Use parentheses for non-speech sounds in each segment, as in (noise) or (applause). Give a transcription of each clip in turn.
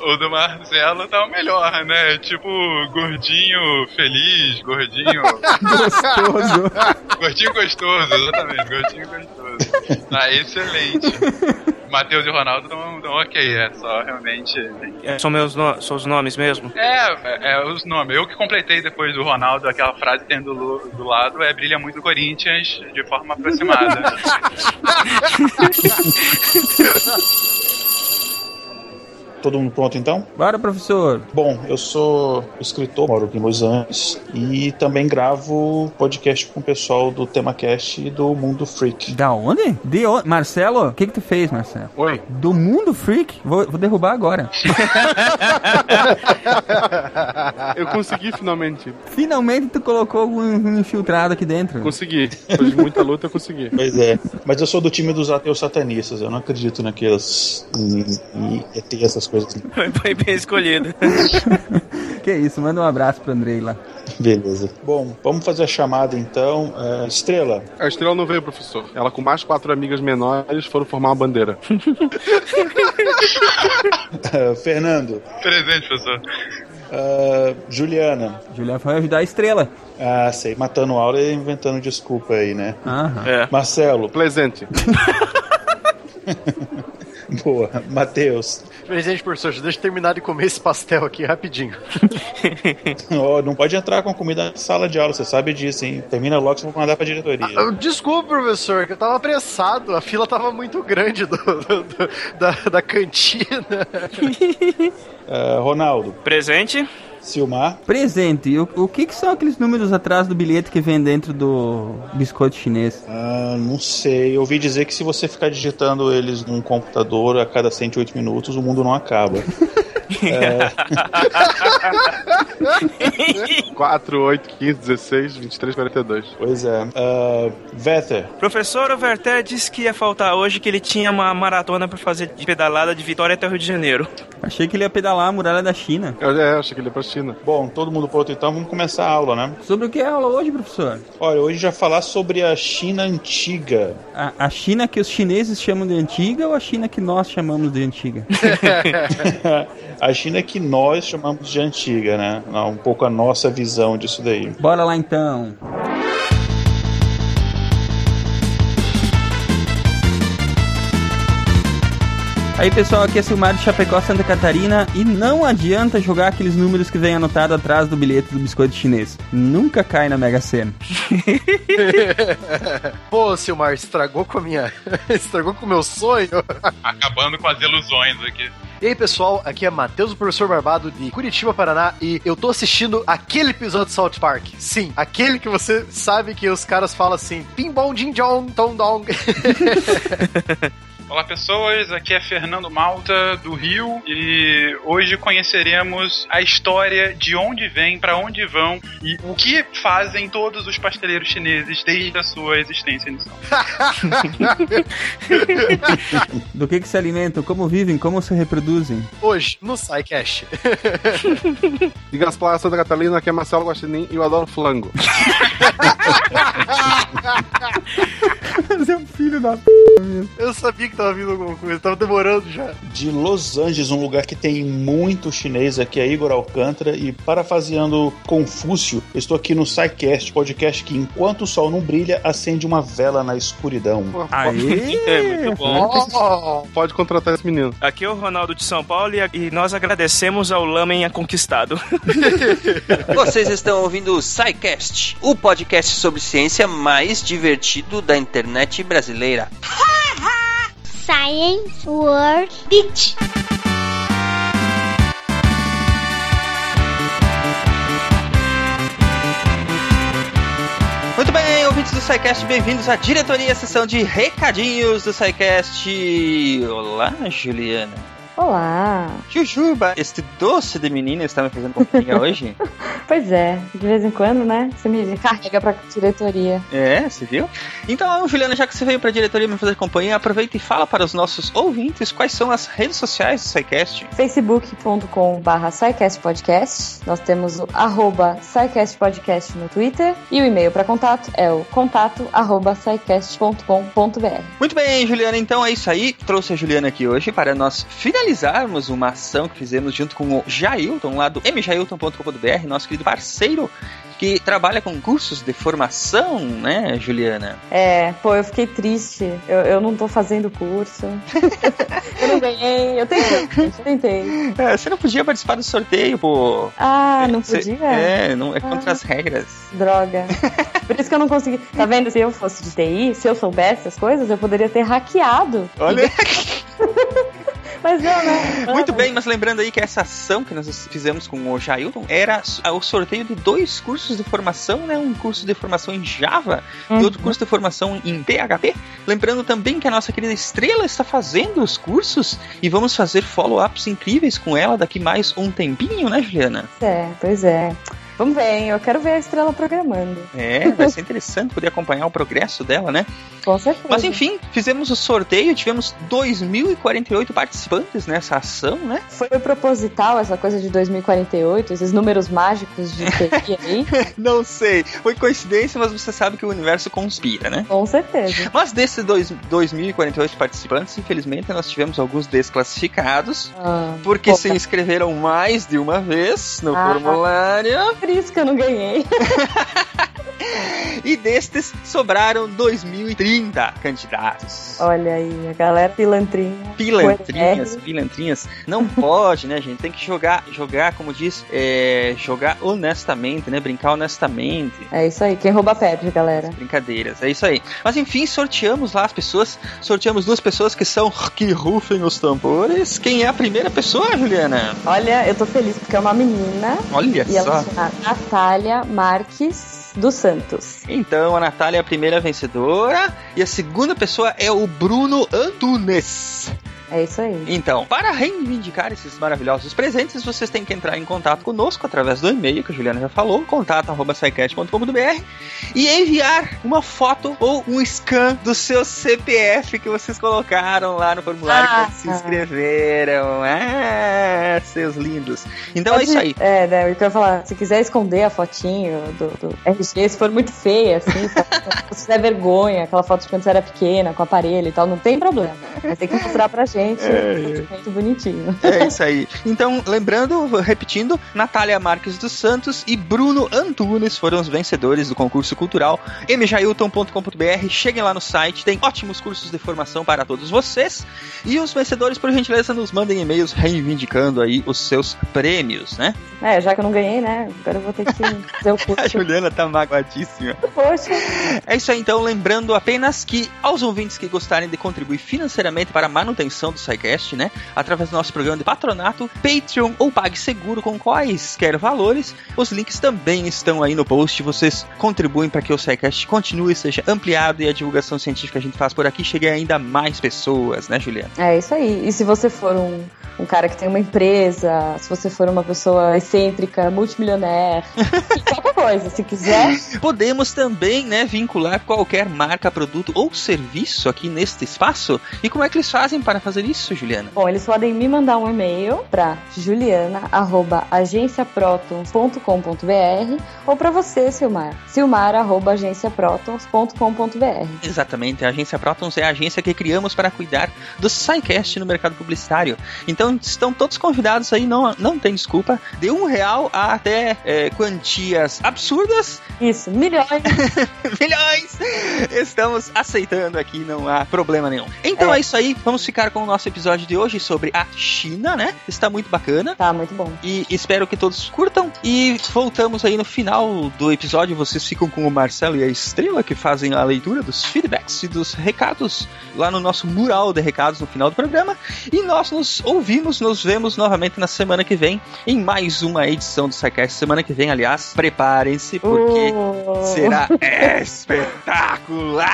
o do Marcelo tá o melhor, né? Tipo, gordinho feliz, gordinho. (laughs) Gostoso. gordinho gostoso, exatamente, gordinho gostoso. Tá excelente. Matheus e Ronaldo estão ok, é só realmente. É, são meus no... são os nomes mesmo? É, é, é, os nomes. Eu que completei depois do Ronaldo aquela frase que tem do, do lado é brilha muito Corinthians de forma aproximada. (laughs) Todo mundo pronto então? Bora, professor. Bom, eu sou escritor, moro aqui em Los Angeles e também gravo podcast com o pessoal do TemaCast e do Mundo Freak. Da onde? De onde? Marcelo, o que que tu fez, Marcelo? Oi. Do Mundo Freak? Vou, vou derrubar agora. (laughs) Eu consegui finalmente. Finalmente tu colocou um infiltrado aqui dentro. Consegui. Depois de muita luta, eu consegui. Pois é. Mas eu sou do time dos ateus satanistas. Eu não acredito naquelas. em, em essas coisas. Foi bem escolhido. (laughs) que isso, manda um abraço pro Andrei lá. Beleza. Bom, vamos fazer a chamada então. É, Estrela. A estrela não veio, professor. Ela com mais quatro amigas menores foram formar uma bandeira. (laughs) É, Fernando. Presente, professor. É, Juliana. Juliana foi ajudar a estrela. Ah, sei. Matando aula e inventando desculpa aí, né? Aham. É. Marcelo. Presente. (laughs) (laughs) Boa. Matheus. Presidente, professor, deixa eu terminar de comer esse pastel aqui rapidinho. (laughs) Ó, não pode entrar com comida na sala de aula, você sabe disso, hein? Termina logo, você vai mandar pra diretoria. Ah, Desculpa, professor, que eu tava apressado. A fila tava muito grande do, do- do- da, da cantina. (laughs) É, Ronaldo. Presente? Silmar. Presente. O, o que que são aqueles números atrás do bilhete que vem dentro do biscoito chinês? Ah, não sei. Eu ouvi dizer que se você ficar digitando eles num computador a cada 108 minutos, o mundo não acaba. 4, 8, 15, 16, 23, 42. Pois é. Ah, Vether. Professor o Verter disse que ia faltar hoje que ele tinha uma maratona pra fazer de pedalada de Vitória até o Rio de Janeiro. Achei que ele ia pedalar a muralha da China. Eu, é, achei que ele ia pra China. Bom, todo mundo pronto então, vamos começar a aula, né? Sobre o que é a aula hoje, professor? Olha, hoje já falar sobre a China antiga. A, a China que os chineses chamam de antiga ou a China que nós chamamos de antiga? (laughs) a China que nós chamamos de antiga, né? Um pouco a nossa visão disso daí. Bora lá então. Aí pessoal, aqui é Silmar de Chapecó, Santa Catarina e não adianta jogar aqueles números que vem anotado atrás do bilhete do biscoito chinês. Nunca cai na Mega Sena. (laughs) Pô, Silmar, estragou com a minha. (laughs) estragou com o meu sonho. Acabando com as ilusões aqui. E aí, pessoal, aqui é Matheus, o professor Barbado de Curitiba, Paraná, e eu tô assistindo aquele episódio de South Park. Sim, aquele que você sabe que os caras falam assim: Pim bom, din jong, tom dong. (laughs) Olá pessoas, aqui é Fernando Malta do Rio e hoje conheceremos a história de onde vem, para onde vão e o que fazem todos os pasteleiros chineses desde a sua existência inicial. (laughs) Do que que se alimentam, como vivem, como se reproduzem. Hoje, no SciCast. (laughs) De Gaspar, Santa Catarina, aqui é Marcelo Guaxinim e eu adoro flango. (laughs) (laughs) Você é um filho da Eu sabia que tava vindo alguma coisa, tava demorando já. De Los Angeles, um lugar que tem muito chinês, aqui é Igor Alcântara e parafraseando Confúcio, estou aqui no SciCast, podcast que enquanto o sol não brilha, acende uma vela na escuridão. Aê! (laughs) É muito bom. Oh, Pode contratar esse menino. Aqui é o Ronaldo de São Paulo e, e nós agradecemos ao Lamen Conquistado. (laughs) Vocês estão ouvindo o SciCast, o podcast sobre ciência mais divertido da internet brasileira. Science World Beach. Muito bem, ouvintes do SciCast, bem-vindos à diretoria, sessão de recadinhos do SciCast. Olá, Juliana. Olá! Jujuba, este doce de menina está me fazendo companhia (laughs) hoje? Pois é, de vez em quando, né? Você me carrega pra diretoria. É, você viu? Então, Juliana, já que você veio pra diretoria me fazer companhia, aproveita e fala para os nossos ouvintes quais são as redes sociais do SciCast. facebook.com barra Podcast. Nós temos o arroba SciCast Podcast no Twitter e o e-mail para contato é o contato arroba. Muito bem, Juliana, então é isso aí. Trouxe a Juliana aqui hoje para nós finalizarmos finalizarmos uma ação que fizemos junto com o Jailton, lá do mjailton.com.br, nosso querido parceiro, que trabalha com cursos de formação, né, Juliana? É, pô, eu fiquei triste. Eu, eu não tô fazendo curso. eu não ganhei. Eu tentei, eu tentei. É, você não podia participar do sorteio, pô. Ah, não Você- podia? É, não, é contra Ah. as regras. Droga. (laughs) Por isso que eu não consegui. Tá vendo? Se eu fosse de TI, se eu soubesse as coisas, eu poderia ter hackeado. Olha. (laughs) Mas não, né? Muito bem, mas lembrando aí que essa ação que nós fizemos com o Jailton era o sorteio de dois cursos de formação, né? Um curso de formação em Java Uhum. e outro curso de formação em PHP. Lembrando também que a nossa querida Estrela está fazendo os cursos e vamos fazer follow-ups incríveis com ela daqui mais um tempinho, né, Juliana? É, pois é. Vamos ver, hein? Eu quero ver a estrela programando. É, vai ser interessante poder acompanhar o progresso dela, né? Com certeza. Mas enfim, fizemos o sorteio, tivemos 2.048 participantes nessa ação, né? Foi proposital essa coisa de 2048, esses números mágicos de TI (laughs) aí? Não sei, foi coincidência, mas você sabe que o universo conspira, né? Com certeza. Mas desses dois- 2.048 participantes, infelizmente nós tivemos alguns desclassificados, Ah, porque se inscreveram mais de uma vez no Ah. formulário, Por isso que eu não ganhei. (laughs) e destes sobraram 2.030 candidatos. Olha aí, a galera pilantrinha. Pilantrinhas, Ué, pilantrinhas. Não (laughs) pode, né, gente? Tem que jogar, jogar, como diz, é, jogar honestamente, né? Brincar honestamente. É isso aí, quem rouba perde, galera. Brincadeiras, é isso aí. Mas enfim, sorteamos lá as pessoas. Sorteamos duas pessoas que são (laughs) que rufem os tambores. Quem é a primeira pessoa, Juliana? Olha, eu tô feliz porque é uma menina Olha e ela só. se chama Natália Marques dos Santos. Então a Natália é a primeira vencedora e a segunda pessoa é o Bruno Antunes. É isso aí. Então, para reivindicar esses maravilhosos presentes, vocês têm que entrar em contato conosco através do e-mail que a Juliana já falou, contato@sicast.com.br e enviar uma foto ou um scan do seu CPF que vocês colocaram lá no formulário Ah, quando se inscreveram. Ah, seus lindos. Então é Pode- isso aí. É, né, eu quero falar, se quiser esconder a fotinho do, do RG, se for muito feia, assim, (laughs) se der vergonha, aquela foto de quando você era pequena, com aparelho e tal, não tem problema. Mas tem que mostrar pra gente um documento bonitinho. É isso aí. Então, lembrando, repetindo, Natália Marques dos Santos e Bruno Antunes foram os vencedores do concurso cultural mjailton.com.br. Cheguem lá no site, tem ótimos cursos de formação para todos vocês. E os vencedores, por gentileza, nos mandem e-mails reivindicando aí os seus prêmios, né? É, já que eu não ganhei, né? Agora eu vou ter que fazer o (laughs) A curso. Juliana tá magoadíssima. Poxa, É isso aí, então, lembrando apenas que aos ouvintes que gostarem de contribuir financeiramente para a manutenção do SciCast, né, através do nosso programa de patronato, Patreon ou PagSeguro com quaisquer valores, os links também estão aí no post, vocês contribuem para que o SciCast continue, seja ampliado e a divulgação científica que a gente faz por aqui chegue a ainda mais pessoas, né, Juliana? é isso aí. E se você for um, um cara que tem uma empresa, se você for uma pessoa excêntrica, multimilionaire, (laughs) qualquer coisa, se quiser, Podemos também, né, vincular qualquer marca, produto ou serviço aqui neste espaço. E como é que eles fazem para fazer isso, Juliana? Bom, eles podem me mandar um e-mail para juliana@agenciaprotons.com.br ou para você, Silmar, silmar@agenciaprotons.com.br. Exatamente, a agência Protons é a agência que criamos para cuidar do SciCast no mercado publicitário. Então estão todos convidados aí, não, não tem desculpa, de um real a até é, quantias absurdas, Isso, milhões. (laughs) milhões, estamos aceitando aqui, não há problema nenhum. Então é. É. isso aí, vamos ficar com o nosso episódio de hoje sobre a China, né? Está muito bacana. Tá, muito bom. E espero que todos curtam. E voltamos aí no final do episódio. Vocês ficam com o Marcelo e a Estrela, que fazem a leitura dos feedbacks e dos recados lá no nosso mural de recados no final do programa. E nós nos ouvimos, nos vemos novamente na semana que vem em mais uma edição do SciCast. Semana que vem, aliás, preparem-se, porque Oh. será espetacular!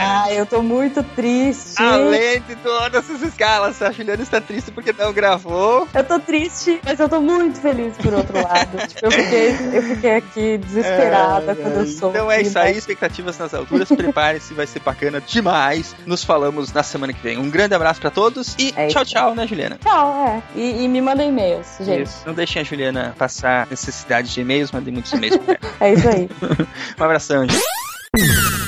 Ah, eu tô muito triste. Além de todas as escalas, a Juliana está triste porque não gravou. Eu tô triste, mas eu tô muito feliz por outro lado. (laughs) tipo, eu fiquei, eu fiquei aqui desesperada quando eu soube. Então é isso aí, expectativas nas alturas. Prepare-se, vai ser bacana demais. Nos falamos na semana que vem. Um grande abraço pra todos e É tchau, tchau, né, Juliana? Tchau, é. E, e me mandem e-mails, gente. Isso. Não deixem a Juliana passar necessidade de e-mails, mandem muitos e-mails pra (laughs) ela. É isso aí. (laughs) Um abração, gente.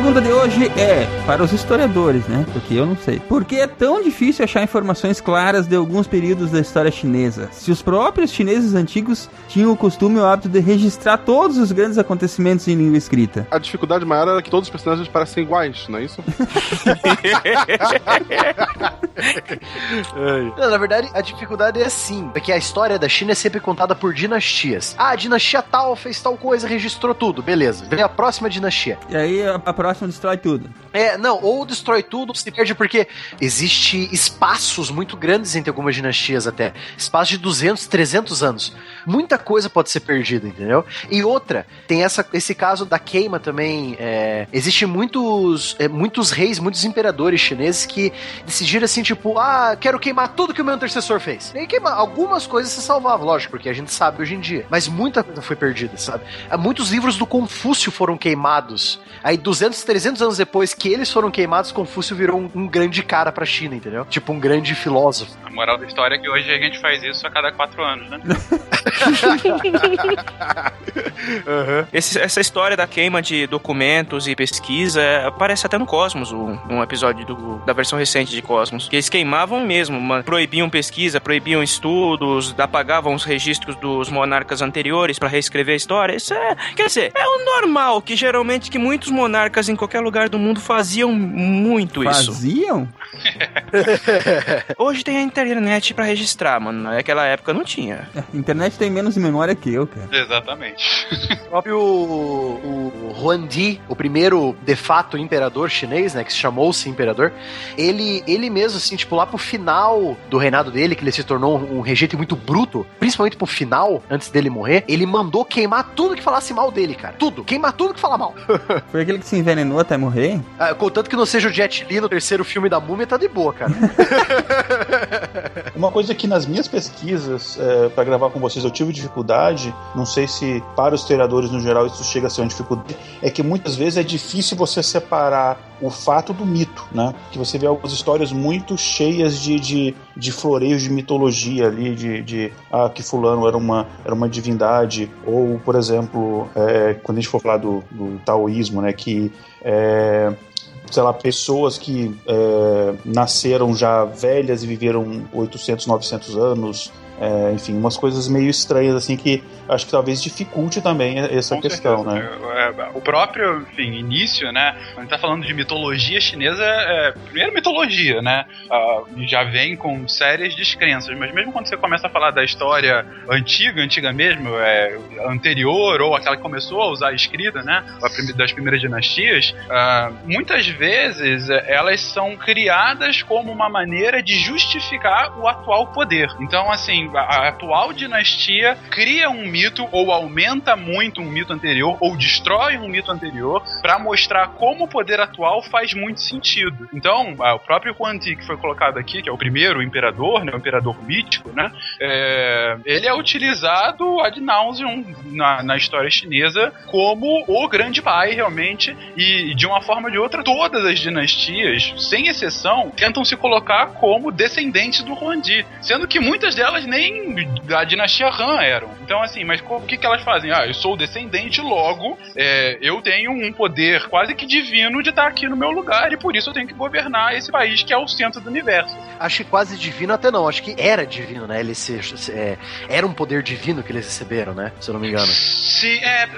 Pergunta de hoje é para os historiadores, né? Porque eu não sei. Por que é tão difícil achar informações claras de alguns períodos da história chinesa? Se os próprios chineses antigos tinham o costume e o hábito de registrar todos os grandes acontecimentos em língua escrita. A dificuldade maior era que todos os personagens parecem iguais, não é isso? (laughs) Não, na verdade, a dificuldade é assim, porque a história da China é sempre contada por dinastias. Ah, a dinastia tal fez tal coisa, registrou tudo, beleza. Vem a próxima dinastia. E aí a, a próxima destrói tudo. É, não, ou destrói tudo, se perde porque existe espaços muito grandes entre algumas dinastias até. Espaços de 200, 300 anos. Muita coisa pode ser perdida, entendeu? E outra, tem essa, esse caso da queima também. É, existe muitos, é, muitos reis, muitos imperadores chineses que decidiram assim, tipo, ah, quero queimar tudo que o meu antecessor fez. E aí queimar. Algumas coisas se salvavam, lógico, porque a gente sabe hoje em dia. Mas muita coisa foi perdida, sabe? Muitos livros do Confúcio foram queimados. Aí 200, 300 anos depois que eles foram queimados, Confúcio virou um, um grande cara pra China, entendeu? Tipo, um grande filósofo. A moral da história é que hoje a gente faz isso a cada quatro anos, né? (laughs) Esse- essa história da queima de documentos e pesquisa é, aparece até no Cosmos, um, um episódio do- da versão recente de Cosmos. Que eles queimavam mesmo, ma- proibiam pesquisa, proibiam estudos, apagavam os registros dos monarcas anteriores pra reescrever a história. Isso é, quer dizer, é o normal que geralmente que muitos monarcas em qualquer lugar do mundo faziam muito isso. Faziam? (laughs) Hoje tem a internet pra registrar, mano. Naquela época não tinha. A (laughs) internet tem menos memória que eu, cara. Exatamente. (laughs) O próprio o Huangdi, o primeiro de fato imperador chinês, né, que se chamou-se imperador, ele, ele mesmo, assim, tipo, lá pro final do reinado dele, que ele se tornou um, regente muito bruto, principalmente pro final, antes dele morrer, ele mandou queimar tudo que falasse mal dele, cara. Tudo. Queimar tudo que fala mal. Foi aquele que se envenenou até morrer? Ah, contanto que não seja o Jet Li no terceiro filme da Múmia, tá de boa, cara. (laughs) Uma coisa que nas minhas pesquisas é, para gravar com vocês eu tive dificuldade, não sei se para os historiadores no geral isso chega a ser uma dificuldade, é que muitas vezes é difícil você separar o fato do mito, né? Que você vê algumas histórias muito cheias de, de, de floreios de mitologia ali, de, de ah, que fulano era uma, era uma divindade, ou, por exemplo, é, quando a gente for falar do, do taoísmo, né? Que é, sei lá, pessoas que é, nasceram já velhas e viveram 800, 900 anos, é, enfim, umas coisas meio estranhas assim que acho que talvez dificulte também essa Com questão, certeza. né? É, O próprio, enfim, início, né? Quando a gente tá falando de mitologia chinesa, é, primeiro mitologia, né? ah, já vem com sérias descrenças, mas mesmo quando você começa a falar da história antiga, antiga mesmo, é, anterior, ou aquela que começou a usar a escrita, né? Das primeiras dinastias, ah, muitas vezes é, elas são criadas como uma maneira de justificar o atual poder. Então, assim, a, atual dinastia cria um mito ou aumenta muito um mito anterior ou destrói um mito anterior para mostrar como o poder atual faz muito sentido. Então, o próprio Quan Ti que foi colocado aqui, que é o primeiro imperador, né, o imperador mítico, né, é, ele é utilizado ad nauseum na, na história chinesa como o grande pai, realmente, e de uma forma ou de outra, todas as dinastias, sem exceção, tentam se colocar como descendentes do Huangdi, sendo que muitas delas nem da dinastia Han eram. Então, assim, mas o que, que elas fazem? Ah, eu sou descendente, logo é, eu tenho um poder quase que divino de estar aqui no meu lugar e por isso eu tenho que governar esse país que é o centro do universo. Acho que quase divino até não, acho que era divino, né? Ele se, se- é, era um poder divino que eles receberam, né? Se eu não me engano. Se, é,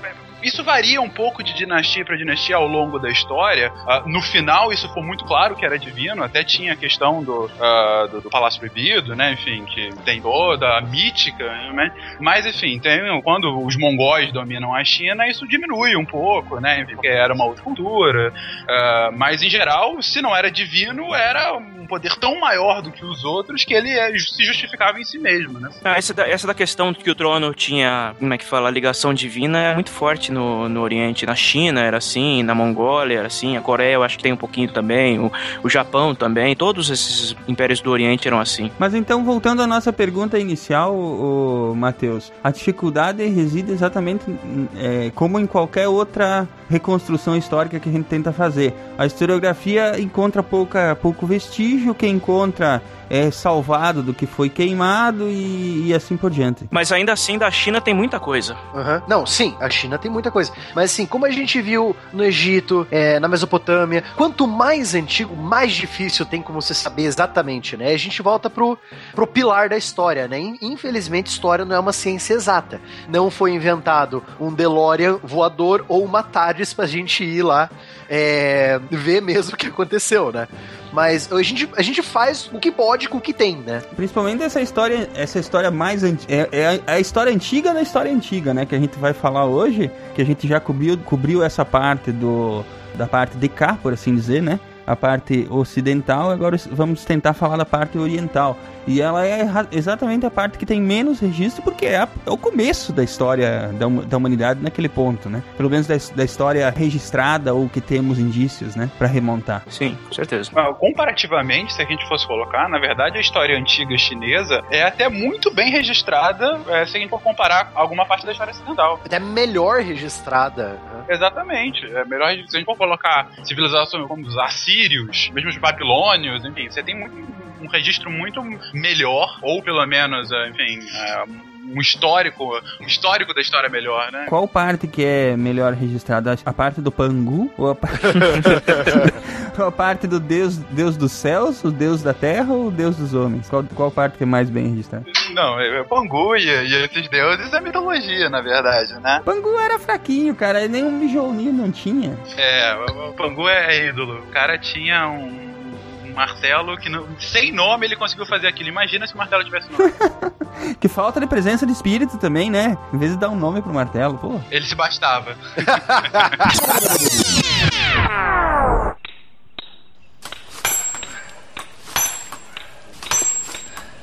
isso varia um pouco de dinastia para dinastia ao longo da história. Ah, no final, isso foi muito claro que era divino. Até tinha a questão do, ah, do, do Palácio Proibido, né? Enfim, que tem toda a mítica. Né? Mas, enfim, tem, quando os mongóis dominam a China, isso diminui um pouco, né? Porque era uma outra cultura. Ah, mas, em geral, se não era divino, era um poder tão maior do que os outros que ele eh, se justificava em si mesmo, né? Essa, da, essa da questão que o trono tinha, como é que fala, ligação divina é muito forte no, no Oriente. Na China era assim, na Mongólia era assim, a Coreia eu acho que tem um pouquinho também, o, o Japão também, todos esses impérios do Oriente eram assim. Mas então, voltando à nossa pergunta inicial, o Matheus, a dificuldade reside exatamente é, como em qualquer outra reconstrução histórica que a gente tenta fazer. A historiografia encontra pouca, pouco vestígio, quem encontra é salvado do que foi queimado e, e assim por diante. Mas ainda assim, da China tem muita coisa. Aham. Não, sim, a China tem muita coisa. Mas assim, como a gente viu no Egito, é, na Mesopotâmia, quanto mais antigo, mais difícil tem como você saber exatamente, né? A gente volta pro, pro pilar da história, né? In- Infelizmente, história não é uma ciência exata. Não foi inventado um DeLorean voador ou uma TARDIS pra gente ir lá é, ver mesmo o que aconteceu, né? Mas a gente, a gente faz o que pode com o que tem, né? Principalmente essa história, essa história mais. É, é a- é a história antiga da história antiga, né? Que a gente vai falar hoje, que a gente já cobriu, cobriu essa parte do. da parte de cá, por assim dizer, né? A parte ocidental, agora vamos tentar falar da parte oriental. E ela é exatamente a parte que tem menos registro, porque é, a- é o começo da história da, da humanidade naquele ponto, né? Pelo menos da, da história registrada ou que temos indícios, né? Pra remontar. Sim, com certeza. Ah, Comparativamente, se a gente fosse colocar, na verdade a história antiga chinesa é até muito bem registrada é, se a gente for comparar alguma parte da história ocidental. Até melhor registrada. Né? Exatamente. É melhor se a gente for colocar civilizações como os assírios, mesmo os babilônios, enfim, você tem muito, um registro muito melhor, ou pelo menos, é, enfim, é, um histórico, um histórico da história melhor, né? Qual parte que é melhor registrada? A parte do Pangu? Ou a, par- (laughs) ou a parte do Deus, Deus dos céus, o Deus da terra ou o Deus dos homens? Qual, qual parte que é mais bem registrada? Não, é, é Pangu e, e esses deuses é mitologia, na verdade, né? Pangu era fraquinho, cara. Nem um Mijolinho não tinha. É, o Pangu é ídolo. O cara tinha um, um martelo que, não- sem nome, ele conseguiu fazer aquilo. Imagina se o martelo tivesse nome. (laughs) Que falta de presença de espírito também, né? Em vez de dar um nome pro martelo, pô. ele se bastava. (laughs)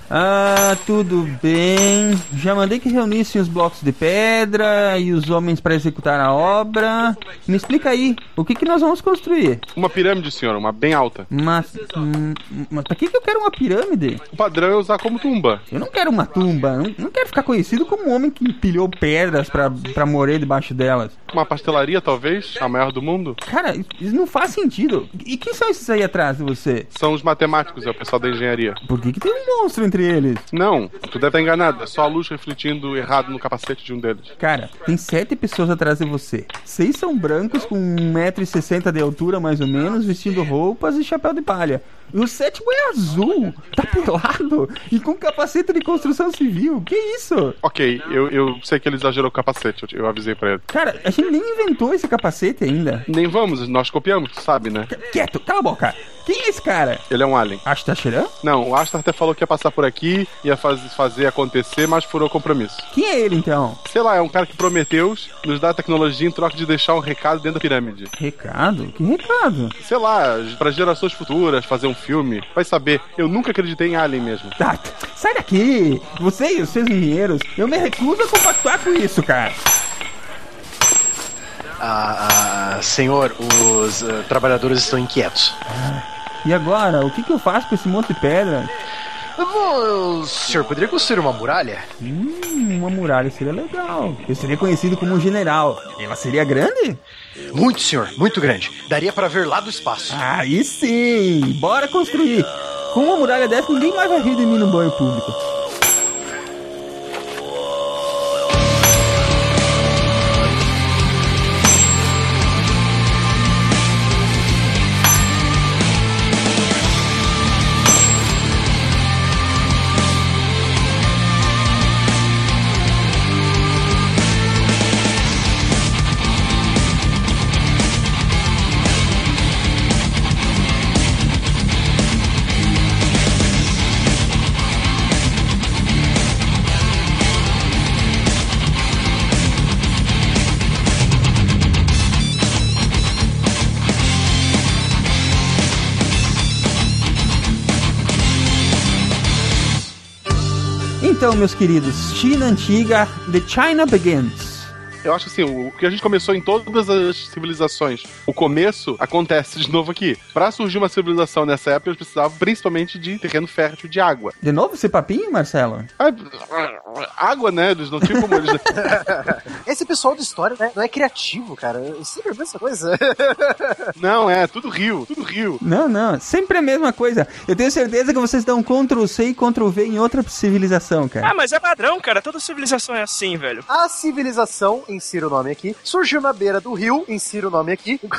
Ah, tudo bem. Já mandei que reunissem os blocos de pedra e os homens para executar a obra. Me explica aí, o que, que nós vamos construir? Uma pirâmide, senhor, uma bem alta. Mas, hum, mas pra que, que eu quero uma pirâmide? O padrão é usar como tumba. Eu não quero uma tumba, não, não quero ficar conhecido como um homem que empilhou pedras pra, pra morrer debaixo delas. Uma pastelaria, talvez, a maior do mundo. Cara, isso- isso não faz sentido. E quem são esses aí atrás de você? São os matemáticos, é o pessoal da engenharia. Por que, que tem um monstro entre eles? Não, tu deve estar enganado. É só a luz refletindo errado no capacete de um deles. Cara, tem sete pessoas atrás de você. Seis são brancos com 1,60m de altura, mais ou menos, vestindo roupas e chapéu de palha. E o sétimo é azul, tá pelado e com capacete de construção civil. Que isso? Ok, eu, eu sei que ele exagerou o capacete, eu, eu avisei pra ele. Cara, a gente nem inventou esse capacete ainda. Nem vamos, nós copiamos, tu sabe, né? Quieto, cala a boca. Quem é esse cara? Ele é um alien. Ashtashiran? Não, o Astar até falou que ia passar por aqui, ia faz, fazer acontecer, mas furou o compromisso. Quem é ele então? Sei lá, é um cara que prometeu nos dar tecnologia em troca de deixar um recado dentro da pirâmide. Recado? Que recado? Sei lá, para gerações futuras, fazer um filme. Vai saber, eu nunca acreditei em Alien mesmo. Ah, sai daqui! Você e os seus engenheiros, eu me recuso a compactuar com isso, cara. Ah, ah, senhor, os ah, trabalhadores estão inquietos. E agora, o que, que eu faço com esse monte de pedra? Bom, o senhor poderia construir uma muralha? Hum, uma muralha seria legal. Eu seria conhecido como um general. Ela seria grande? Muito, senhor, muito grande. Daria para ver lá do espaço. Aí sim! Bora construir! Com uma muralha dessa, ninguém mais vai rir de mim no banho público. Então, meus queridos, China antiga, The China Begins. Eu acho assim, o que a gente começou em todas as civilizações, o começo acontece de novo aqui. Pra surgir uma civilização nessa época, eles precisavam principalmente de terreno fértil de água. De novo esse papinho, Marcelo? Ah, Água, né? Eles não tinham como eles. (laughs) Esse pessoal de história né, não é criativo, cara. Eu sempre vi essa coisa. (laughs) Não, é, tudo rio, tudo rio. Não, não, sempre a mesma coisa. Eu tenho certeza que vocês dão Ctrl C e Ctrl V em outra civilização, cara. Ah, mas é padrão, cara. Toda civilização é assim, velho. A civilização, insira o nome aqui, surgiu na beira do rio, insira o nome aqui. (laughs)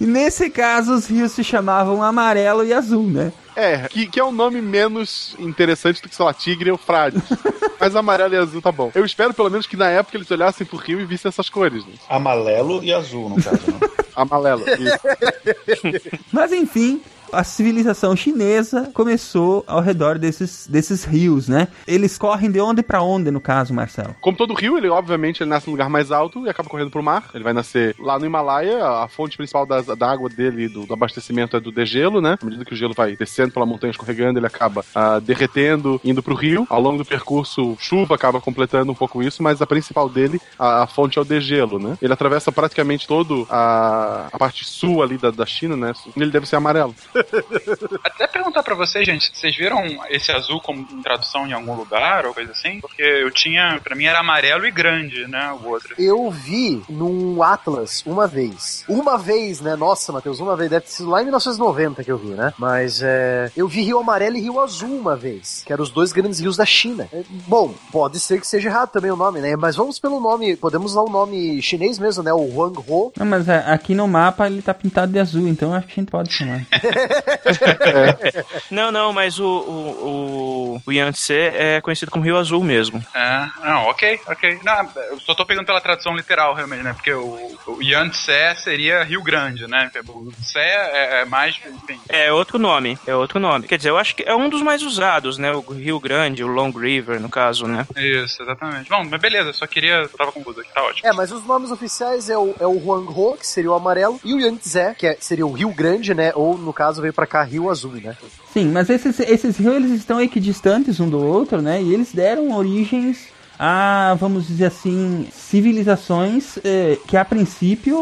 E nesse caso, os rios se chamavam amarelo e azul, né? É, que, que é um nome menos interessante do que, sei lá, Tigre e Eufrates. (laughs) Mas amarelo e azul tá bom. Eu espero pelo menos que na época eles olhassem pro rio e vissem essas cores. Né? Amarelo e azul, no caso. Né? (laughs) Amarelo. Isso. Mas enfim, a civilização chinesa começou ao redor desses, desses rios, né? Eles correm de onde pra onde, no caso, Marcelo? Como todo rio, ele obviamente ele nasce no lugar mais alto e acaba correndo pro mar. Ele vai nascer lá no Himalaia, a fonte principal das- da água dele, do, do abastecimento é do degelo, né? À medida que o gelo vai descendo pela montanha, escorregando, ele acaba ah, derretendo, indo pro rio. Ao longo do percurso, chuva acaba completando um pouco isso, mas a principal dele, a, a fonte é o degelo, né? Ele atravessa praticamente todo a, a parte sul ali da, da China, né? Ele deve ser amarelo. (laughs) Até perguntar pra vocês, gente, vocês viram esse azul como tradução em algum lugar ou coisa assim? Porque eu tinha, pra mim era amarelo e grande, né, o outro. Eu vi num Atlas uma vez. Uma vez, né? Nossa, Matheus, uma vez. Deve ter sido lá em 1990 que eu vi, né? Mas é. Eu vi Rio Amarelo e Rio Azul uma vez. Que eram os dois grandes rios da China. É, Bom, pode ser que seja errado também o nome, né? Mas vamos pelo nome. Podemos usar o nome chinês mesmo, né? O Huang Ho. Não, mas é, aqui no mapa ele tá pintado de azul, então acho que a gente pode chamar. (laughs) (laughs) Não, não, mas o, o, o, o Yangtze é conhecido como Rio Azul mesmo. É, não, ok, ok. Não, eu só tô pegando pela tradução literal, realmente, né? Porque o, o Yangtze seria Rio Grande, né? O Tse é, é mais, enfim. É outro nome, é outro nome. Quer dizer, eu acho que é um dos mais usados, né? O Rio Grande, o Long River, no caso, né? Isso, exatamente. Bom, mas beleza, só queria. Eu tava confuso aqui, tá ótimo. É, mas os nomes oficiais é o, é o Huang Ho, que seria o amarelo, e o Yangtze, que é- seria o Rio Grande, né? Ou, no caso, veio pra cá Rio Azul, né? Sim, mas esses, esses rios eles estão equidistantes um do outro, né? E eles deram origens a, vamos dizer assim, civilizações eh, que a princípio,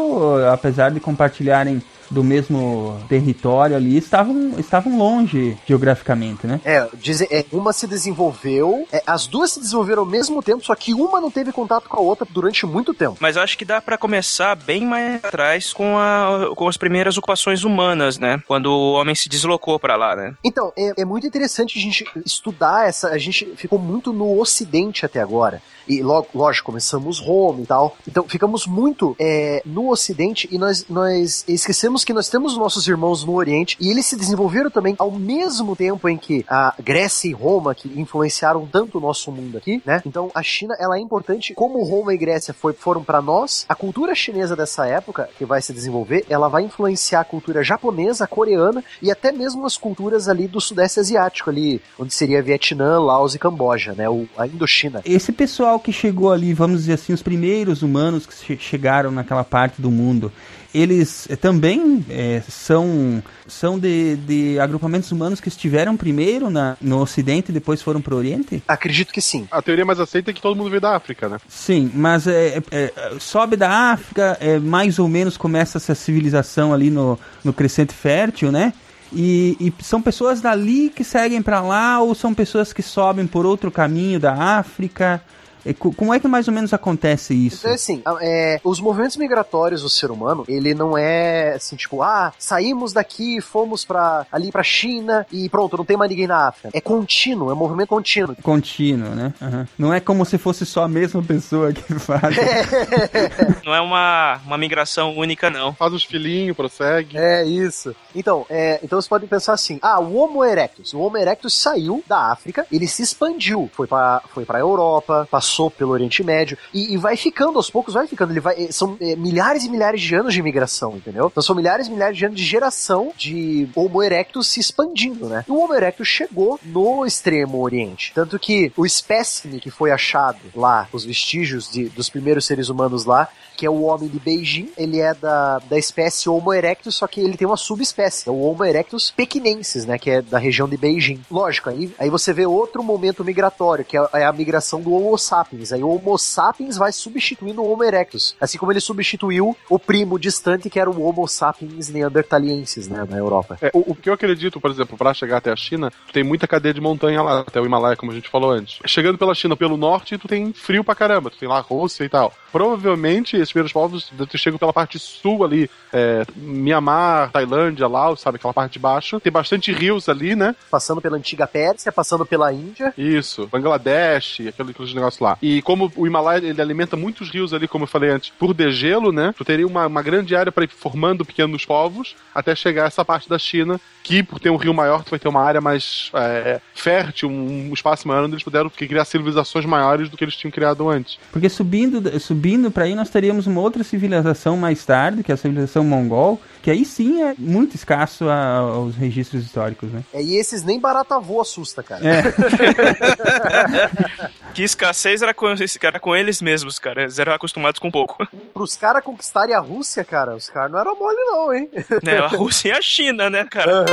apesar de compartilharem do mesmo território ali, estavam, estavam longe geograficamente, né? É, dizem, é, uma se desenvolveu, é, as duas se desenvolveram ao mesmo tempo, só que uma não teve contato com a outra durante muito tempo. Mas eu acho que dá pra começar bem mais atrás com, a, com as primeiras ocupações humanas, né? Quando o homem se deslocou pra lá, né? Então, é, é muito interessante a gente estudar essa. A gente ficou muito no Ocidente até agora. E lo- lógico, começamos Roma e tal. Então ficamos muito é, no Ocidente e nós, nós esquecemos que nós temos nossos irmãos no Oriente e eles se desenvolveram também ao mesmo tempo em que a Grécia e Roma, que influenciaram tanto o nosso mundo aqui, né? Então a China ela é importante. Como Roma e Grécia foi, foram para nós, a cultura chinesa dessa época, que vai se desenvolver, ela vai influenciar a cultura japonesa, coreana e até mesmo as culturas ali do Sudeste Asiático, ali, onde seria Vietnã, Laos e Camboja, né? O, a Indochina. Esse pessoal que chegou ali, vamos dizer assim, os primeiros humanos que che- chegaram naquela parte do mundo, eles eh, também eh, são, são de, de agrupamentos humanos que estiveram primeiro na, no Ocidente e depois foram para o Oriente? Acredito que sim. A teoria mais aceita é que todo mundo veio da África, né? Sim, mas é, é, é, sobe da África, é, mais ou menos começa essa civilização ali no, no Crescente Fértil, né? E, e são pessoas dali que seguem para lá ou são pessoas que sobem por outro caminho da África? É, co- como é que mais ou menos acontece isso? Então, assim, a- é, os movimentos migratórios do ser humano, ele não é assim, tipo, ah, saímos daqui, fomos para ali pra China e pronto, não tem mais ninguém na África. É contínuo, é um movimento contínuo. Contínuo, né? Aham. Não é como se fosse só a mesma pessoa que (laughs) faz. (laughs) Não é uma, uma migração única, não. Faz os filhinhos, prossegue. É isso. Então, é, então vocês podem pensar assim: ah, o Homo erectus. O Homo erectus saiu da África, ele se expandiu, foi para foi para Europa, passou pelo Oriente Médio e, e vai ficando aos poucos, vai ficando. Ele vai, eh, são eh, milhares e milhares de anos de imigração, entendeu? Então são milhares e milhares de anos de geração de Homo erectus se expandindo, né? E o Homo erectus chegou no Extremo Oriente, tanto que o espécime que foi achado lá, os vestígios de, dos primeiros seres humanos lá, que é o homem de Beijing, ele é da, da espécie Homo erectus, só que ele tem uma subespécie, é o Homo erectus pequinensis, né, que é da região de Beijing. Lógico, aí, aí você vê outro momento migratório, que é, é a migração do Homo sapiens sapiens. Aí o Homo sapiens vai substituindo o Homo erectus. Assim como ele substituiu o primo distante que era o Homo sapiens neandertaliensis, né, na Europa. É, o, o que eu acredito, por exemplo, para chegar até a China, tem muita cadeia de montanha lá, até o Himalaia, como a gente falou antes. Chegando pela China pelo norte, tu tem frio pra caramba, tu tem lá a Rússia e tal. Provavelmente esses primeiros povos chegam pela parte sul ali, é, Mianmar, Tailândia, Laos, sabe, aquela parte de baixo. Tem bastante rios ali, né? Passando pela antiga Pérsia, passando pela Índia. Isso, Bangladesh, aquele, aqueles negócios lá. E como o Himalaia ele alimenta muitos rios ali, como eu falei antes, por degelo, né? Tu teria uma, uma grande área para ir formando pequenos povos até chegar a essa parte da China, que por ter um rio maior, tu vai ter uma área mais é, fértil, um espaço maior onde eles puderam criar civilizações maiores do que eles tinham criado antes. Porque subindo, subindo para aí nós teríamos uma outra civilização mais tarde, que é a civilização mongol, que aí sim é muito escasso a- aos registros históricos, né? É, e esses nem barata voa assusta, cara. É. (laughs) Que escassez era com, era com eles mesmos, cara. Eles eram acostumados com pouco. (laughs) Pros caras conquistarem a Rússia, cara, os caras não eram mole não, hein? (laughs) Né? A Rússia e a China, né, cara?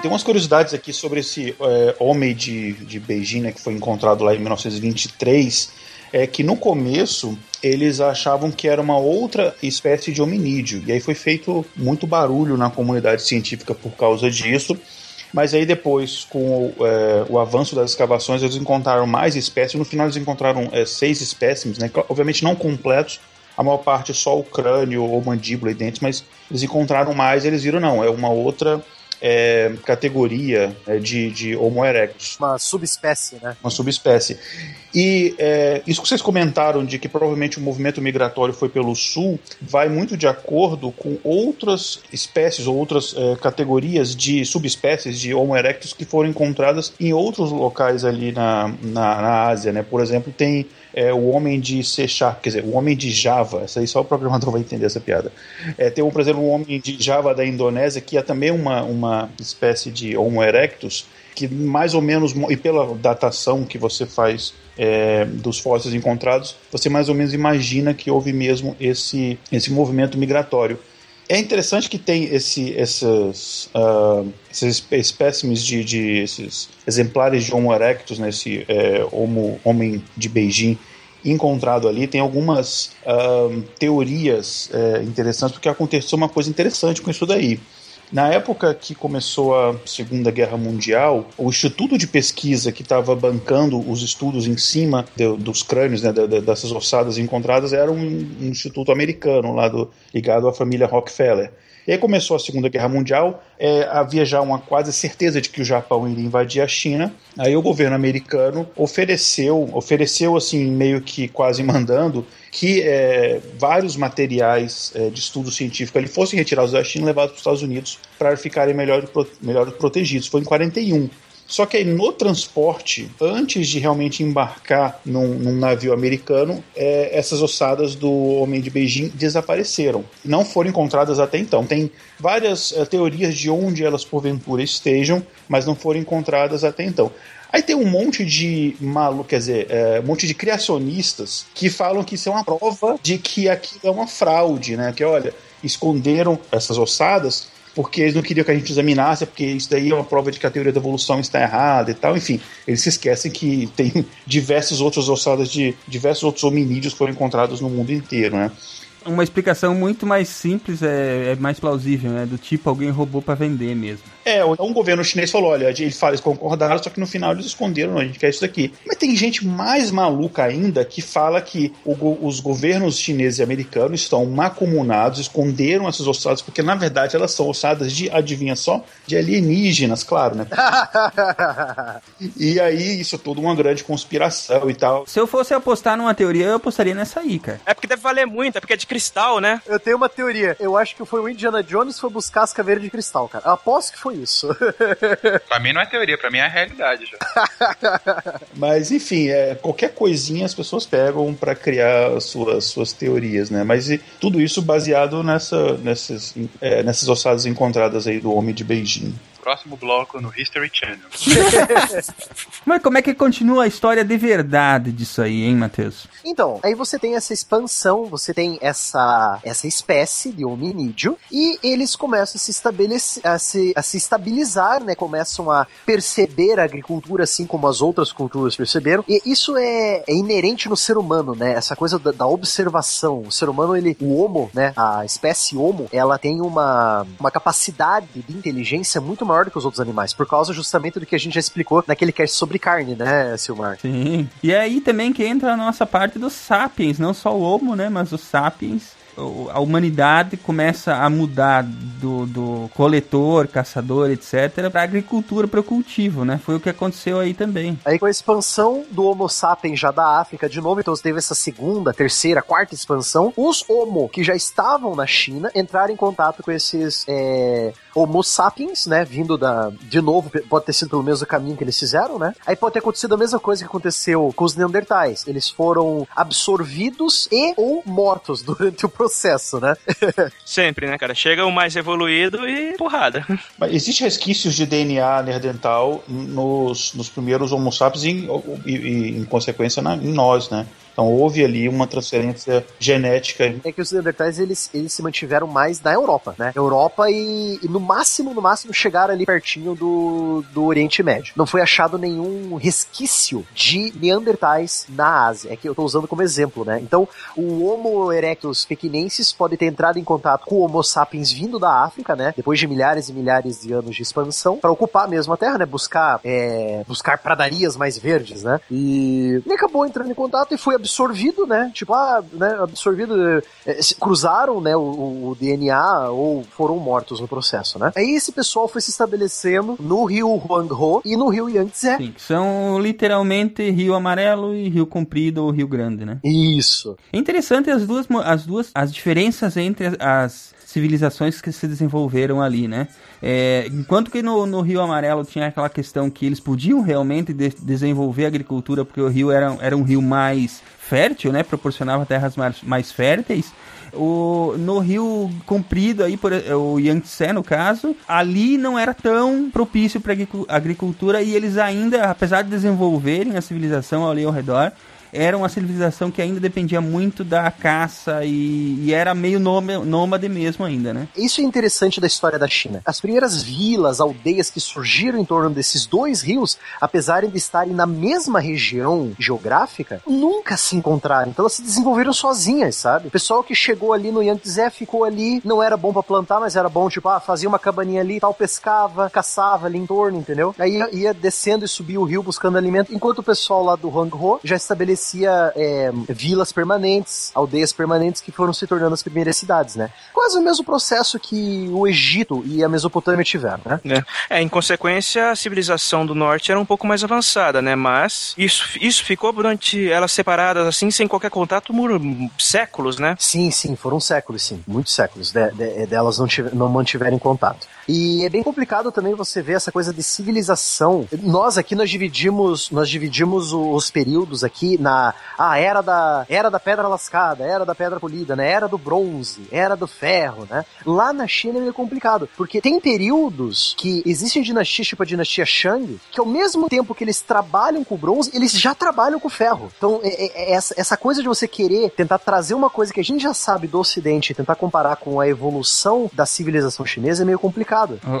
Tem umas curiosidades aqui sobre esse é, homem de, de Beijing, né, que foi encontrado lá em 1923, é que no começo eles achavam que era uma outra espécie de hominídeo, e aí foi feito muito barulho na comunidade científica por causa disso. Mas aí depois, com o, é, o avanço das escavações, eles encontraram mais espécies. No final eles encontraram é, seis espécimes, né? obviamente não completos, a maior parte só o crânio ou mandíbula e dentes, mas eles encontraram mais eles viram, não, é uma outra é, categoria é, de, de Homo erectus, Uma subespécie, né? uma subespécie. E é, isso que vocês comentaram de que provavelmente o movimento migratório foi pelo sul, vai muito de acordo com outras espécies ou outras é, categorias de subespécies de Homo erectus que foram encontradas em outros locais ali na, na, na Ásia, né? Por exemplo, tem é, o homem de C Sharp, quer dizer, o homem de Java, essa aí só o programador (laughs) vai entender essa piada. É, tem, por exemplo, o homem de Java da Indonésia, que é também uma, uma espécie de Homo erectus, que mais ou menos, e pela datação que você faz é, dos fósseis encontrados, você mais ou menos imagina que houve mesmo esse, esse movimento migratório. É interessante que tem esse, esses, ah, esses espécimes de, de esses exemplares de Homo erectus, né, esse é, homo, homem de Beijing encontrado ali. Tem algumas ah, teorias é, interessantes, porque aconteceu uma coisa interessante com isso daí. Na época que começou a Segunda Guerra Mundial, o instituto de pesquisa que estava bancando os estudos em cima de- dos crânios, né, da- da- dessas ossadas encontradas, era um, um instituto americano lá do, ligado à família Rockefeller. E aí começou a Segunda Guerra Mundial, é, havia já uma quase certeza de que o Japão iria invadir a China. Aí o governo americano ofereceu, ofereceu assim meio que quase mandando que é, vários materiais é, de estudo científico ali fossem retirados da China e levados para os Estados Unidos para ficarem melhor, melhor protegidos. Foi em 41. Só que aí no transporte, antes de realmente embarcar num, num navio americano, é, essas ossadas do homem de Beijing desapareceram. Não foram encontradas até então. Tem várias é, teorias de onde elas porventura estejam, mas não foram encontradas até então. Aí tem um monte de maluco, quer dizer, é, um monte de criacionistas que falam que isso é uma prova de que aquilo é uma fraude, né? Que olha, esconderam essas ossadas porque eles não queriam que a gente examinasse, porque isso daí é uma prova de que a teoria da evolução está errada e tal. Enfim, eles se esquecem que tem diversas outras ossadas de diversos outros hominídeos que foram encontrados no mundo inteiro, né? Uma explicação muito mais simples é, é mais plausível, né? Do tipo, alguém roubou pra vender mesmo. É, um governo chinês falou: olha, ele fala, eles concordaram, só que no final eles esconderam, não, a gente quer isso daqui. Mas tem gente mais maluca ainda que fala que o os governos chineses e americanos estão macomunados, esconderam essas ossadas, porque na verdade elas são ossadas de, adivinha só, de alienígenas, claro, né? (laughs) E aí isso é tudo uma grande conspiração e tal. Se eu fosse apostar numa teoria, eu apostaria nessa aí, cara. É porque deve valer muito, é porque é de cristal, né? Eu tenho uma teoria. Eu acho que foi o Indiana Jones que foi buscar as caveiras de cristal, cara. Eu aposto que foi isso. (laughs) Pra mim não é teoria, pra mim é realidade já. (laughs) Mas enfim, é, qualquer coisinha as pessoas pegam para criar as suas, suas teorias, né? Mas e, tudo isso baseado nessa, nessas, é, nessas ossadas encontradas aí do homem de Beijing. Próximo bloco no History Channel. (laughs) Mas como é que continua a história de verdade disso aí, hein, Matheus? Então, aí você tem essa expansão, você tem essa, essa espécie de hominídeo, e eles começam a se, estabelecer, a se, a se estabilizar, né? Começam a perceber a agricultura assim como as outras culturas perceberam. E isso é, é inerente no ser humano, né? Essa coisa da, da observação. O ser humano, ele, o homo, né? A espécie homo, ela tem uma, uma capacidade de inteligência muito maior do que os outros animais, por causa justamente do que a gente já explicou naquele cast sobre carne, né, Silmar? Sim. E é aí também que entra a nossa parte dos sapiens, não só o homo, né, mas os sapiens a humanidade começa a mudar do, do coletor, caçador, etc, para agricultura, para o cultivo, né? Foi o que aconteceu aí também. Aí com a expansão do Homo sapiens já da África de novo, então teve essa segunda, terceira, quarta expansão. Os Homo que já estavam na China entraram em contato com esses é, Homo sapiens, né? Vindo da. De novo, pode ter sido pelo mesmo caminho que eles fizeram, né? Aí pode ter acontecido a mesma coisa que aconteceu com os Neandertais. Eles foram absorvidos e ou mortos (laughs) durante o processo, né? (laughs) Sempre, né, cara? Chega o mais evoluído e porrada. Mas existe resquícios de DNA neandertal nos, nos primeiros Homo sapiens e, e- e, em consequência, na- em nós, né? Então houve ali uma transferência genética. É que os Neandertais, eles, eles se mantiveram mais na Europa, né? Europa e, e no máximo, no máximo, chegaram ali pertinho do, do Oriente Médio. Não foi achado nenhum resquício de Neandertais na Ásia. É que eu tô usando como exemplo, né? Então, o Homo erectus pequinensis pode ter entrado em contato com o Homo sapiens vindo da África, né? Depois de milhares e milhares de anos de expansão, para ocupar mesmo a Terra, né? Buscar, é, buscar pradarias mais verdes, né? E acabou entrando em contato e foi absorvido, né? Tipo, ah, né? Absorvido, é, cruzaram, né? O, o DNA ou foram mortos no processo, né? Aí esse pessoal foi se estabelecendo no rio Huanghe e no rio Yangtze. Sim, são literalmente Rio Amarelo e Rio Comprido ou Rio Grande, né? Isso. É interessante as duas, as duas, as diferenças entre as, as civilizações que se desenvolveram ali, né? É, enquanto que no, no Rio Amarelo tinha aquela questão que eles podiam realmente de- desenvolver a agricultura porque o rio era, era um rio mais fértil, né? Proporcionava terras mais, mais férteis. O, no rio comprido aí, por, o Yangtze no caso, ali não era tão propício para agricultura e eles ainda, apesar de desenvolverem a civilização ali ao redor, era uma civilização que ainda dependia muito da caça e, e era meio nôma- nômade mesmo ainda, né? Isso é interessante da história da China. As primeiras vilas, aldeias que surgiram em torno desses dois rios, apesar de estarem na mesma região geográfica, nunca se encontraram. Então elas se desenvolveram sozinhas, sabe? O pessoal que chegou ali no Yangtze ficou ali, não era bom pra plantar, mas era bom, tipo, ah, fazia uma cabaninha ali tal, pescava, caçava ali em torno, entendeu? Aí ia, descendo e subia o rio buscando alimento, enquanto o pessoal lá do Hangzhou já estabelecia é, vilas permanentes, aldeias permanentes que foram se tornando as primeiras cidades, né? Quase o mesmo processo que o Egito e a Mesopotâmia tiveram, né? né? É, em consequência, a civilização do norte era um pouco mais avançada, né? Mas isso, isso ficou durante elas separadas, assim, sem qualquer contato por séculos, né? Sim, sim, foram séculos, sim, muitos séculos de, de- delas não, tive- não mantiverem contato. E é bem complicado também você ver essa coisa de civilização. Nós aqui nós dividimos, nós dividimos os períodos aqui na a era da era da pedra lascada, era da pedra polida, né? Era do bronze, era do ferro, né? Lá na China é meio complicado, porque tem períodos que existem dinastias tipo a dinastia Shang, que ao mesmo tempo que eles trabalham com o bronze, eles já trabalham com o ferro. Então, é- é- é essa, essa coisa de você querer tentar trazer uma coisa que a gente já sabe do Ocidente e tentar comparar com a evolução da civilização chinesa é meio complicado.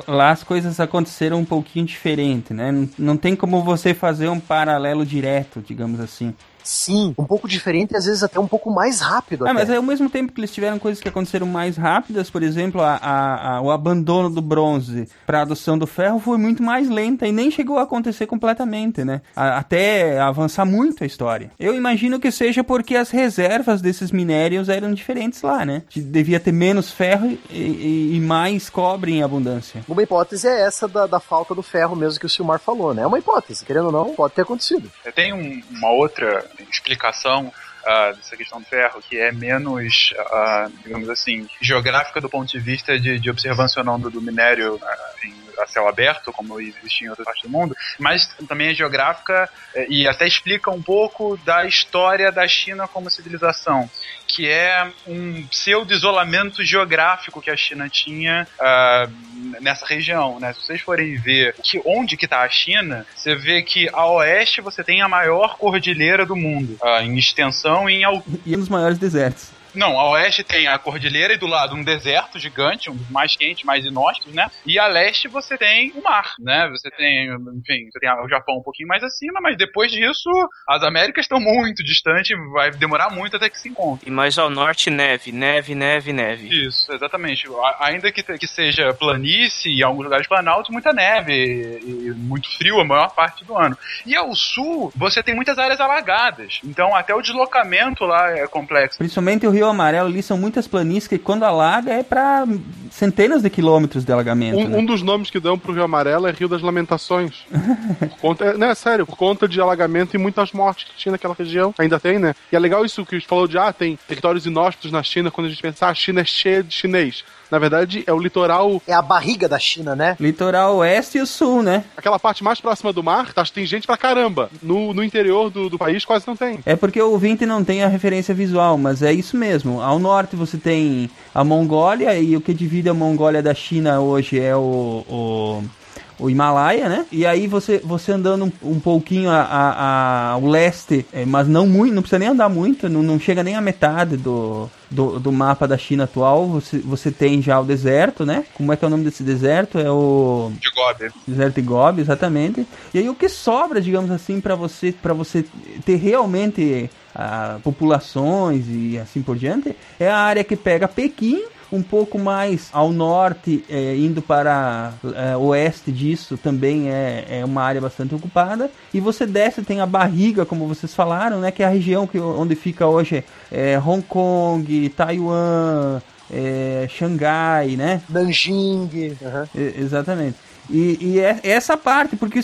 Lá as coisas aconteceram um pouquinho diferente, né? Não, não tem como você fazer um paralelo direto, digamos assim. Sim, um pouco diferente e às vezes até um pouco mais rápido. Até. mas ao mesmo tempo que eles tiveram coisas que aconteceram mais rápidas, por exemplo, a, a- a- o abandono do bronze para a adoção do ferro foi muito mais lenta e nem chegou a acontecer completamente, né? A- até avançar muito a história. Eu imagino que seja porque as reservas desses minérios eram diferentes lá, né? Devia ter menos ferro e, e- e mais cobre em abundância. Uma hipótese é essa da, da falta do ferro mesmo que o Silmar falou, né? É uma hipótese, querendo ou não, pode ter acontecido. Tem um- uma outra explicação ah, dessa questão do ferro que é menos, ah, digamos assim, geográfica do ponto de vista de, de observância ou não do, do minério ah, em a céu aberto, como existe em outras partes do mundo, mas também é geográfica eh, e até explica um pouco da história da China como civilização, que é um pseudo-isolamento geográfico que a China tinha ah, nessa região, né? Se vocês forem ver que, onde que tá a China, você vê que a oeste você tem a maior cordilheira do mundo, ah, em extensão e em. E dos maiores desertos. Não, a oeste tem a cordilheira e do lado um deserto gigante, um dos mais quentes, mais inóspitos, né? E a leste você tem o mar, né? Você tem, enfim, você tem o Japão um pouquinho mais acima, mas depois disso as Américas estão muito distantes, vai demorar muito até que se encontrem. E mais ao norte, neve, neve, neve, neve. Isso, exatamente. Ainda que, que seja planície e alguns lugares planaltos, muita neve e, e muito frio a maior parte do ano. E ao sul, você tem muitas áreas alagadas. Então até o deslocamento lá é complexo. Principalmente o Rio Amarelo ali são muitas planícies que quando alaga é pra centenas de quilômetros de alagamento. Um, né? um dos nomes que dão pro Rio Amarelo é Rio das Lamentações. Por conta, é, não, é sério, por conta de alagamento e muitas mortes que tinha naquela região. Ainda tem, né? E é legal isso que a gente falou de, ah, tem territórios inóspitos na China, quando a gente pensa, ah, a China é cheia de chinês. Na verdade, é o litoral, É a barriga da China, né? Litoral oeste e o sul, né? aquela parte mais próxima do mar, tá, tem gente pra caramba. No, no interior do, do país quase não tem. É porque o ouvinte não tem a referência visual, mas é isso mesmo. Ao norte você tem a Mongólia, e o que divide a Mongólia da China hoje é o, o, o Himalaia, né? E aí você, você andando um, um pouquinho a, a- a- ao leste, é, mas não muito, não precisa nem andar muito, não, não chega nem a metade do, do, do mapa da China atual. Você, você tem já o deserto, né? Como é que é o nome desse deserto? É o De Gobi. deserto de Gobi, exatamente. E aí o que sobra, digamos assim, para você para você ter realmente ah, populações e assim por diante, é a área que pega Pequim, um pouco mais ao norte, eh, indo para eh, oeste disso, também é, é uma área bastante ocupada. E você desce, tem a barriga, como vocês falaram, né, que é a região que, onde fica hoje eh, Hong Kong, Taiwan, eh, Xangai, né? Nanjing. aham. E- Exatamente. E, e é é essa parte, porque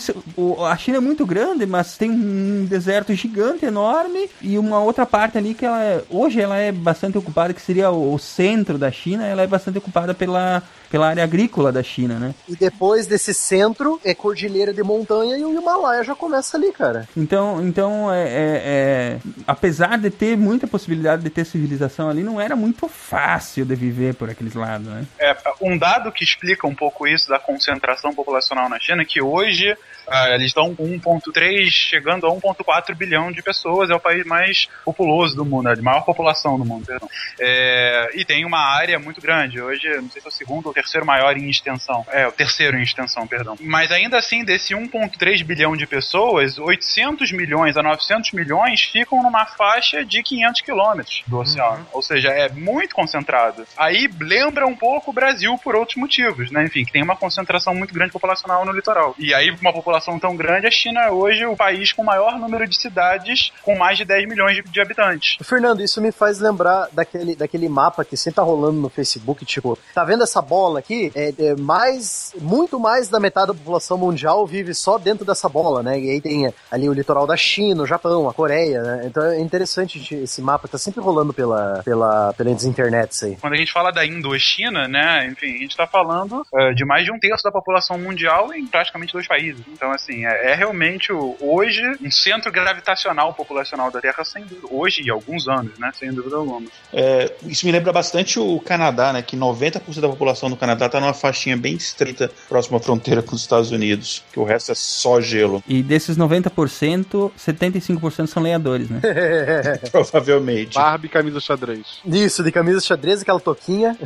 a China é muito grande, mas tem um deserto gigante, enorme, e uma outra parte ali que ela é, hoje ela é bastante ocupada, que seria o, o centro da China, ela é bastante ocupada pela, pela área agrícola da China, né? E depois desse centro é cordilheira de montanha e o Himalaia já começa ali, cara. Então, então é, é- é- apesar de ter muita possibilidade de ter civilização ali, não era muito fácil de viver por aqueles lados, né? É, um dado que explica um pouco isso da concentração populacional na China é que hoje ah, eles estão com 1,3 chegando a 1,4 bilhão de pessoas, é o país mais populoso do mundo, é a maior população do mundo, perdão. É, e tem uma área muito grande, hoje não sei se é o segundo ou terceiro maior em extensão, é, o terceiro em extensão, perdão. Mas ainda assim, desse 1,3 bilhão de pessoas, 800 milhões a 900 milhões ficam numa faixa de 500 quilômetros do oceano, ou seja, é muito concentrado. Aí lembra um pouco o Brasil por outros motivos, né? Enfim, que tem uma concentração muito grande populacional no litoral. E aí, uma população tão grande, a China é hoje o país com o maior número de cidades com mais de 10 milhões de, de habitantes. Fernando, isso me faz lembrar daquele, daquele mapa que sempre tá rolando no Facebook, tipo, tá vendo essa bola aqui? É, é mais, muito mais da metade da população mundial vive só dentro dessa bola, né? E aí tem ali o litoral da China, o Japão, a Coreia, né? Então é interessante esse mapa, tá sempre rolando pela, pela, pelas internets aí. Quando a gente fala da Indochina, né, enfim, a gente está falando eh, de mais de um terço da população mundial em praticamente dois países. Então, assim, é, é realmente o- hoje um centro gravitacional populacional da Terra, sem dúvida. Hoje e alguns anos, né, sem dúvida alguma. É, isso me lembra bastante o Canadá, né? Que 90% da população do Canadá tá numa faixinha bem estreita próxima à fronteira com os Estados Unidos, que o resto é só gelo, E desses 90%, 75% são lenhadores, né? (laughs) (laughs) provavelmente. Barbie e camisa xadrez. Isso, de camisa xadrez, aquela toquinha.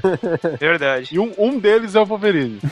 Verdade. E um, um deles é o Wolverine. (laughs)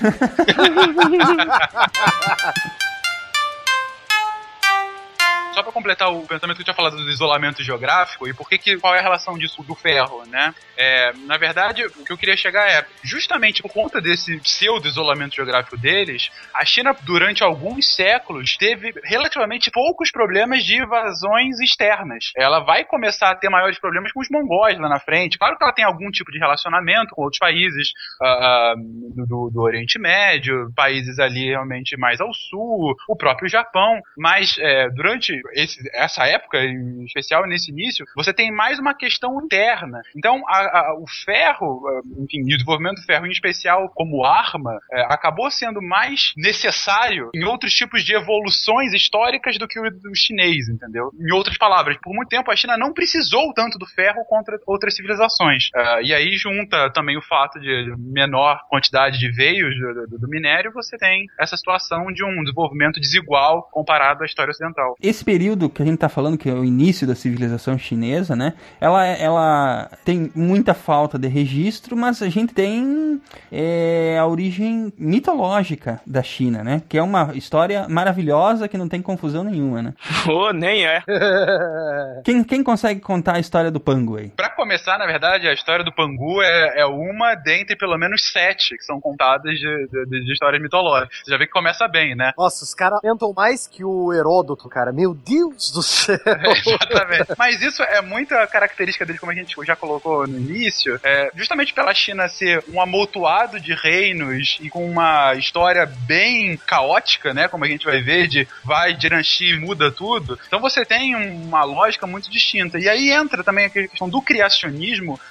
Só para completar o pensamento que eu tinha falado do isolamento geográfico e por que, que qual é a relação disso do ferro, né? É, na verdade, o que eu queria chegar é justamente por conta desse pseudo isolamento geográfico deles, a China durante alguns séculos teve relativamente poucos problemas de invasões externas. Ela vai começar a ter maiores problemas com os mongóis lá na frente. Claro que ela tem algum tipo de relacionamento com outros países ah, do, do- do Oriente Médio, países ali realmente mais ao sul, o próprio Japão, mas é, durante esse, essa época, em especial nesse início, você tem mais uma questão interna. Então, a, a, o ferro, enfim, e o desenvolvimento do ferro em especial como arma, é, acabou sendo mais necessário em outros tipos de evoluções históricas do que o do chinês, entendeu? Em outras palavras, por muito tempo a China não precisou tanto do ferro contra outras civilizações. Uh, e aí junta também o fato de menor quantidade de veios do, do, do, minério, você tem essa situação de um desenvolvimento desigual comparado à história ocidental. Esse período que a gente está falando, que é o início da civilização chinesa, né? Ela, ela tem muita falta de registro, mas a gente tem é, a origem mitológica da China, né? Que é uma história maravilhosa que não tem confusão nenhuma, né? (laughs) Oh, nem é. quem, quem consegue contar a história do Pangu aí? Pra começar, na verdade, a história do Pangu é, é uma dentre pelo menos sete que são contadas de, de, de histórias mitológicas. Você já vê que começa bem, né? Nossa, os caras tentam mais que o Heródoto, cara. Meu Deus do céu! (laughs) É, exatamente. Mas isso é muita característica dele, como a gente já colocou no início, é, justamente pela China ser um amontoado de reinos e com uma história bem caótica, né? Como a gente vai ver, de vai, Jiranxi muda tudo. Então você tem uma lógica muito distinta. E aí entra também a questão do criacionismo,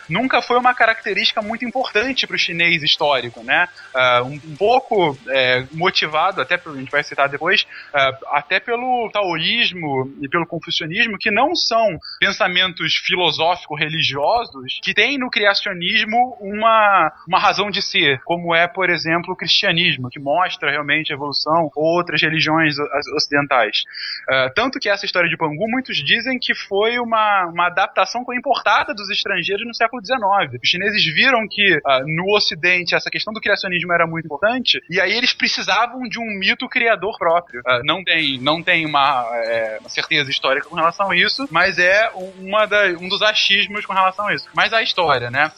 nunca foi uma característica muito importante para o chinês histórico, né? Uh, um, pouco é, motivado, até a gente vai citar depois, uh, até pelo taoísmo e pelo confucionismo, que não são pensamentos filosóficos religiosos que têm no criacionismo uma, uma razão de ser, como é, por exemplo, o cristianismo, que mostra realmente a evolução, ou outras religiões ocidentais. Uh, tanto que essa história de Pangu, muitos dizem que foi uma, uma adaptação importada dos estrangeiros no século XIX. Os chineses viram que uh, no Ocidente essa questão do criacionismo era muito importante, e aí eles precisavam de um mito criador próprio. Uh, não tem, não tem uma, é, uma, certeza histórica com relação a isso, mas é uma da, um dos achismos com relação a isso. Mas a história, né?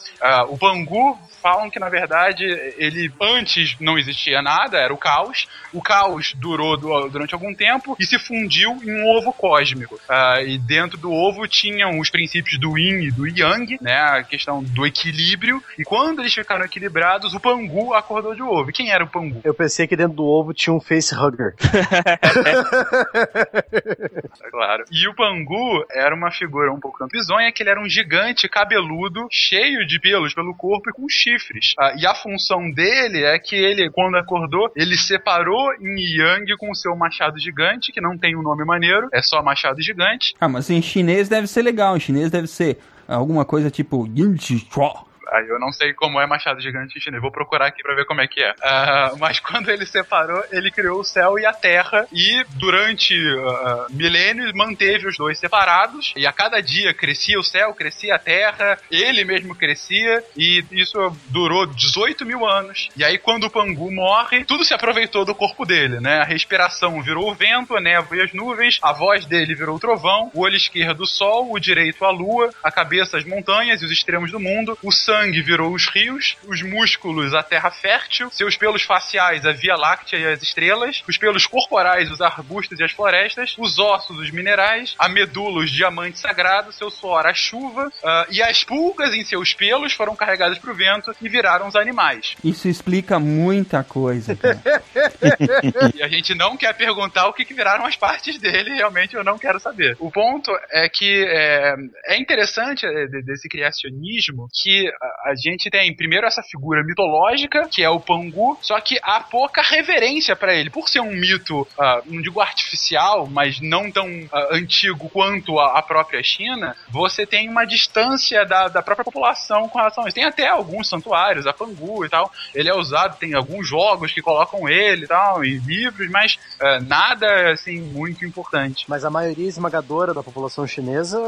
o Bangu falam que, na verdade, ele antes não existia nada, era o caos. O caos durou durante algum tempo e se fundiu em um ovo cósmico. Uh, e dentro do ovo tinham os princípios do yin e do yang, né? A questão do equilíbrio. E quando eles ficaram equilibrados, o Pangu acordou de ovo. E quem era o Pangu? Eu pensei que dentro do ovo tinha um facehugger. (laughs) é claro. E o Pangu era uma figura um pouco bizonha, que ele era um gigante cabeludo, cheio de pelos pelo corpo e com chifre chifres. Ah, e a função dele é que ele, quando acordou, ele separou em Yang com o seu machado gigante, que não tem um nome maneiro, é só machado gigante. Ah, mas em chinês deve ser legal, em chinês deve ser alguma coisa tipo Aí eu não sei como é Machado Gigante em chinês. Vou procurar aqui pra ver como é que é. Uh, mas (laughs) quando ele separou, ele criou o céu e a terra. E durante uh, milênios manteve os dois separados. E a cada dia crescia o céu, crescia a terra. Ele mesmo crescia. E isso durou 18 mil anos. E aí quando o Pangu morre, tudo se aproveitou do corpo dele, né? A respiração virou o vento, a névoa e as nuvens. A voz dele virou o trovão. O olho esquerdo o sol, o direito a lua. A cabeça as montanhas e os extremos do mundo. O sangue sangue virou os rios, os músculos a terra fértil, seus pelos faciais a Via Láctea e as estrelas, os pelos corporais os arbustos e as florestas, os ossos os minerais, a medula os diamantes sagrados, seu suor a chuva, uh, e as pulgas em seus pelos foram carregadas para o vento e viraram os animais. Isso explica muita coisa, cara. (laughs) e a gente não quer perguntar o que, que viraram as partes dele, realmente eu não quero saber. O ponto é que é, é interessante é, desse criacionismo que a gente tem primeiro essa figura mitológica, que é o Pangu, só que há pouca reverência para ele. Por ser um mito, uh, não digo artificial, mas não tão uh, antigo quanto a, a, própria China, você tem uma distância da, da própria população com relação a isso. Tem até alguns santuários, a Pangu e tal. Ele é usado, tem alguns jogos que colocam ele e tal, em livros, mas uh, nada assim muito importante. Mas a maioria esmagadora da população chinesa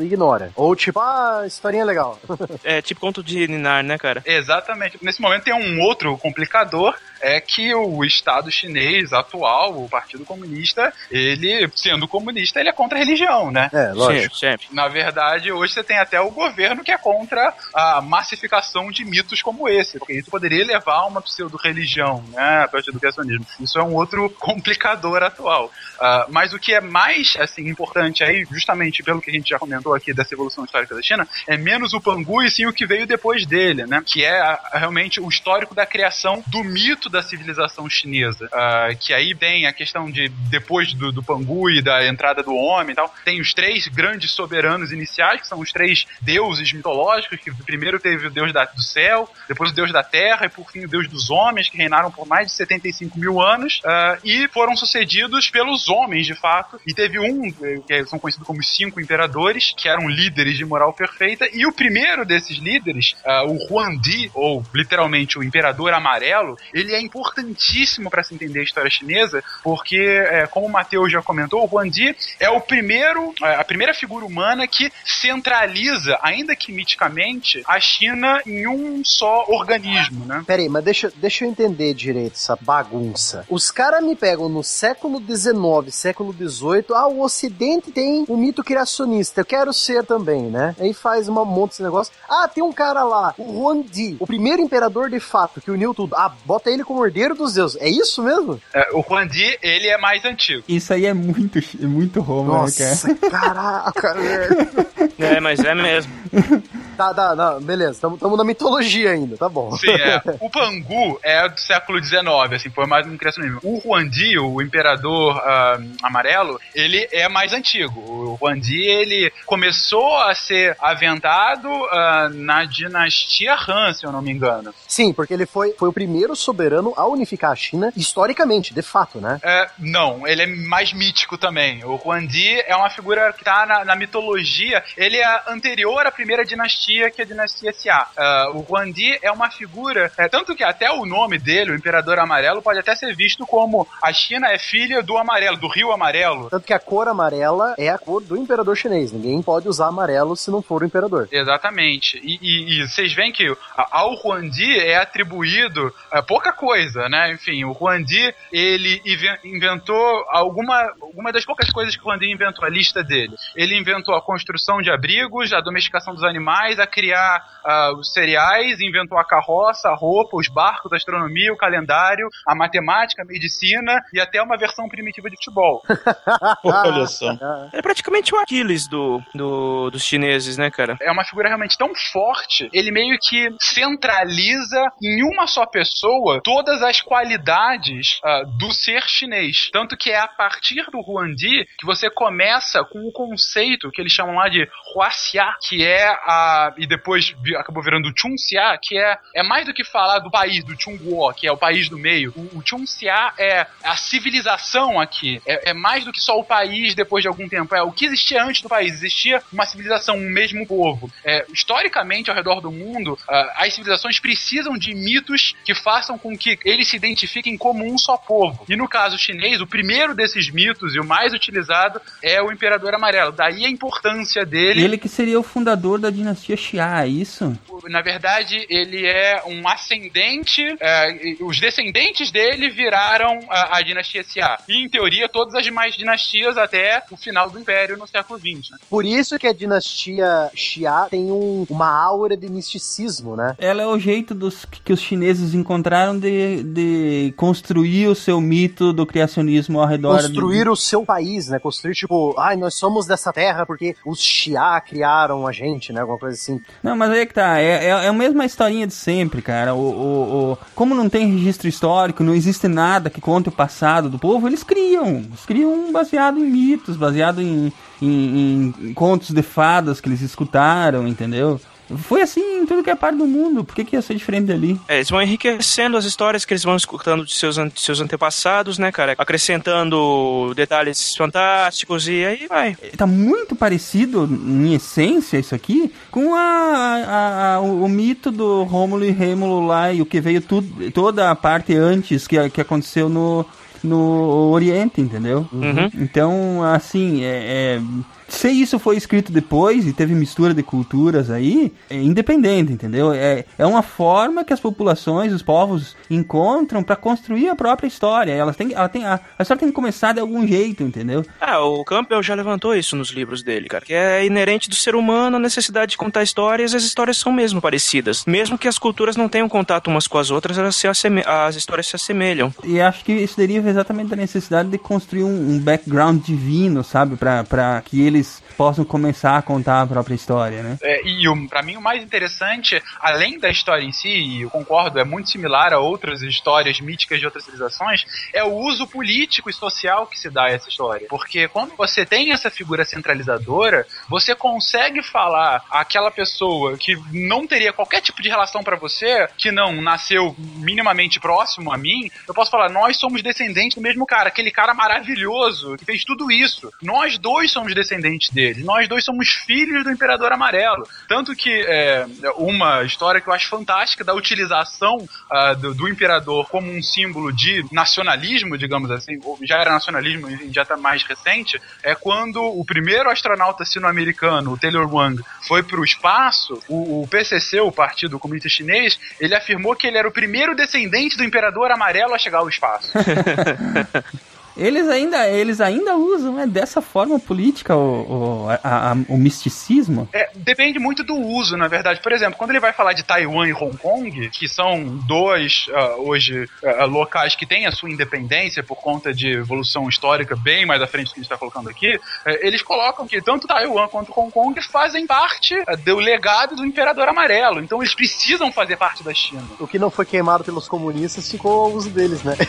ignora. Ou tipo, ah, historinha legal. (laughs) é, tipo conto de Ninar, né, cara? Exatamente. Nesse momento tem um outro complicador, é que o Estado chinês atual, o Partido Comunista, ele, sendo comunista, ele é contra a religião, né? É, lógico. Sempre, sempre. Na verdade, hoje você tem até o governo que é contra a massificação de mitos como esse, porque isso poderia levar a uma pseudo-religião, né, a partir do criacionismo. Isso é um outro (laughs) complicador atual. Uh, mas o que é mais, assim, importante aí, justamente pelo que a gente já comentou aqui dessa evolução histórica da China, é menos o Pangu e sim o que veio depois dele, né? Que é a, realmente o histórico da criação do mito da civilização chinesa, ah, que aí tem a questão de depois do, do Pangu e da entrada do homem e tal, tem os três grandes soberanos iniciais, que são os três deuses mitológicos, que primeiro teve o deus da- do céu, depois o deus da terra e por fim o deus dos homens, que reinaram por mais de 75 mil anos, ah, e foram sucedidos pelos homens, de fato, e teve um, que são conhecidos como os cinco imperadores, que eram líderes de moral perfeita, e o primeiro desses líderes, ah, o Huangdi, ou literalmente o Imperador Amarelo, ele é importantíssimo para se entender a história chinesa, porque, eh, como o Matheus já comentou, o Huangdi é o primeiro, eh, a primeira figura humana que centraliza, ainda que miticamente, a China em um só organismo, né? Peraí, mas deixa, deixa eu entender direito essa bagunça. Os caras me pegam no século XIX, século XVIII, ah, o Ocidente tem um mito criacionista, eu quero ser também, né? Aí faz uma monte desse negócio. Ah, tem um cara lá, o Huangdi, o primeiro imperador de fato, que uniu tudo. Ah, bota ele como herdeiro dos deuses. É isso mesmo? Eh, o Huangdi, ele é mais antigo. Isso aí é muito, é muito Roma, né, cara? Nossa, caraca, (laughs) velho. É, mas é mesmo. (laughs) Tá, tá, não, beleza, tamo, tamo na mitologia ainda, tá bom. Sim, é. (laughs) O Pangu é do século XIX, assim, foi mais um criacionismo. O Huangdi, o imperador ah, amarelo, ele é mais antigo. O Huangdi, ele começou a ser aventado ah, na dinastia Han, se eu não me engano. Sim, porque ele foi, foi o primeiro soberano a unificar a China, historicamente, de fato, né? É, não, ele é mais mítico também. O Huangdi é uma figura que tá na, na mitologia. Ele é anterior à primeira dinastia, que é a dinastia Xia. Ah, o Huangdi é uma figura, é, tanto que até o nome dele, o Imperador Amarelo, pode até ser visto como a China é filha do amarelo, do Rio Amarelo. Tanto que a cor amarela é a cor do imperador chinês. Ninguém pode usar amarelo se não for o imperador. Exatamente. E, e- e vocês veem que ao Huangdi é atribuído é, pouca coisa, né? Enfim, o Huangdi, ele inven- inventou alguma, alguma das poucas coisas que o Huangdi inventou, a lista dele. Ele inventou a construção de abrigos, a domesticação dos animais, a criar ah, os cereais, inventou a carroça, a roupa, os barcos, a astronomia, o calendário, a matemática, a medicina e até uma versão primitiva de futebol. (laughs) Olha só. (laughs) É praticamente o Aquiles do, do- dos chineses, né, cara? é uma figura realmente tão forte, ele meio que centraliza em uma só pessoa todas as qualidades ah, do ser chinês. Tanto que é a partir do Huangdi que você começa com o conceito que eles chamam lá de Huaxia, que é a. e depois acabou virando Chunxia, que é, é mais do que falar do país, do Chunguo, que é o país do meio. O, o Chunxia é a civilização aqui. É, é mais do que só o país depois de algum tempo. É o que existia antes do país. Existia uma civilização, um mesmo povo. É, historicamente, ao redor do mundo, ah, as civilizações precisam de mitos que façam com que eles se identifiquem como um só povo. E no caso chinês, o primeiro desses mitos e o mais utilizado é o Imperador Amarelo. Daí a importância dele. Ele que seria o fundador da dinastia Xia, é isso? Na verdade, ele é um ascendente. é, os descendentes dele viraram a, a dinastia Xia. E, em teoria, todas as demais dinastias até o final do Império no século XX. Né? Por isso que a dinastia Xia tem um- uma aura de misticismo, né? Ela é o jeito dos, que os chineses encontraram de, de construir o seu mito do criacionismo ao redor. Construir o seu país, né? Construir, tipo, ai, nós somos dessa terra porque os Xia criaram a gente, né? Alguma coisa assim. Não, mas aí é que tá. É, é, é a mesma historinha de sempre, cara. O, o, o- como não tem registro histórico, não existe nada que conte o passado do povo, eles criam. Eles criam baseado em mitos, baseado em, em, em contos de fadas que eles escutaram, entendeu? Foi assim em tudo que é parte do mundo. Por que, que ia ser diferente dali? É, eles vão enriquecendo as histórias que eles vão escutando de seus, de seus antepassados, né, cara? Acrescentando detalhes fantásticos e aí vai. Tá muito parecido, em essência, isso aqui, com a, a- a- o, o mito do Rômulo e Rêmulo lá e o que veio tudo, toda a parte antes que, que aconteceu no, no Oriente, entendeu? Uhum. Então, assim, é, é, se isso foi escrito depois e teve mistura de culturas aí, é independente, entendeu? É, é uma forma que as populações, os povos encontram para construir a própria história. Elas têm, ela tem, a, a história tem que começar de algum jeito, entendeu? Ah, o Campbell já levantou isso nos livros dele, cara. Que é inerente do ser humano a necessidade de contar histórias, as histórias são mesmo parecidas. Mesmo que as culturas não tenham contato umas com as outras, elas se asseme- as histórias se assemelham. E acho que isso deriva exatamente a necessidade de construir um, um background divino, sabe? Pra que eles possam começar a contar a própria história, né? É, e o, pra mim o mais interessante, além da história em si, e eu concordo, é muito similar a outras histórias míticas de outras civilizações, é o uso político e social que se dá a essa história. Porque quando você tem essa figura centralizadora, você consegue falar àquela pessoa que não teria qualquer tipo de relação pra você, que não nasceu minimamente próximo a mim, eu posso falar, nós somos descendentes do mesmo cara, aquele cara maravilhoso que fez tudo isso. Nós dois somos descendentes dele, nós dois somos filhos do Imperador Amarelo. Tanto que é, uma história que eu acho fantástica da utilização ah, do, do imperador como um símbolo de nacionalismo, digamos assim, já era nacionalismo já está mais recente, é quando o primeiro astronauta sino-americano, o Taylor Wang, foi para o espaço, o PCC, o Partido Comunista Chinês, ele afirmou que ele era o primeiro descendente do Imperador Amarelo a chegar ao espaço. (laughs) Eles ainda, eles ainda usam né, dessa forma política o, o, a- a- o misticismo. É, depende muito do uso, na verdade. Por exemplo, quando ele vai falar de Taiwan e Hong Kong, que são dois, ah, hoje, ah, locais que têm a sua independência por conta de evolução histórica bem mais à frente do que a gente está colocando aqui, eh, eles colocam que tanto Taiwan quanto Hong Kong fazem parte ah, do legado do Imperador Amarelo. Então eles precisam fazer parte da China. O que não foi queimado pelos comunistas ficou ao uso deles, né? (laughs)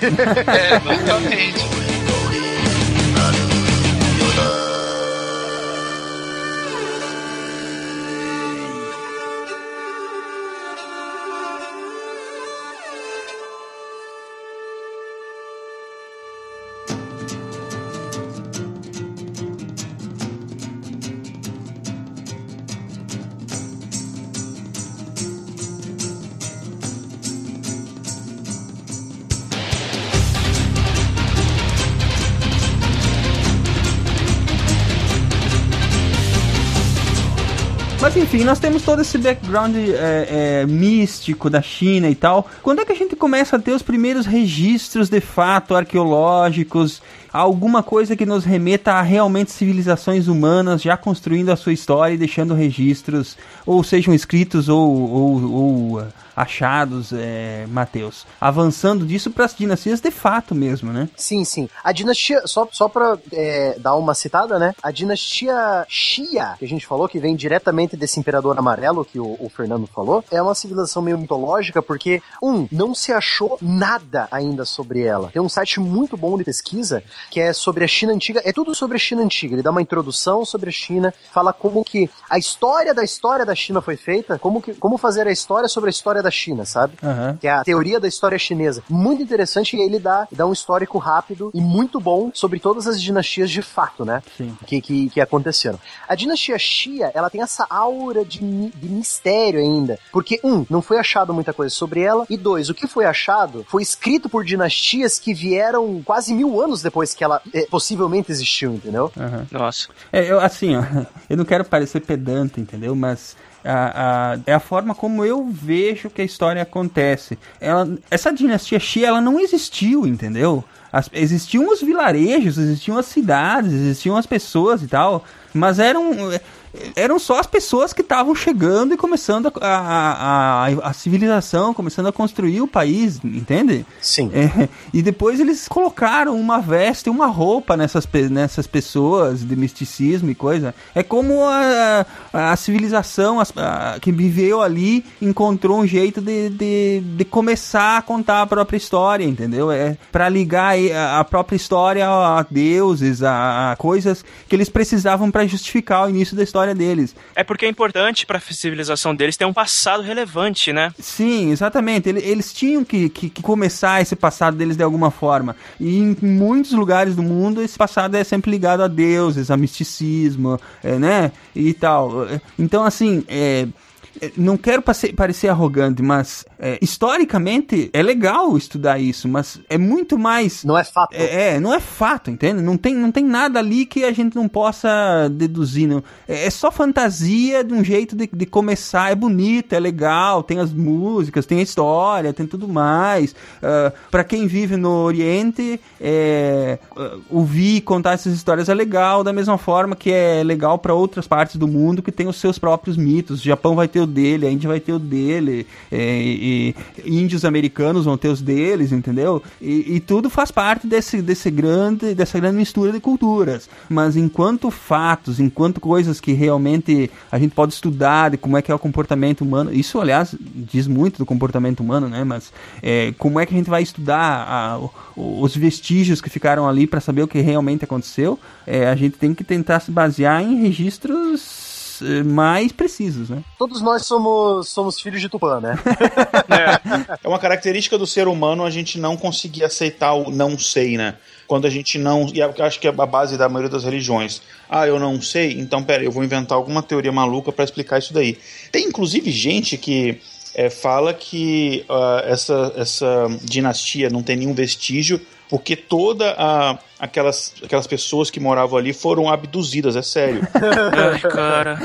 É, exatamente. Mas nós temos todo esse background é, é, místico da China e tal. Quando é que a gente começa a ter os primeiros registros de fato arqueológicos? Alguma coisa que nos remeta a realmente civilizações humanas já construindo a sua história e deixando registros, ou sejam escritos ou, ou, ou, achados, é, Mateus. Avançando disso para as dinastias de fato mesmo, né? Sim, sim. A dinastia, só, só pra é, dar uma citada, né? A dinastia Xia, que a gente falou, que vem diretamente desse imperador amarelo que o, o Fernando falou, é uma civilização meio mitológica, porque, um, não se achou nada ainda sobre ela. Tem um site muito bom de pesquisa que é sobre a China antiga, é tudo sobre a China antiga. Ele dá uma introdução sobre a China, fala como que a história da história da China foi feita, como, que, como fazer a história sobre a história da China, sabe? Aham. que é a teoria da história chinesa. Muito interessante e ele dá, dá um histórico rápido e muito bom sobre todas as dinastias de fato, né? Sim. Que, que, que aconteceram. A dinastia Xia, ela tem essa aura de, de mistério ainda. Porque, um, não foi achado muita coisa sobre ela. E dois, o que foi achado foi escrito por dinastias que vieram quase mil anos depois que ela eh, possivelmente existiu, entendeu? Aham. Nossa. É, eu, assim, ó, (laughs) eu não quero parecer pedante, entendeu? Mas a, a- é a forma como eu vejo que a história acontece. Ela, essa dinastia Xia, ela não existiu, entendeu? As- existiam os vilarejos, existiam as cidades, existiam as pessoas e tal, mas eram eram só as pessoas que estavam chegando e começando a, a, a, a civilização, começando a construir o país, entende? Sim. É, e depois eles colocaram uma veste, uma roupa nessas, nessas pessoas de misticismo e coisa. É como a, a civilização a- que viveu ali encontrou um jeito de, de, de começar a contar a própria história, entendeu? É para ligar a, a própria história a deuses, a, a coisas que eles precisavam para justificar o início da história deles. É porque é importante pra civilização deles ter um passado relevante, né? Sim, exatamente. Ele- Eles tinham que, que- que começar esse passado deles de alguma forma. E em muitos lugares do mundo, esse passado é sempre ligado a deuses, a misticismo, é, né? E tal. Então, assim, é, não quero parecer arrogante, mas é, historicamente é legal estudar isso, mas é muito mais. Não é fato. É, é, não é fato, entende? Não tem, não tem nada ali que a gente não possa deduzir. Não. É, é só fantasia de um jeito de, de começar. É bonito, é legal, tem as músicas, tem a história, tem tudo mais. Ah, Pra quem vive no Oriente, é, ah, ouvir contar essas histórias é legal, da mesma forma que é legal pra outras partes do mundo que tem os seus próprios mitos. O Japão vai ter ter o dele, a Índia vai ter o dele, é, e, e índios americanos vão ter os deles, entendeu? E, e tudo faz parte desse, desse grande, dessa grande mistura de culturas. Mas enquanto fatos, enquanto coisas que realmente a gente pode estudar de como é que é o comportamento humano, isso, aliás, diz muito do comportamento humano, né? Mas é, como é que a gente vai estudar a, os vestígios que ficaram ali para saber o que realmente aconteceu? É, a gente tem que tentar se basear em registros eh, mais precisos, né? Todos nós somos, somos filhos de Tupã, né? (laughs) (laughs) É uma característica do ser humano a gente não conseguir aceitar o não sei, né? Quando a gente não. E eu acho que é a base da maioria das religiões. Ah, eu não sei, então pera, eu vou inventar alguma teoria maluca para explicar isso daí. Tem inclusive gente que é, fala que uh, essa, essa dinastia não tem nenhum vestígio porque toda a aquelas, aquelas pessoas que moravam ali foram abduzidas, é sério. (laughs) Ai, cara.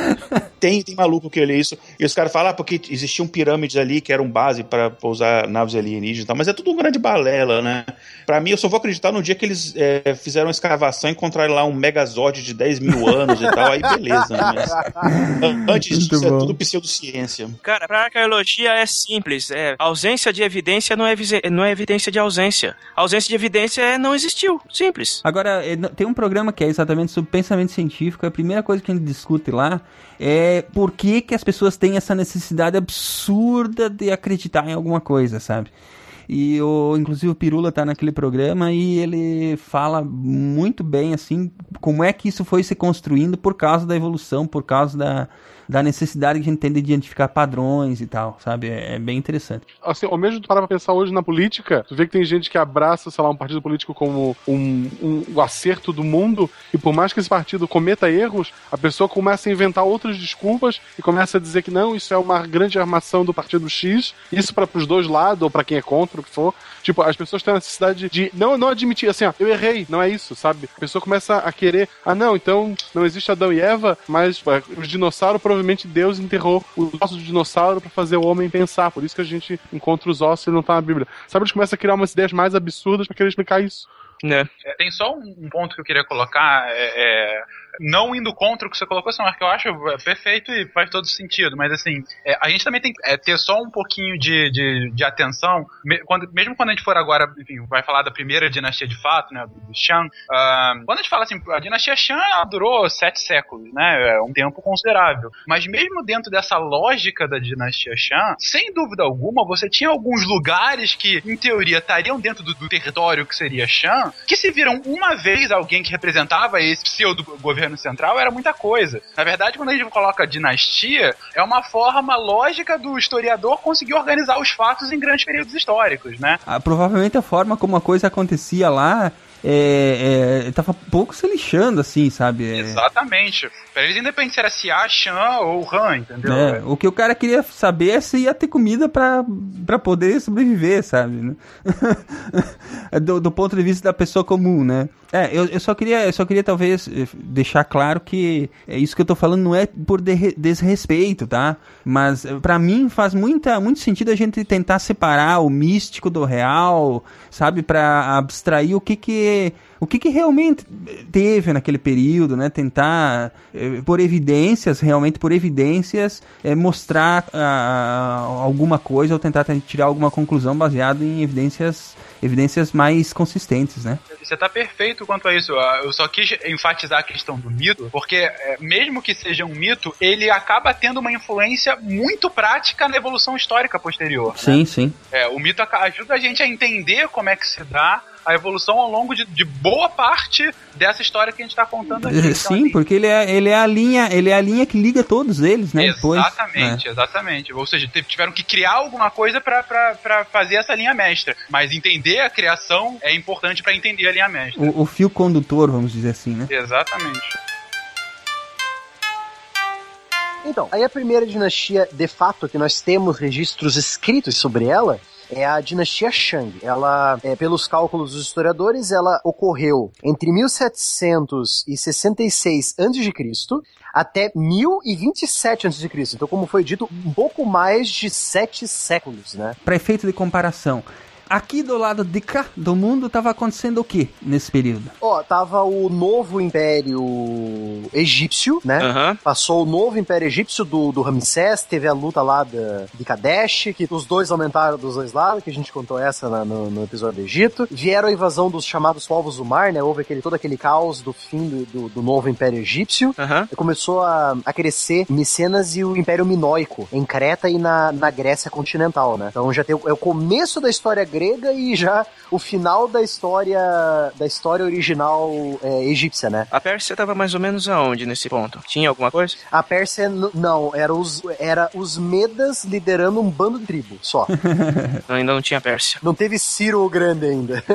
Tem, tem maluco que olha isso. E os caras falam, ah, porque existiam pirâmides ali que eram base para pousar naves alienígenas e tal. Mas é tudo uma grande balela, né? Pra mim, eu só vou acreditar no dia que eles é, fizeram uma escavação e encontraram lá um megazord de 10 mil anos e tal. Aí beleza, né? Mas, (laughs) antes disso, Muito é bom. tudo pseudociência. Cara, pra arqueologia é simples. É, ausência de evidência não é, não é evidência de ausência. ausência de evidência é não existiu. Simples. Agora, eh, n- tem um programa que é exatamente sobre pensamento científico. A primeira coisa que a gente discute lá é por que, que as pessoas têm essa necessidade absurda de acreditar em alguma coisa, sabe? E o, inclusive o Pirula tá naquele programa e ele fala muito bem assim como é que isso foi se construindo por causa da evolução, por causa da, da necessidade que a gente tem de identificar padrões e tal, sabe? É, é bem interessante. assim, ao mesmo parar pra pensar hoje na política, tu vê que tem gente que abraça, sei lá, um partido político como um, um, o acerto do mundo, e por mais que esse partido cometa erros, a pessoa começa a inventar outras desculpas e começa a dizer que não, isso é uma grande armação do partido X, isso para pros dois lados, ou pra quem é contra, o que for. Tipo, as pessoas têm a necessidade de não, não admitir, assim, ó, eu errei, não é isso, sabe? A pessoa começa a querer, ah, não, então não existe Adão e Eva, mas os dinossauros, provavelmente Deus enterrou os ossos do dinossauro pra fazer o homem pensar, por isso que a gente encontra os ossos e não tá na Bíblia. Sabe, eles começam a criar umas ideias mais absurdas pra querer explicar isso. Né? É, Tem só um, um ponto que eu queria colocar, é, é, não indo contra o que você colocou, Samar, que eu acho é, perfeito e faz todo sentido, mas assim, é, a gente também tem que é, ter só um pouquinho de, de, de atenção, me- quando- mesmo quando a gente for agora, enfim, vai falar da primeira dinastia de fato, né, do, do Shang, ah, quando a gente fala assim, a dinastia Shang durou sete séculos, né, é um tempo considerável, mas mesmo dentro dessa lógica da dinastia Shang, sem dúvida alguma, você tinha alguns lugares que, em teoria, estariam dentro do, do território que seria Shang, que se viram uma vez alguém que representava esse pseudo governo central, era muita coisa. Na verdade, quando a gente coloca dinastia, é uma forma lógica do historiador conseguir organizar os fatos em grandes períodos históricos, né? Ah, provavelmente a forma como a coisa acontecia lá é, é, tava pouco se lixando, assim, sabe? É, Exatamente. Pra eles, independente se era Xia, Shan ou Han, entendeu? é, o que o cara queria saber é se ia ter comida pra, pra poder sobreviver, sabe? né? (laughs) do, do ponto de vista da pessoa comum, né? É, eu, eu só queria, eu só queria talvez eh, deixar claro que é isso que eu tô falando não é por de- desrespeito, tá? Mas eh, pra mim faz muita, muito sentido a gente tentar separar o místico do real, sabe? Pra abstrair o que que o que, que realmente teve naquele período, né? Tentar, eh, por evidências, realmente por evidências, eh, mostrar ah, alguma coisa ou tentar tirar alguma conclusão baseada em evidências, evidências mais consistentes, né? Você tá perfeito quanto a isso. Ah, Eu só quis enfatizar a questão do mito, porque é, mesmo que seja um mito, ele acaba tendo uma influência muito prática na evolução histórica posterior. né? Sim, sim. É, o mito ajuda a gente a entender como é que se dá a evolução ao longo de, de boa parte dessa história que a gente tá contando aqui. Então, Sim, porque ele é, ele é a linha, ele é a linha que liga todos eles, né? Depois, Exatamente, exatamente. Ou seja, tiveram que criar alguma coisa pra fazer essa linha mestra. Mas entender a criação é importante pra entender a linha mestra. O, o fio condutor, vamos dizer assim, né? Exatamente. Então, aí a primeira dinastia, de fato, que nós temos registros escritos sobre ela, é a dinastia Shang. Ela, é, pelos cálculos dos historiadores, ela ocorreu entre 1766 a.C. até 1027 a.C. Então, como foi dito, um pouco mais de sete séculos, né? Para efeito de comparação, aqui do lado de cá do mundo tava acontecendo o que nesse período? Ó, tava o novo Império Egípcio, né? Aham. Passou o novo Império Egípcio do, do Ramsés, teve a luta lá da, de Kadesh, que os dois aumentaram dos dois lados, que a gente contou essa na- no, no episódio do Egito. Vieram a invasão dos chamados povos do mar, né? Houve aquele, todo aquele caos do fim do, do, do novo Império Egípcio. E começou a, a crescer Micenas e o Império Minoico, em Creta e na, na Grécia continental, né? Então já tem, o- é o começo da história grega e já o final da história da história original é, egípcia, né? A Pérsia tava mais ou menos aonde nesse ponto? Tinha alguma coisa? A Pérsia, não, era os, era os Medas liderando um bando de tribo, só. (laughs) Ainda não tinha Pérsia. Não teve Ciro o Grande ainda. (laughs)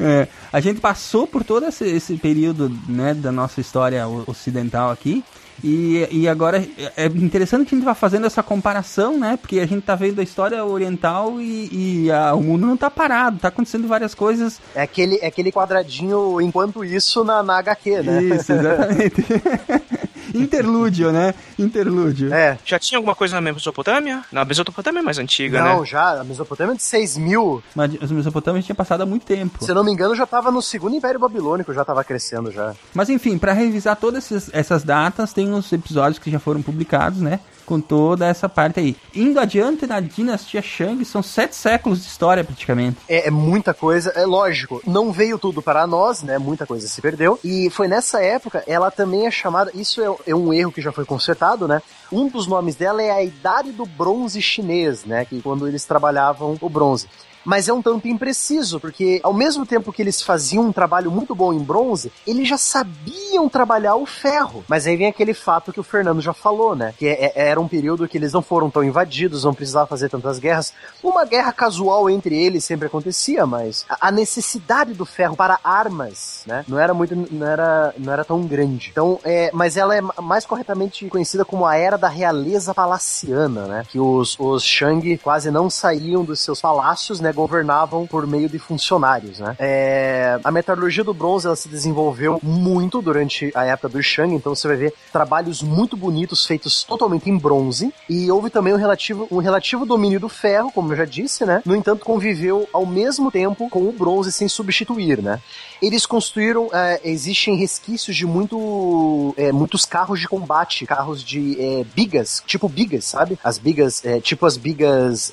É, a gente passou por todo esse, esse período né, da nossa história ocidental aqui. E, e agora é interessante que a gente vá fazendo essa comparação, né? Porque a gente tá vendo a história oriental e, e a- o mundo não tá parado, tá acontecendo várias coisas. É aquele, é aquele quadradinho, enquanto isso, na, na HQ, né? Isso, exatamente. (laughs) Interlúdio, né? Interlúdio. É. Já tinha alguma coisa na Mesopotâmia? Na Mesopotâmia é mais antiga, Não, né? já, a Mesopotâmia é de 6 mil. Mas os Mesopotâmios tinha passado há muito tempo. Se eu não me engano, já tava no segundo Império Babilônico, já tava crescendo já. Mas enfim, para revisar todas essas, essas datas, tem uns episódios que já foram publicados, né? Com toda essa parte aí. Indo adiante na dinastia Shang, são sete séculos de história praticamente. É, é muita coisa, é lógico, não veio tudo para nós, né? Muita coisa se perdeu. E foi nessa época, ela também é chamada. Isso é, é um erro que já foi consertado, né? Um dos nomes dela é a Idade do Bronze Chinês, né? Que quando eles trabalhavam o bronze. Mas é um tanto impreciso, porque ao mesmo tempo que eles faziam um trabalho muito bom em bronze, eles já sabiam trabalhar o ferro. Mas aí vem aquele fato que o Fernando já falou, né? Que é- é- era um período que eles não foram tão invadidos, não precisavam fazer tantas guerras. Uma guerra casual entre eles sempre acontecia, mas a necessidade do ferro para armas, né? Não era muito, não era, não era tão grande. Então, é, mas ela é ma- mais corretamente conhecida como a era da realeza palaciana, né? Que os, os Shang quase não saíam dos seus palácios, né? Governavam por meio de funcionários, né? É, a metalurgia do bronze ela se desenvolveu muito durante a época do Shang, então você vai ver trabalhos muito bonitos feitos totalmente em bronze e houve também um relativo, um relativo domínio do ferro, como eu já disse, né? No entanto, conviveu ao mesmo tempo com o bronze sem substituir, né? Eles construíram, é, existem resquícios de muito, é, muitos carros de combate, carros de é, bigas, tipo bigas, sabe? As bigas, é, tipo as bigas.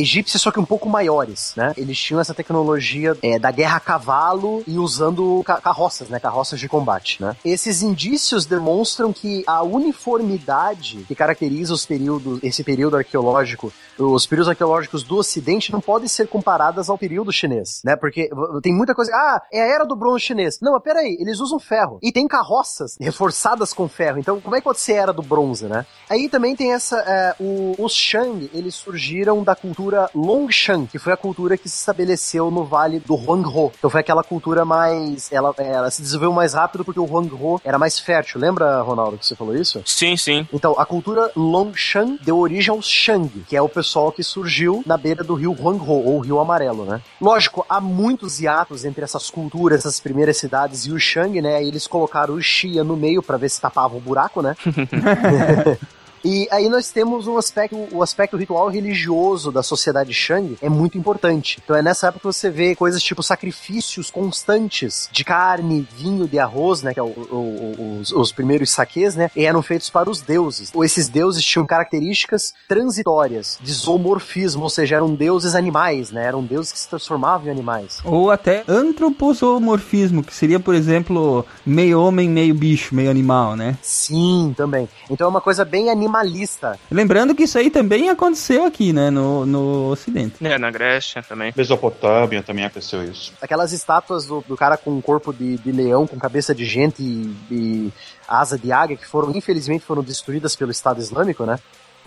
Egípcias, só que um pouco maiores, né? Eles tinham essa tecnologia é, da guerra a cavalo e usando ca- carroças, né? Carroças de combate, né? Esses indícios demonstram que a uniformidade que caracteriza os períodos, esse período arqueológico, os períodos arqueológicos do Ocidente não podem ser comparadas ao período chinês, né? Porque tem muita coisa. Ah, é a era do bronze chinês. Não, mas peraí, eles usam ferro e tem carroças reforçadas com ferro. Então, como é que pode ser a era do bronze, né? Aí também tem essa. é, o- os Shang, eles surgiram da cultura Longshan, que foi a cultura que se estabeleceu no vale do Huanghe. Então foi aquela cultura mais. Ela, ela se desenvolveu mais rápido porque o Huanghe era mais fértil. Lembra, Ronaldo, que você falou isso? Sim, sim. Então, a cultura Longshan deu origem aos Shang, que é o pessoal que surgiu na beira do rio Huanghe, ou Rio Amarelo, né? Lógico, há muitos hiatos entre essas culturas, essas primeiras cidades e o Shang, né? E eles colocaram o Xia no meio pra ver se tapava o buraco, né? (laughs) E aí nós temos um aspecto, o aspecto ritual religioso da sociedade Shang é muito importante. Então é nessa época que você vê coisas tipo sacrifícios constantes de carne, vinho, de arroz, né, que é o, o- os, os primeiros saques, né, e eram feitos para os deuses. Ou esses deuses tinham características transitórias de zoomorfismo, ou seja, eram deuses animais, né, eram deuses que se transformavam em animais. Ou até antroposomorfismo, que seria, por exemplo, meio homem, meio bicho, meio animal, né? Sim, também. Então é uma coisa bem animalista. Lembrando que isso aí também aconteceu aqui, né, no, no Ocidente. É, na Grécia também. Mesopotâmia também aconteceu isso. Aquelas estátuas do, do cara com um corpo de, de leão, com cabeça de gente e, e asa de águia, que foram, infelizmente, foram destruídas pelo Estado Islâmico, né?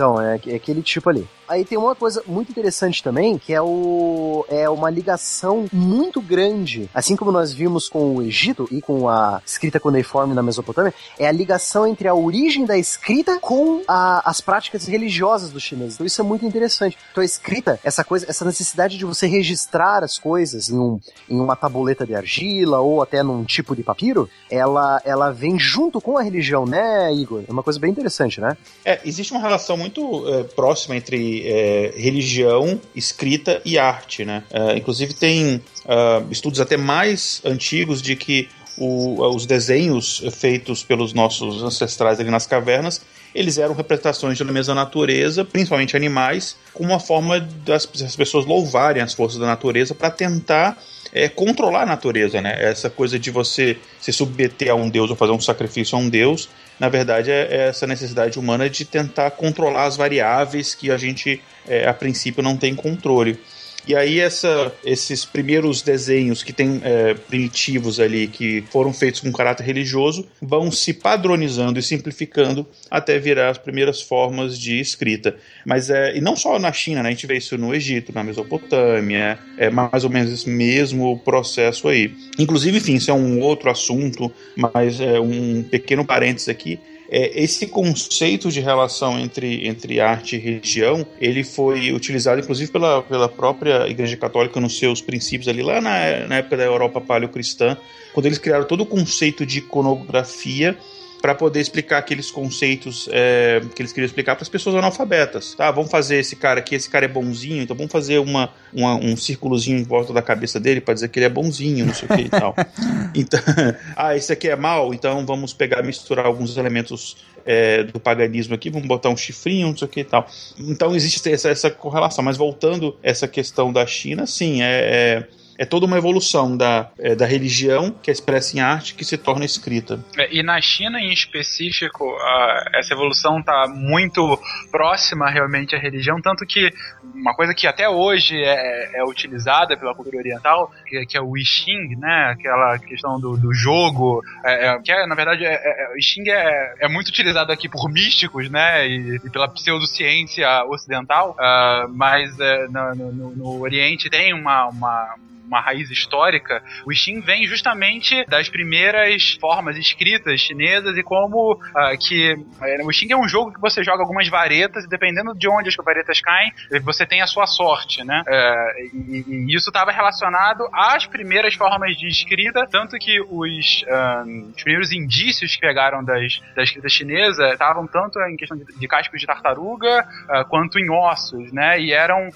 Então, é, é aquele tipo ali. Aí tem uma coisa muito interessante também, que é, o, é uma ligação muito grande, assim como nós vimos com o Egito e com a escrita cuneiforme na Mesopotâmia, é a ligação entre a origem da escrita com a- as práticas religiosas dos chineses. Então isso é muito interessante. Então a escrita, essa coisa, essa necessidade de você registrar as coisas em, um, em uma tabuleta de argila ou até num tipo de papiro, ela, ela vem junto com a religião, né, Igor? É uma coisa bem interessante, né? É, existe uma relação muito muito é, próxima entre é, religião, escrita e arte, né? É, inclusive tem ah, estudos até mais antigos de que o- os desenhos feitos pelos nossos ancestrais ali nas cavernas eles eram representações de elementos da natureza, principalmente animais, como uma forma das, das pessoas louvarem as forças da natureza para tentar é, controlar a natureza, né? Essa coisa de você se submeter a um deus ou fazer um sacrifício a um deus, na verdade é, é essa necessidade humana de tentar controlar as variáveis que a gente, é, a princípio, não tem controle. E aí essa, esses primeiros desenhos que tem é, primitivos ali, que foram feitos com caráter religioso, vão se padronizando e simplificando até virar as primeiras formas de escrita. Mas é, e não só na China, né? A gente vê isso no Egito, na Mesopotâmia, é mais ou menos esse mesmo processo aí. Inclusive, enfim, isso é um outro assunto, mas é um pequeno parênteses aqui é, esse conceito de relação entre, entre arte e religião, ele foi utilizado inclusive pela, pela própria Igreja Católica nos seus princípios ali lá na, na época da Europa paleocristã, quando eles criaram todo o conceito de iconografia para poder explicar aqueles conceitos é, que eles queriam explicar para as pessoas analfabetas. Tá, vamos fazer esse cara aqui, esse cara é bonzinho, então vamos fazer uma, uma um círculozinho em volta da cabeça dele para dizer que ele é bonzinho, não sei o que e tal. (laughs) Então, (laughs) ah, esse aqui é mal, então vamos pegar misturar alguns elementos é, do paganismo aqui, vamos botar um chifrinho, não sei o que e tal. Então existe essa, essa correlação, mas voltando essa questão da China, sim, é, é é toda uma evolução da, é, da religião que é expressa em arte que se torna escrita. É, E na China, em específico, a- essa evolução está muito próxima realmente à religião, tanto que uma coisa que até hoje é, é utilizada pela cultura oriental, que, que é o I Ching, né? Aquela questão do, do jogo, é, é, que é, na verdade, é, é, o I Ching é, é muito utilizado aqui por místicos, né? E, e pela pseudociência ocidental, ah, mas é, no- no- no Oriente tem uma- uma uma raiz histórica, o Xing vem justamente das primeiras formas escritas chinesas e como ah, que eh, o Xing é um jogo que você joga algumas varetas e dependendo de onde as varetas caem, você tem a sua sorte, né? Eh, e, e isso estava relacionado às primeiras formas de escrita, tanto que os, ah, os primeiros indícios que pegaram das, da escrita chinesa estavam tanto em questão de, de cascos de tartaruga ah, quanto em ossos, né? E eram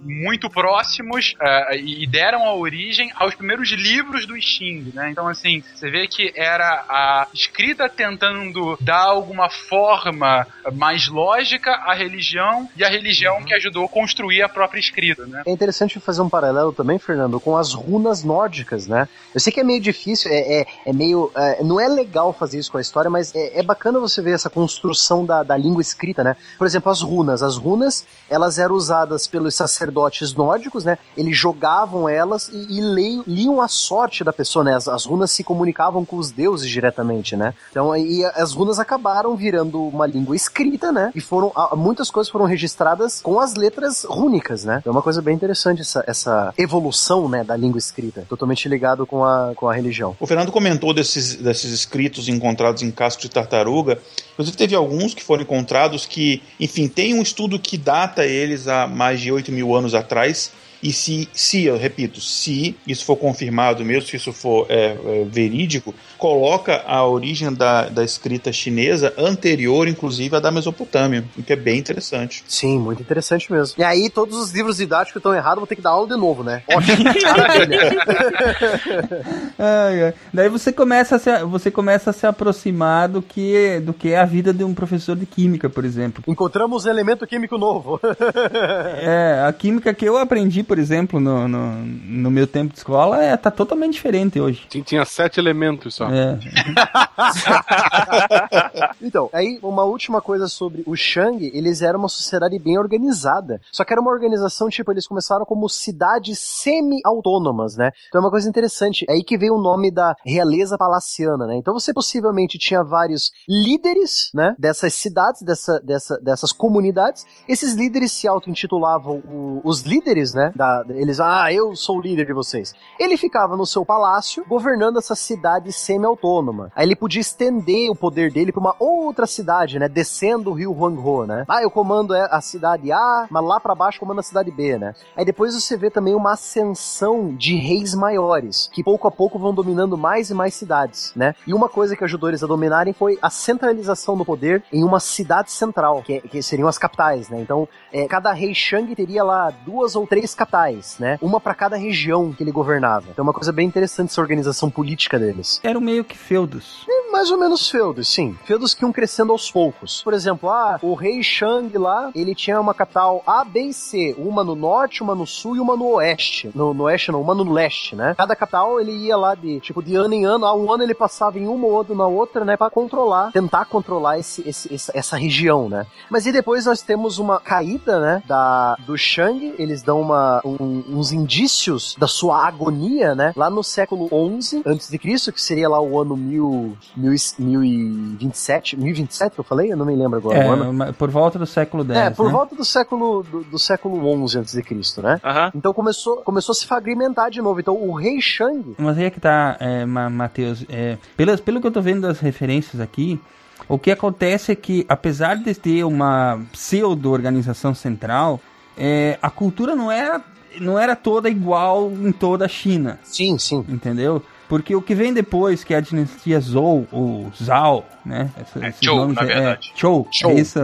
muito próximos e deram a origem aos primeiros livros do I Ching, né? Então, assim, você vê que era a escrita tentando dar alguma forma mais lógica à religião e a religião que ajudou a construir a própria escrita, né? É interessante fazer um paralelo também, Fernando, com as runas nórdicas, né? Eu sei que é meio difícil, é, é, é meio. é, não é legal fazer isso com a história, mas é, é bacana você ver essa construção da, da língua escrita, né? Por exemplo, as runas. As runas, elas eram usadas pelos sacerdotes nórdicos, né? Eles jogavam elas e, e leiam- liam a sorte da pessoa, né? As, as runas se comunicavam com os deuses diretamente, né? Então, e as runas acabaram virando uma língua escrita, né? E foram. Muitas coisas foram registradas com as letras rúnicas, né? É uma coisa bem interessante essa, essa evolução, né, da língua escrita, totalmente ligado com a, com a religião. O Fernando comentou desses, desses escritos encontrados em casco de tartaruga. Inclusive, teve alguns que foram encontrados que, enfim, tem um estudo que data eles há mais de 8 mil anos atrás. E se, se, eu repito, se isso for confirmado mesmo, se isso for é, é, verídico, coloca a origem da, da escrita chinesa anterior, inclusive, à da Mesopotâmia, o que é bem interessante. Sim, muito interessante mesmo. E aí, todos os livros didáticos estão errados, vou ter que dar aula de novo, né? Ótimo. (laughs) (laughs) Ai, ai. Daí você começa, a se, você começa a se aproximar do que, do que é a vida de um professor de química, por exemplo. Encontramos elemento químico novo. (laughs) É, a química que eu aprendi, por exemplo, no, no, no meu tempo de escola, é, tá totalmente diferente hoje. Tinha, tinha sete elementos só. É. (laughs) Então, aí uma última coisa sobre o Shang, eles eram uma sociedade bem organizada. Só que era uma organização, tipo, eles começaram como cidades semi-autônomas, né? Então é uma coisa interessante. É aí que veio o nome da realeza palaciana, né? Então você possivelmente tinha vários líderes, né? Dessas cidades, dessa, dessa, dessas comunidades. Esses líderes se auto-intitulavam os líderes, né? Da, eles, ah, eu sou o líder de vocês. Ele ficava no seu palácio, governando essa cidade semi-autônoma. Aí ele podia estender o poder dele pra uma outra cidade, né? Descendo o rio Huangho, né? Ah, eu comando é, a cidade A, mas lá pra baixo comando a cidade B, né? Aí depois você vê também uma ascensão de reis maiores, que pouco a pouco vão dominando mais e mais cidades, né? E uma coisa que ajudou eles a dominarem foi a centralização do poder em uma cidade central, que, que seriam as capitais, né? Então, é, cada rei Shang teria lá duas ou três capitais, né? Uma para cada região que ele governava. Então, é uma coisa bem interessante essa organização política deles. Eram meio que feudos. É mais ou menos feudos, sim. Feudos que iam crescendo aos poucos. Por exemplo, ah, o rei Shang lá, ele tinha uma capital A, B e C. Uma no norte, uma no sul e uma no oeste. No, no oeste não, uma no leste, né? Cada capital ele ia lá de, tipo, de ano em ano. Ah, um ano ele passava em uma ou outra na outra, né? Pra controlar, tentar controlar esse, esse, essa, essa região, né? Mas e depois nós temos uma caída, né? Da, do Shang. Eles dão uma, um- uns indícios da sua agonia, né? Lá no século 11 antes de Cristo, que seria lá o ano mil, mil, e- mil e 27, 1027 que eu falei? Eu não me lembro agora É, por volta do século X. É, por né? volta do século do, do século 11 antes de Cristo, né? Aham. Então começou, começou a se fragmentar de novo. Então o rei Shang, Mas aí é que tá, é, Ma- Matheus. É, pelas, pelo que eu tô vendo das referências aqui, o que acontece é que, apesar de ter uma pseudo-organização central, é, a cultura não era, não era toda igual em toda a China. sim, sim. Entendeu? Porque o que vem depois, que é a dinastia Zhou, ou Zhao, né? Essa- É esses Zhou, nomes na é- verdade. É, Zhou, Zhou. é isso.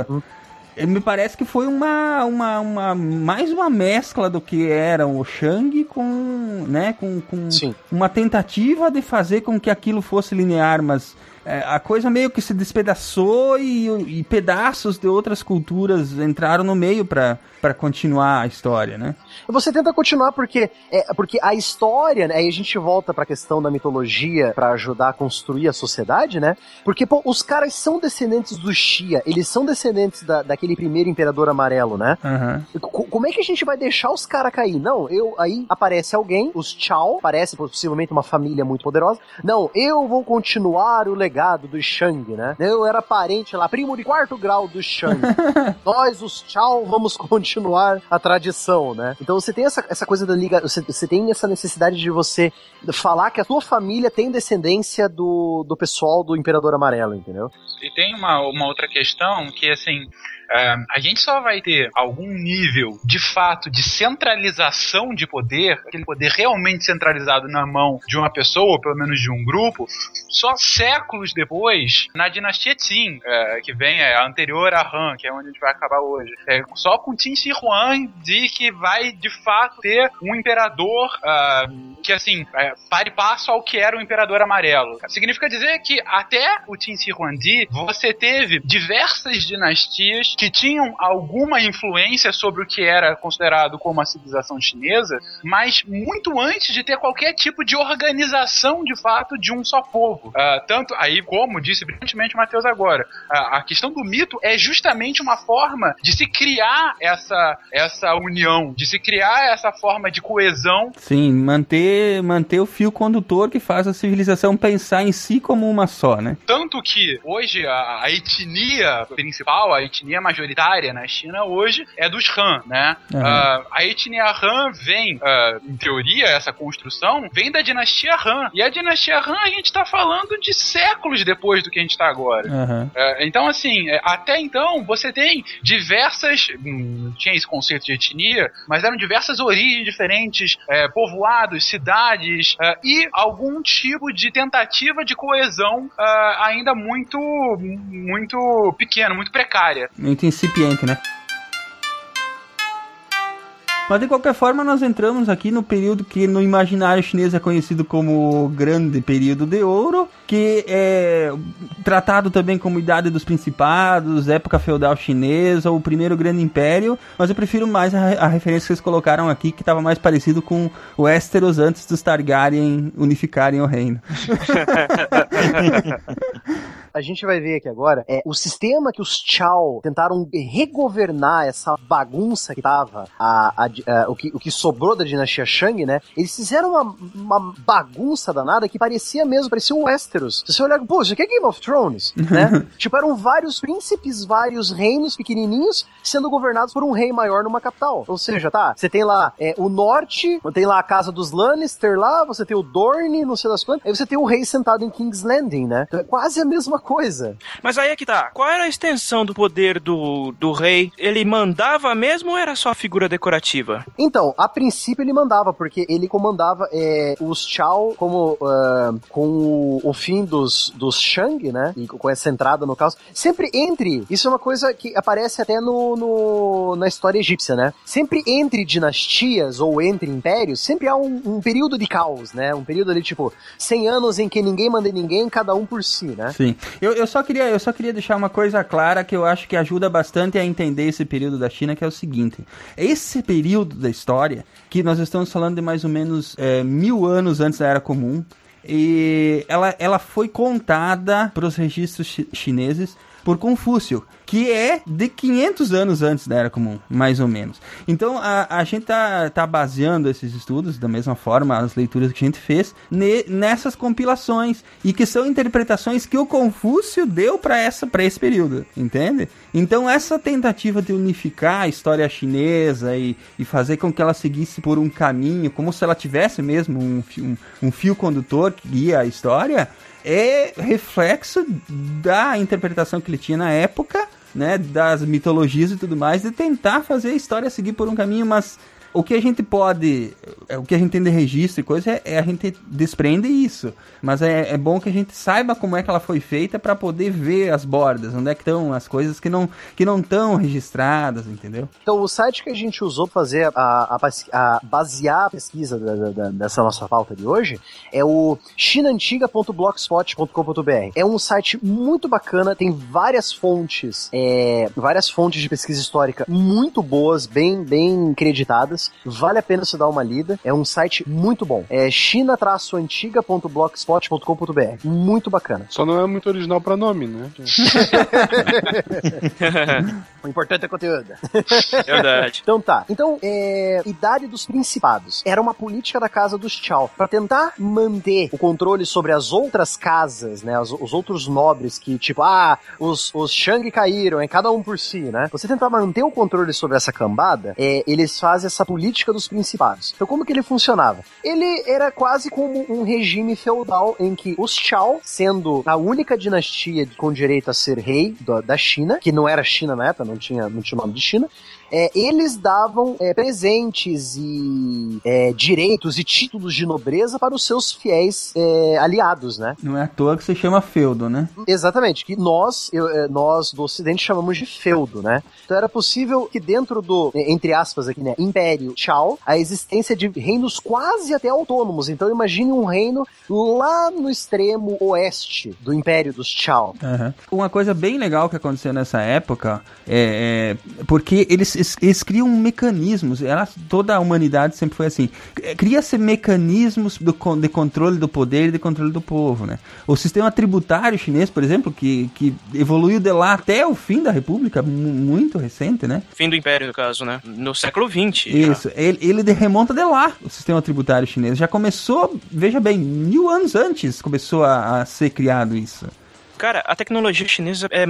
É, Me parece que foi uma, uma, uma mais uma mescla do que era o Shang com, né, com, com Sim. uma tentativa de fazer com que aquilo fosse linear, mas é, a coisa meio que se despedaçou e, e pedaços de outras culturas entraram no meio para para continuar a história, né? Você tenta continuar porque é, porque a história, né, aí a gente volta pra questão da mitologia pra ajudar a construir a sociedade, né? Porque pô, os caras são descendentes do Xia, eles são descendentes da, daquele primeiro imperador amarelo, né? C- Como é que a gente vai deixar os caras cair? Não, eu aí aparece alguém, os Chao, parece possivelmente uma família muito poderosa. Não, eu vou continuar o legado do Shang, né? Eu era parente lá, primo de quarto grau do Shang. (laughs) Nós, os Chao, vamos continuar a tradição, né? Então você tem essa, essa coisa da liga, você, você tem essa necessidade de você falar que a tua família tem descendência do, do pessoal do Imperador Amarelo, entendeu? E tem uma, uma outra questão que, assim, é, a gente só vai ter algum nível de fato de centralização de poder, aquele poder realmente centralizado na mão de uma pessoa, ou pelo menos de um grupo, só séculos depois, na dinastia Qin, é, que vem é, a anterior a Han, que é onde a gente vai acabar hoje. É, só com Qin Shi Huang de que vai de fato ter um imperador ah, que assim é, pare passo ao que era o imperador amarelo. Significa dizer que até o Qin Shi Huangdi você teve diversas dinastias que tinham alguma influência sobre o que era considerado como a civilização chinesa, mas muito antes de ter qualquer tipo de organização de fato de um só povo. Ah, tanto aí, como disse brilhantemente o Matheus agora, a, a questão do mito é justamente uma forma de se criar essa, essa união, de se criar essa forma de coesão Sim, manter, manter o fio condutor que faz a civilização pensar em si como uma só, né? Tanto que hoje a, a etnia principal, a etnia majoritária na China hoje é dos Han, né? Aham. Ah, a etnia Han vem, ah, em teoria, essa construção vem da dinastia Han. E a dinastia Han a gente tá falando de séculos depois do que a gente tá agora. Aham. É, então, assim, é, até então você tem diversas. hum, Não tinha esse conceito de etnia, mas eram diversas origens diferentes, é, povoados, cidades, e algum tipo de tentativa de coesão ainda muito, muito pequeno, muito precária. Muito incipiente, né? Mas de qualquer forma, nós entramos aqui no período que no imaginário chinês é conhecido como o Grande Período de Ouro, que é tratado também como Idade dos Principados, época feudal chinesa, o Primeiro Grande Império, mas eu prefiro mais a, a referência que vocês colocaram aqui, que estava mais parecido com o Westeros antes dos Targaryen unificarem o reino. (laughs) a gente vai ver aqui agora é o sistema que os Chao tentaram regovernar essa bagunça que tava a, a- a- o, que, o que sobrou da dinastia Shang, né? Eles fizeram uma, uma bagunça danada que parecia mesmo, parecia um Westeros. Se você olhar, pô, isso aqui é Game of Thrones, (laughs) né? tipo, eram vários príncipes, vários reinos pequenininhos sendo governados por um rei maior numa capital. Ou seja, tá, você tem lá é, o norte, tem lá a casa dos Lannister lá, você tem o Dorne, não sei das quantas, aí você tem o rei sentado em King's Landing, né? Então é quase a mesma coisa. Mas aí é que tá. Qual era a extensão do poder do, do rei? Ele mandava mesmo ou era só figura decorativa? Então, a princípio ele mandava, porque ele comandava é, os Chao como ah, com o, o fim dos, dos Shang, né? E com essa entrada no caos. Sempre entre. Isso é uma coisa que aparece até no, no- na história egípcia, né? Sempre entre dinastias ou entre impérios, sempre há um, um período de caos, né? Um período ali, tipo, 100 anos em que ninguém manda ninguém, cada um por si, né? Sim. Eu, eu, só queria, eu só queria deixar uma coisa clara que eu acho que ajuda bastante a entender esse período da China, que é o seguinte. Esse período da história, que nós estamos falando de mais ou menos é, mil anos antes da Era Comum, e ela, ela foi contada para os registros chi- chineses por Confúcio, que é de 500 anos antes da Era Comum, mais ou menos. Então a, a gente tá, tá baseando esses estudos da mesma forma, as leituras que a gente fez, ne- nessas compilações e que são interpretações que o Confúcio deu para esse período, entende? Então essa tentativa de unificar a história chinesa e, e fazer com que ela seguisse por um caminho, como se ela tivesse mesmo um, um, um fio condutor que guia a história, é reflexo da interpretação que ele tinha na época, né, das mitologias e tudo mais, de tentar fazer a história seguir por um caminho, mas o que a gente pode, é, o que a gente tem de registro e coisa, é, é a gente desprende isso. Mas é, é bom que a gente saiba como é que ela foi feita para poder ver as bordas, onde é que estão as coisas que não que não estão registradas, entendeu? Então, o site que a gente usou para fazer a, a, a- basear a pesquisa da- da- dessa nossa pauta de hoje é o chinantiga.blogspot.com.br. É um site muito bacana, tem várias fontes, é, várias fontes de pesquisa histórica muito boas, bem, bem creditadas. Vale a pena você dar uma lida. É um site muito bom. É china-antiga.blogspot.com.br. Muito bacana. Só não é muito original pra nome, né? (laughs) O importante é conteúdo. Verdade. Então tá. Então, é, Idade dos Principados. Era uma política da casa dos Chao. Pra tentar manter o controle sobre as outras casas, né? Os, os outros nobres que, tipo, ah, os, os Shang caíram, é cada um por si, né? Você tentar manter o controle sobre essa cambada, é, eles fazem essa política dos principados. Então, como que ele funcionava? Ele era quase como um regime feudal em que os Chao, sendo a única dinastia com direito a ser rei da, China, que não era China na época, não tinha, não tinha o nome de China, é, eles davam é, presentes e é, direitos e títulos de nobreza para os seus fiéis é, aliados, né? Não é à toa que se chama feudo, né? Exatamente, que nós, eu, eh, nós do Ocidente chamamos de feudo, né? Então era possível que dentro do, eh, entre aspas aqui, né, Império Chao, a existência de reinos quase até autônomos. Então imagine um reino lá no extremo oeste do Império dos Chao. Aham. Uma coisa bem legal que aconteceu nessa época é, é porque eles, eles, eles criam mecanismos, ela, toda a humanidade sempre foi assim, cria-se mecanismos do, de controle do poder e de controle do povo, né? O sistema tributário chinês, por exemplo, que, que evoluiu de lá até o fim da república, mu- muito recente, né? Fim do Império, no caso, né? No século XX. já. Isso, ele, ele remonta de lá, o sistema tributário chinês. Já começou, veja bem, mil anos antes começou a, a ser criado isso. Cara, a tecnologia chinesa é,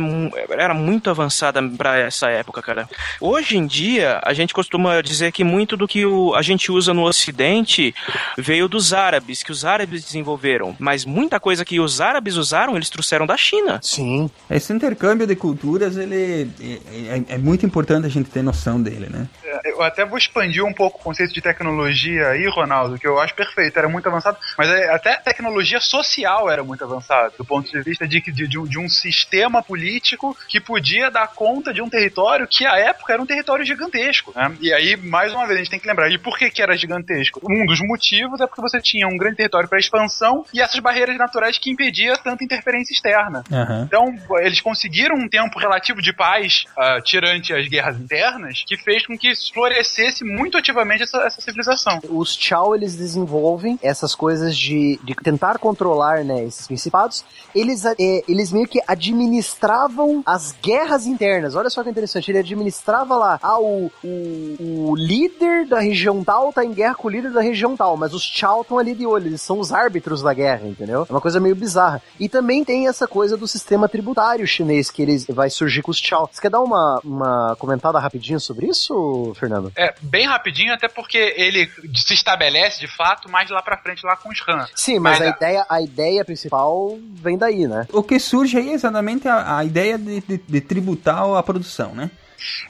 era muito avançada pra essa época, cara. Hoje em dia, a gente costuma dizer que muito do que o- a gente usa no Ocidente veio dos árabes, que os árabes desenvolveram. Mas muita coisa que os árabes usaram, eles trouxeram da China. Sim. Esse intercâmbio de culturas, ele é, é- é muito importante a gente ter noção dele, né? Eu até vou expandir um pouco o conceito de tecnologia aí, Ronaldo, que eu acho perfeito, era muito avançado, mas é- até a tecnologia social era muito avançada, do ponto de vista de, que- de, de um, de um sistema político que podia dar conta de um território que, à época, era um território gigantesco. né? E aí, mais uma vez, a gente tem que lembrar, e por que, que era gigantesco? Um dos motivos é porque você tinha um grande território para expansão e essas barreiras naturais que impedia tanta interferência externa. Então, eles conseguiram um tempo relativo de paz ah, tirante as guerras internas, que fez com que florescesse muito ativamente essa, essa civilização. Os Chao, eles desenvolvem essas coisas de, de tentar controlar, né, esses principados. Eles é, eles meio que administravam as guerras internas. Olha só que interessante, ele administrava lá, ah, o, o, o líder da região tal tá em guerra com o líder da região tal, mas os Chao estão ali de olho, eles são os árbitros da guerra, entendeu? É uma coisa meio bizarra. E também tem essa coisa do sistema tributário chinês que ele vai surgir com os Chao. Você quer dar uma, uma comentada rapidinho sobre isso, Fernando? É, bem rapidinho, até porque ele se estabelece de fato mais lá pra frente, lá com os Han. Sim, mas, Mas a, a- ideia, a ideia principal vem daí, né? O que surge aí exatamente a, a ideia de, de- de tributar a produção, né?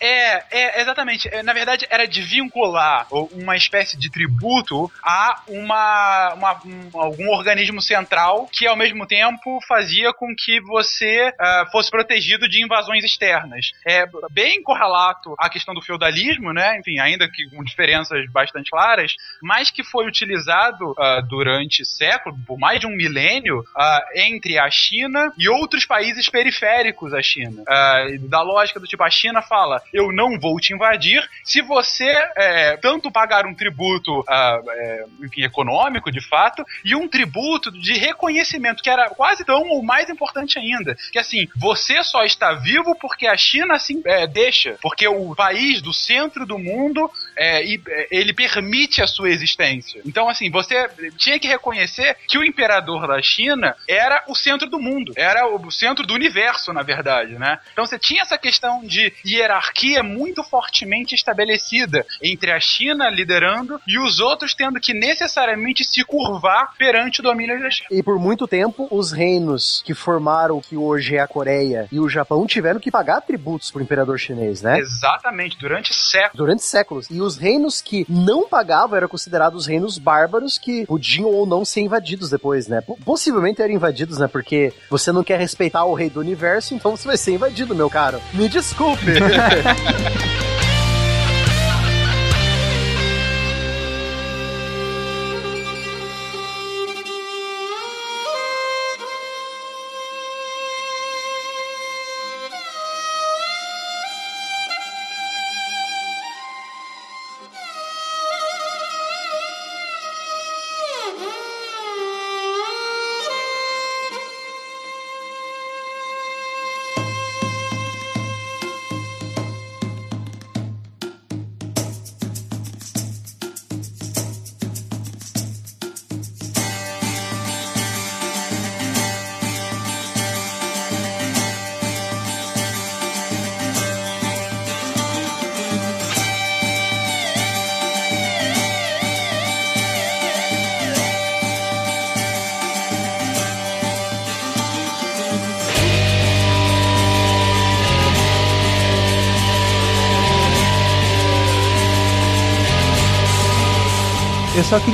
É, é, exatamente. É, na verdade, era de vincular uma espécie de tributo a uma, uma- um- algum organismo central que, ao mesmo tempo, fazia com que você ah, fosse protegido de invasões externas. É bem correlato à questão do feudalismo, né? Enfim, ainda que com diferenças bastante claras, mas que foi utilizado ah, durante séculos, por mais de um milênio, ah, entre a China e outros países periféricos à China. Da lógica do tipo, a China fala, eu não vou te invadir se você é, tanto pagar um tributo ah, é, enfim, econômico, de fato, e um tributo de reconhecimento, que era quase tão ou mais importante ainda. Que assim, você só está vivo porque a China assim é, deixa, porque o país do centro do mundo é, e, é, ele permite a sua existência. Então, assim, você tinha que reconhecer que o imperador da China era o centro do mundo, era o centro do universo, na verdade, né? Então você tinha essa questão de muito fortemente estabelecida entre a China liderando e os outros tendo que necessariamente se curvar perante o domínio da China. E por muito tempo, os reinos que formaram o que hoje é a Coreia e o Japão tiveram que pagar tributos pro imperador chinês, né? Exatamente, durante séculos. Durante séculos. E os reinos que não pagavam eram considerados reinos bárbaros que podiam ou não ser invadidos depois, né? Po- Possivelmente eram invadidos, né? Porque você não quer respeitar o rei do universo, então você vai ser invadido, meu caro. Me desculpe. (laughs) Eu (laughs) só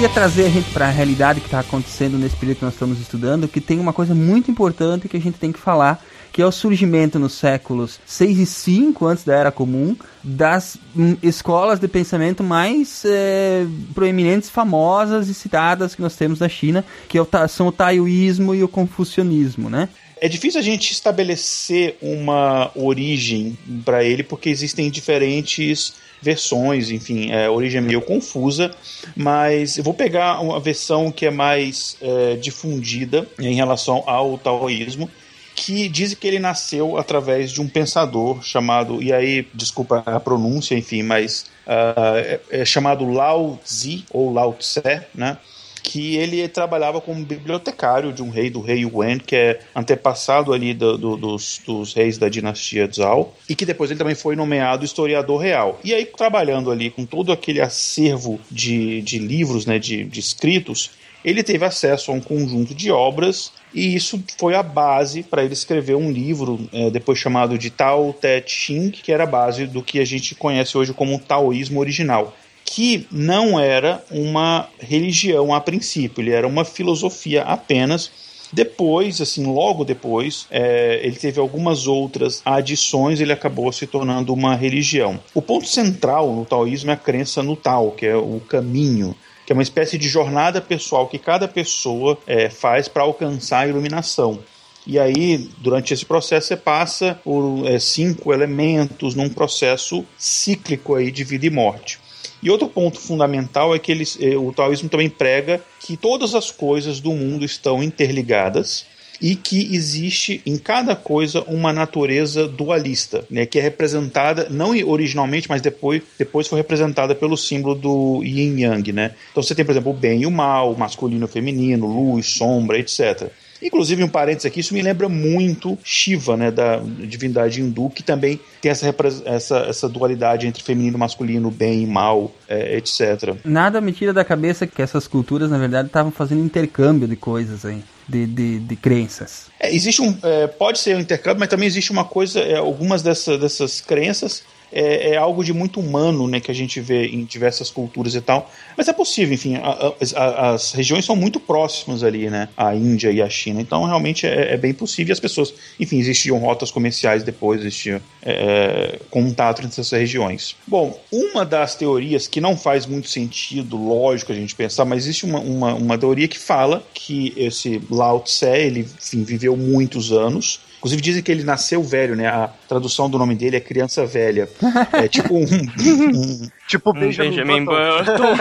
queria trazer a gente para a realidade que está acontecendo nesse período que nós estamos estudando, que tem uma coisa muito importante que a gente tem que falar, que é o surgimento nos séculos 6 e 5 antes da Era Comum das hum, escolas de pensamento mais eh, proeminentes, famosas e citadas que nós temos da China, que é são o taoísmo e o confucionismo, né? É difícil a gente estabelecer uma origem para ele, porque existem diferentes versões, enfim, é, origem é meio confusa, mas eu vou pegar uma versão que é mais é, difundida em relação ao taoísmo, que diz que ele nasceu através de um pensador chamado, e aí, desculpa a pronúncia, enfim, mas ah, é, é chamado Lao Tzu, ou Lao Tse, né? Que ele trabalhava como bibliotecário de um rei, do rei Yuan, que é antepassado ali do- do- dos, dos reis da dinastia Zhao, e que depois ele também foi nomeado historiador real. E aí, trabalhando ali com todo aquele acervo de, de livros, né, de, de escritos, ele teve acesso a um conjunto de obras e isso foi a base para ele escrever um livro, eh, depois chamado de Tao Te Ching, que era a base do que a gente conhece hoje como taoísmo original que não era uma religião a princípio, ele era uma filosofia apenas. Depois, assim, logo depois, é, ele teve algumas outras adições, ele acabou se tornando uma religião. O ponto central no taoísmo é a crença no Tao, que é o caminho, que é uma espécie de jornada pessoal que cada pessoa é, faz para alcançar a iluminação. E aí, durante esse processo, você passa por é, cinco elementos num processo cíclico aí de vida e morte. E outro ponto fundamental é que eles, eh, o taoísmo também prega que todas as coisas do mundo estão interligadas e que existe em cada coisa uma natureza dualista, né, que é representada não originalmente, mas depois, depois foi representada pelo símbolo do Yin Yang, né? Então você tem, por exemplo, o bem e o mal, o masculino e o feminino, luz, sombra, etc. Inclusive, um parênteses aqui, isso me lembra muito Shiva, né, da divindade hindu, que também tem essa, essa, essa dualidade entre feminino e masculino, bem e mal, é, etc. Nada me tira da cabeça que essas culturas, na verdade, estavam fazendo intercâmbio de coisas aí. De, de, de crenças. É, existe um. É, pode ser um intercâmbio, mas também existe uma coisa. É, algumas dessa, dessas crenças é, é, algo de muito humano, né, que a gente vê em diversas culturas e tal. Mas é possível, enfim, a, a, as regiões são muito próximas ali, né, a Índia e a China. Então, realmente é, é bem possível. E as pessoas, enfim, existiam rotas comerciais depois, existia é, contato entre essas regiões. Bom, uma das teorias que não faz muito sentido, lógico, a gente pensar, mas existe uma, uma, uma teoria que fala que esse Lao Tse, ele, enfim, viveu muitos anos Inclusive dizem que ele nasceu velho, né? A tradução do nome dele é criança velha. É tipo um. um tipo um Benjamin, Benjamin Button.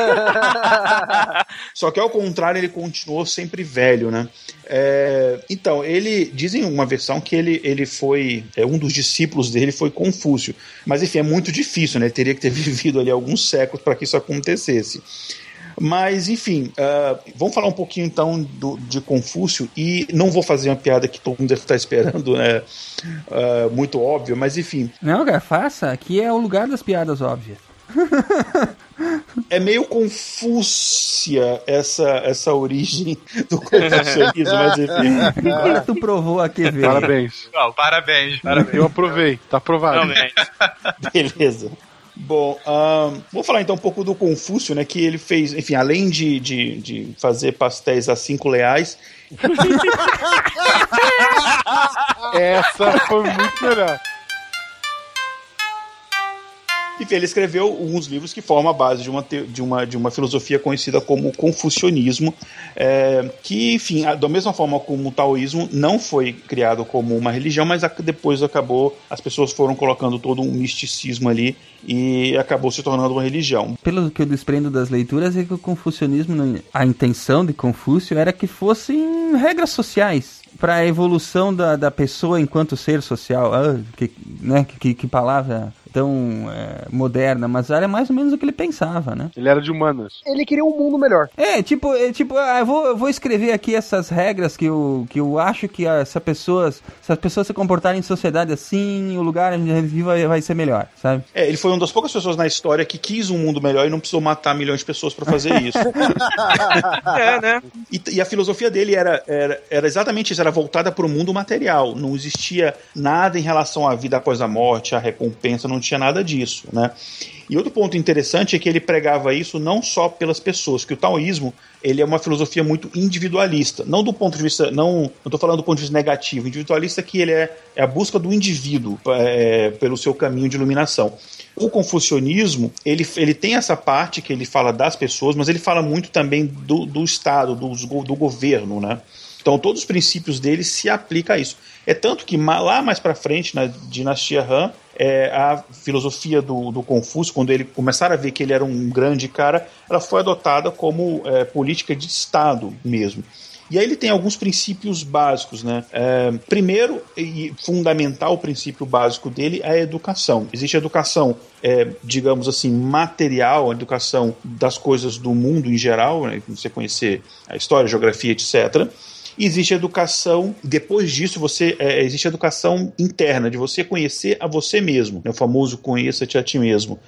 (laughs) Só que ao contrário, ele continuou sempre velho, né? É, então, ele dizem uma versão que ele, ele foi. É, um dos discípulos dele foi Confúcio. Mas enfim, é muito difícil, né? Ele teria que ter (laughs) vivido ali alguns séculos para que isso acontecesse. Mas, enfim, uh, vamos falar um pouquinho então do, de Confúcio e não vou fazer uma piada que todo mundo deve estar esperando, né? Uh, muito óbvio, mas enfim. Não, cara, faça. Aqui é o lugar das piadas óbvias. é meio confúcia essa, essa origem do confucionismo, mas enfim. Como tu provou aqui, velho? Parabéns. Não, parabéns, parabéns. Eu aprovei, tá aprovado. Beleza. Bom, um, vou falar então um pouco do Confúcio, né? Que ele fez, enfim, além de, de, de fazer pastéis a cinco reais. (laughs) Essa foi muito melhor. Enfim, ele escreveu alguns livros que formam a base de uma, de uma, de uma filosofia conhecida como confucionismo, é, que, enfim, da mesma forma como o taoísmo não foi criado como uma religião, mas depois acabou, as pessoas foram colocando todo um misticismo ali e acabou se tornando uma religião. Pelo que eu desprendo das leituras é que o confucionismo, a intenção de Confúcio era que fossem regras sociais para a evolução da, da pessoa enquanto ser social. Ah, que, né, que, que palavra tão é, moderna, mas era mais ou menos o que ele pensava, né? Ele era de humanas. Ele queria um mundo melhor. É, tipo, é, tipo ah, eu, vou, eu vou escrever aqui essas regras que eu, que eu acho que essa pessoas, se as pessoas se comportarem em sociedade assim, o lugar onde a gente vive vai, vai ser melhor, sabe? É, ele foi uma das poucas pessoas na história que quis um mundo melhor e não precisou matar milhões de pessoas para fazer isso. (laughs) é, né? E, e, a filosofia dele era, era, era exatamente isso, era voltada para o mundo material. Não existia nada em relação à vida após a morte, a recompensa, não tinha nada disso, né? E outro ponto interessante é que ele pregava isso não só pelas pessoas, que o taoísmo ele é uma filosofia muito individualista, não do ponto de vista, não, não estou falando do ponto de vista negativo, individualista que ele é, é a busca do indivíduo é, pelo seu caminho de iluminação. O confucionismo, ele, ele tem essa parte que ele fala das pessoas, mas ele fala muito também do, do Estado, do, do governo, né? Então todos os princípios dele se aplicam a isso. É tanto que lá mais para frente, na dinastia Han, é, a filosofia do, do, Confúcio, quando ele começaram a ver que ele era um grande cara, ela foi adotada como é, política de Estado mesmo. E aí ele tem alguns princípios básicos, né? É, primeiro e fundamental princípio básico dele é a educação. Existe a educação, é, digamos assim, material, a educação das coisas do mundo em geral, né? você conhecer a história, a geografia, etc. Existe educação, depois disso, você é, existe educação interna, de você conhecer a você mesmo, né? o famoso conheça-te a ti mesmo.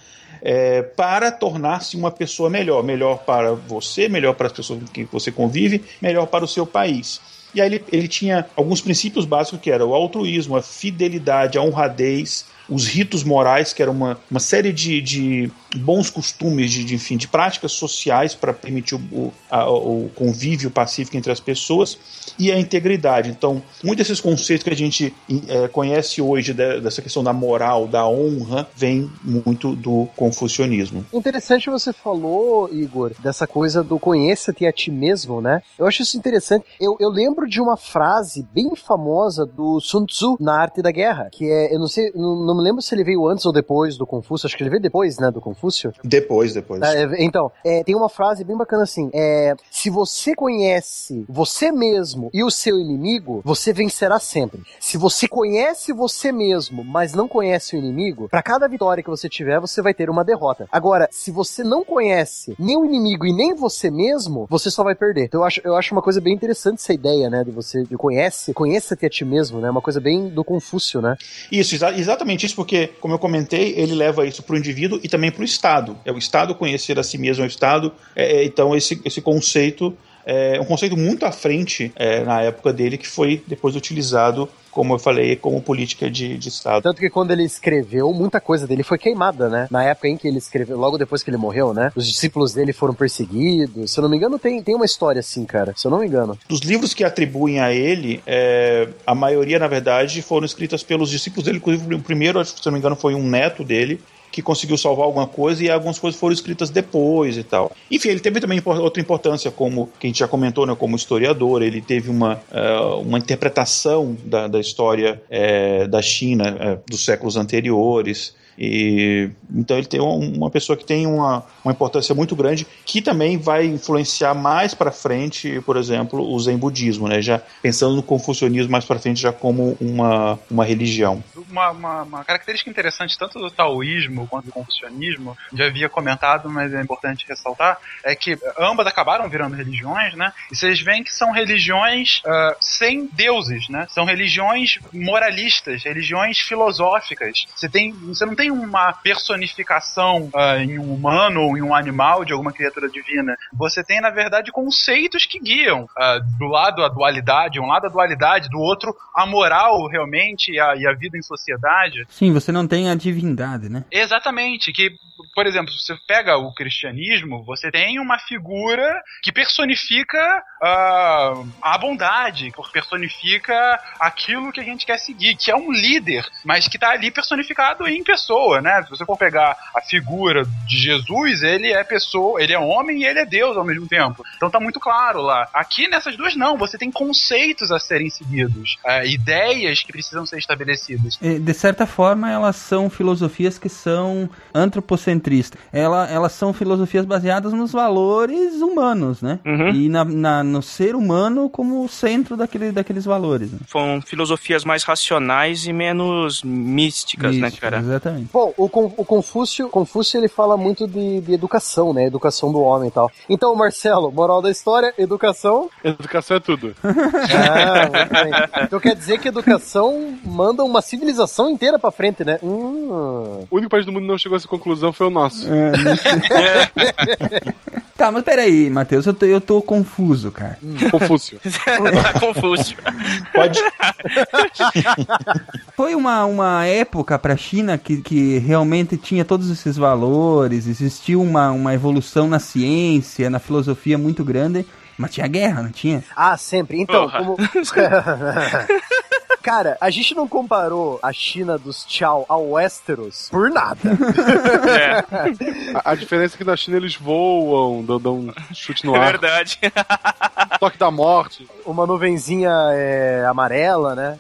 É, para tornar-se uma pessoa melhor, melhor para você, melhor para as pessoas com quem você convive, melhor para o seu país. E aí ele, ele tinha alguns princípios básicos que era o altruísmo, a fidelidade, a honradez, os ritos morais, que era uma, uma série de, de bons costumes, de, de, enfim, de práticas sociais para permitir o, a, o convívio pacífico entre as pessoas, e a integridade. Então, muitos desses conceitos que a gente é, conhece hoje de, dessa questão da moral, da honra, vem muito do confucionismo. Interessante você falou, Igor, dessa coisa do conheça-te a ti mesmo, né? Eu acho isso interessante. Eu, eu lembro de uma frase bem famosa do Sun Tzu na Arte da Guerra, que é, eu não sei, não, não me lembro se ele veio antes ou depois do Confúcio, acho que ele veio depois, né, do Confúcio. Depois, depois. É, então, é, tem uma frase bem bacana assim: é, se você conhece você mesmo e o seu inimigo, você vencerá sempre. Se você conhece você mesmo, mas não conhece o inimigo, para cada vitória que você tiver, você vai ter uma derrota. Agora, se você não conhece nem o inimigo e nem você mesmo, você só vai perder. Então eu acho, eu acho uma coisa bem interessante essa ideia, né, de você de conhece, conheça-te a ti mesmo, né? Uma coisa bem do Confúcio, né? Isso, exa- exatamente isso, porque, como eu comentei, ele leva isso para o indivíduo e também para o Estado. É o Estado conhecer a si mesmo, é o Estado. é, é, então, esse, esse conceito é um conceito muito à frente é, na época dele, que foi depois utilizado, como eu falei, como política de, de Estado. Tanto que quando ele escreveu, muita coisa dele foi queimada, né? Na época em que ele escreveu, logo depois que ele morreu, né? Os discípulos dele foram perseguidos. Se eu não me engano, tem, tem uma história assim, cara. Se eu não me engano. Dos livros que atribuem a ele, é, a maioria, na verdade, foram escritas pelos discípulos dele. Inclusive, o primeiro, se eu não me engano, foi um neto dele que conseguiu salvar alguma coisa e algumas coisas foram escritas depois e tal. Enfim, ele teve também outra importância como, que a gente já comentou, né, como historiador, ele teve uma, eh, uma interpretação da, da história eh, da China eh, dos séculos anteriores. E então ele tem um- uma pessoa que tem uma, uma importância muito grande que também vai influenciar mais para frente, por exemplo, o Zen budismo, né? Já pensando no confucionismo mais para frente já como uma, uma religião. Uma, uma- uma característica interessante tanto do taoísmo quanto do confucionismo, já havia comentado, mas é importante ressaltar, é que ambas acabaram virando religiões, né? E vocês veem que são religiões ah, sem deuses, né? São religiões moralistas, religiões filosóficas. Você, tem, você não tem uma personificação ah, em um humano ou em um animal de alguma criatura divina. Você tem, na verdade, conceitos que guiam. Ah, do lado a dualidade, um lado a dualidade, do outro a moral realmente e a, e a vida em sociedade. Sim, você não tem a divindade, né? Exatamente, que, por exemplo, se você pega o cristianismo, você tem uma figura que personifica ah, a bondade, que personifica aquilo que a gente quer seguir, que é um líder, mas que está ali personificado em pessoa, né? Se você for pegar a figura de Jesus, ele é pessoa, ele é homem e ele é Deus ao mesmo tempo. Então tá muito claro lá. Aqui nessas duas não, você tem conceitos a serem seguidos, ah, ideias que precisam ser estabelecidas. É, De certa forma, elas são filosofias que são antropocentristas. Ela, elas são filosofias baseadas nos valores humanos, né? E na, na- no ser humano como o centro daquele, daqueles valores. Né? Foram filosofias mais racionais e menos místicas, né, cara? Exatamente. Bom, o, o Confúcio, Confúcio ele fala muito de, de educação, né? Educação do homem e tal. Então, Marcelo, moral da história, educação. Educação é tudo. (laughs) Ah, muito bem. Então quer dizer que educação manda uma civilização inteira pra frente, né? Hum. O único país do mundo que não chegou a essa conclusão foi o nosso. (laughs) (laughs) Tá, mas peraí, Matheus, eu tô, eu tô confuso, cara. Confúcio. (laughs) tá Confúcio. Pode. (laughs) Foi uma, uma época pra China que, que realmente tinha todos esses valores, existiu uma, uma evolução na ciência, na filosofia muito grande, mas tinha guerra, não tinha? Ah, sempre. Então, Porra. como. (laughs) Cara, a gente não comparou a China dos Tchau ao Westeros por nada. (laughs) É, A, a diferença é que na China eles voam, dão, dão um chute no é ar, verdade. (laughs) toque da morte. Uma nuvenzinha é, amarela, né?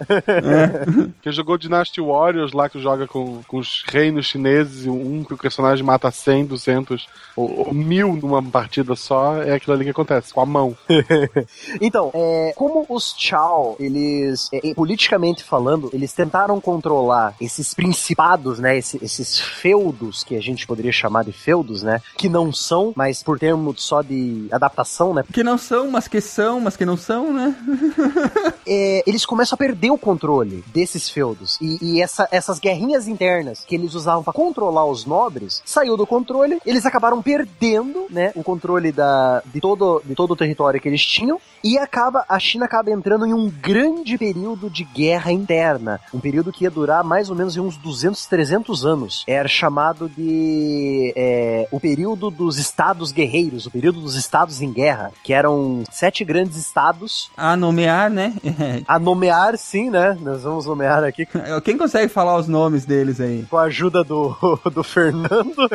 Quem jogou Dynasty Warriors lá, que joga com, com os reinos chineses, e um que o personagem mata 100, 200 ou, ou mil numa partida só, é aquilo ali que acontece, com a mão. (laughs) Então, é, como os Chao, eles, é, é, politicamente falando, eles tentaram controlar esses principados, né, esse- esses feudos, que a gente poderia chamar de feudos, né, que não são, mas por termo só de adaptação, né, Que não são, mas que são, mas que não são, né? (laughs) é, eles começam a perder o controle desses feudos. E, e essa- essas guerrinhas internas que eles usavam para controlar os nobres saiu do controle. Eles acabaram perdendo, né, o controle da, de, todo, de todo o território que eles tinham. E acaba a China acaba entrando em um grande período de guerra guerra interna, um período que ia durar mais ou menos uns 200, 300 anos. Era chamado de é, o período dos estados guerreiros, o período dos estados em guerra, que eram sete grandes estados. A nomear, né? (laughs) A nomear, sim, né? Nós vamos nomear aqui. (laughs) Quem consegue falar os nomes deles aí? Com a ajuda do, (laughs) do Fernando.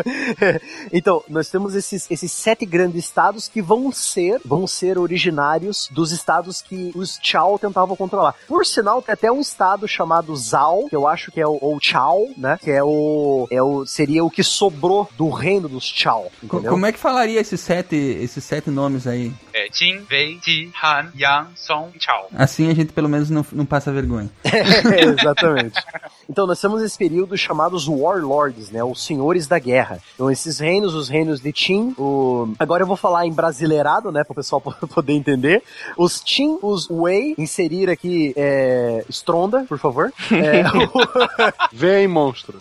então, nós temos esses, esses sete grandes estados que vão ser, vão ser originários dos estados que os Chao tentavam controlar. Por sinal, tem até um estado chamado Zhao, que eu acho que é o, o Chao, né? Que é o, é o seria o que sobrou do reino dos Chao. Entendeu? Como é que falaria esses sete, esses sete nomes aí? É Jin, Wei, Ji, Han, Yang, Song, Chao. Assim a gente pelo menos não, não passa vergonha. É, (laughs) exatamente. Então nós temos esse período chamados Warlords, né? Os senhores da guerra. Então esses reinos, os reinos de Qin, o... agora eu vou falar em brasileirado, né? Para o pessoal (laughs) poder entender. Os Qin, os Wei, inserir aqui é... Stronda, por favor. (laughs) É... (laughs) Vem, monstro.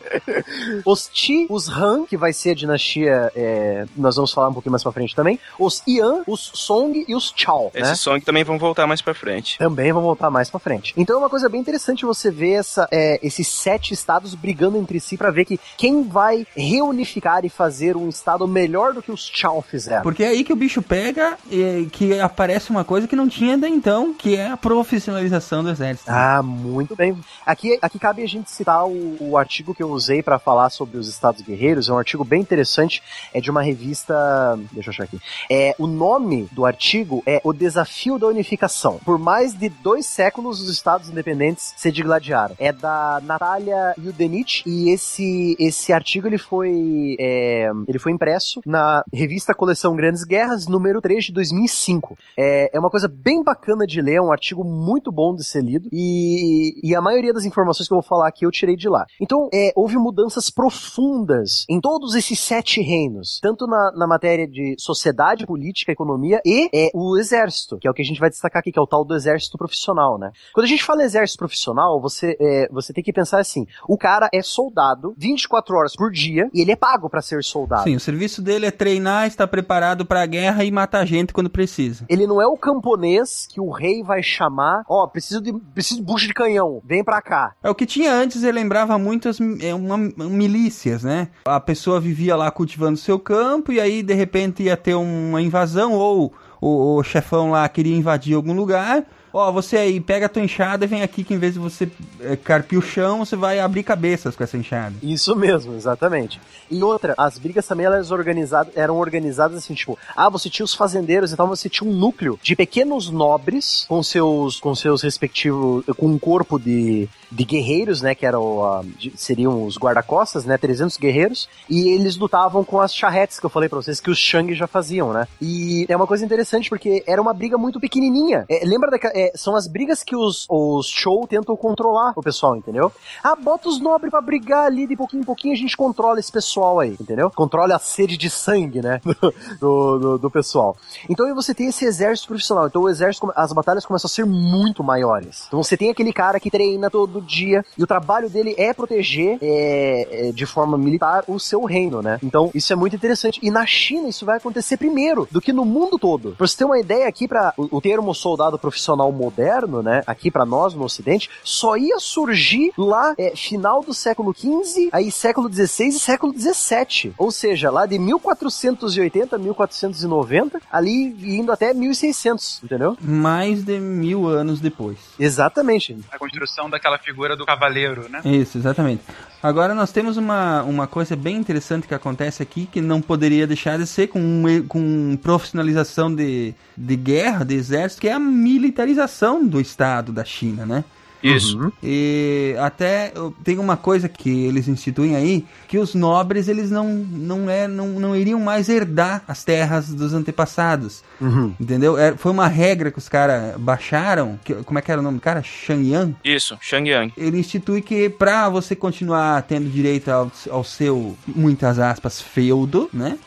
os Ti, os Han, que vai ser a dinastia, é... nós vamos falar um pouquinho mais pra frente também. Os Yan, os Song e os Chao, Esses né? Song também vão voltar mais pra frente. Também vão voltar mais pra frente. Então é uma coisa bem interessante você ver essa, é, esses sete estados brigando entre si pra ver que quem vai reunificar e fazer um estado melhor do que os Chao fizeram. Porque é aí que o bicho pega e que aparece uma coisa que não tinha até então, que é a profissionalização do exército. Ah, muito bem. Aqui, aqui cabe a gente citar o, o artigo que eu usei pra falar sobre os estados guerreiros. É um artigo bem interessante. É de uma revista. Deixa eu achar aqui. É, o nome do artigo é O Desafio da Unificação. Por mais de dois séculos, os estados independentes se digladiaram. É da Natália Yudenich e esse, esse artigo ele foi, é, ele foi impresso na revista Coleção Grandes Guerras, número 3 de 2005. É, é uma coisa bem bacana de ler, é um artigo muito bom de ser lido e, e a maioria das informações que eu vou falar aqui eu tirei de lá. Então, é, houve mudanças profundas em todos esses sete reinos, tanto na, na matéria de sociedade, política, economia e é, o exército, que é o que a gente vai destacar aqui, que é o tal do exército profissional, né? Quando a gente fala exército profissional, você, é, você tem que pensar assim: o cara é soldado 24 horas por dia e ele é pago pra ser soldado. Sim, o serviço dele é treinar, estar preparado pra guerra e matar gente quando precisa. Ele não é o camponês que o rei vai chamar, ó, preciso de preciso de bucha de canhão, vem pra cá. É o que tinha antes, ele lembrava muito as é, uma milícias, né? A pessoa vivia lá cultivando seu campo e aí de repente ia ter uma invasão ou o, o chefão lá queria invadir algum lugar. Ó, você aí, pega a tua enxada e vem aqui que em vez de você é, carpir o chão, você vai abrir cabeças com essa enxada. Isso mesmo, exatamente. E outra, as brigas também elas organizadas, eram organizadas assim, tipo, ah, você tinha os fazendeiros, então você tinha um núcleo de pequenos nobres com seus com seus respectivos com um corpo de, de guerreiros, né, que eram ah, de- seriam os guarda-costas, né, 300 guerreiros, e eles lutavam com as charretes que eu falei pra vocês que os Shang já faziam, né? E é uma coisa interessante porque era uma briga muito pequenininha. É, lembra daquela é, são as brigas que os, os show tentam controlar o pessoal, entendeu? Ah, bota os nobres pra brigar ali de pouquinho em pouquinho, a gente controla esse pessoal aí, entendeu? Controla a sede de sangue, né? (laughs) Do, do, do pessoal. Então você tem esse exército profissional. Então o exército, as batalhas começam a ser muito maiores. Então você tem aquele cara que treina todo dia e o trabalho dele é proteger é, é, de forma militar o seu reino, né? Então isso é muito interessante. E na China isso vai acontecer primeiro do que no mundo todo. Pra você ter uma ideia aqui para o, o termo soldado profissional moderno, né? Aqui pra nós no Ocidente, só ia surgir lá é, final do século XV, aí século XVI e século XVII. Ou seja, lá de 1480, 1490, ali indo até 1600, entendeu? Mais de mil anos depois. Exatamente. A construção daquela figura do cavaleiro, né? Isso, exatamente. Agora nós temos uma, uma coisa bem interessante que acontece aqui, que não poderia deixar de ser com, com profissionalização de, de guerra, de exército, que é a militarização do Estado da China, né? Isso. E até tem uma coisa que eles instituem aí, que os nobres eles não, não, é, não, não iriam mais herdar as terras dos antepassados. Entendeu? É, foi uma regra que os caras baixaram. Que, como é que era o nome do cara? Shang? Isso, Shang Yang. ele institui que pra você continuar tendo direito ao, ao seu, muitas aspas, feudo, né?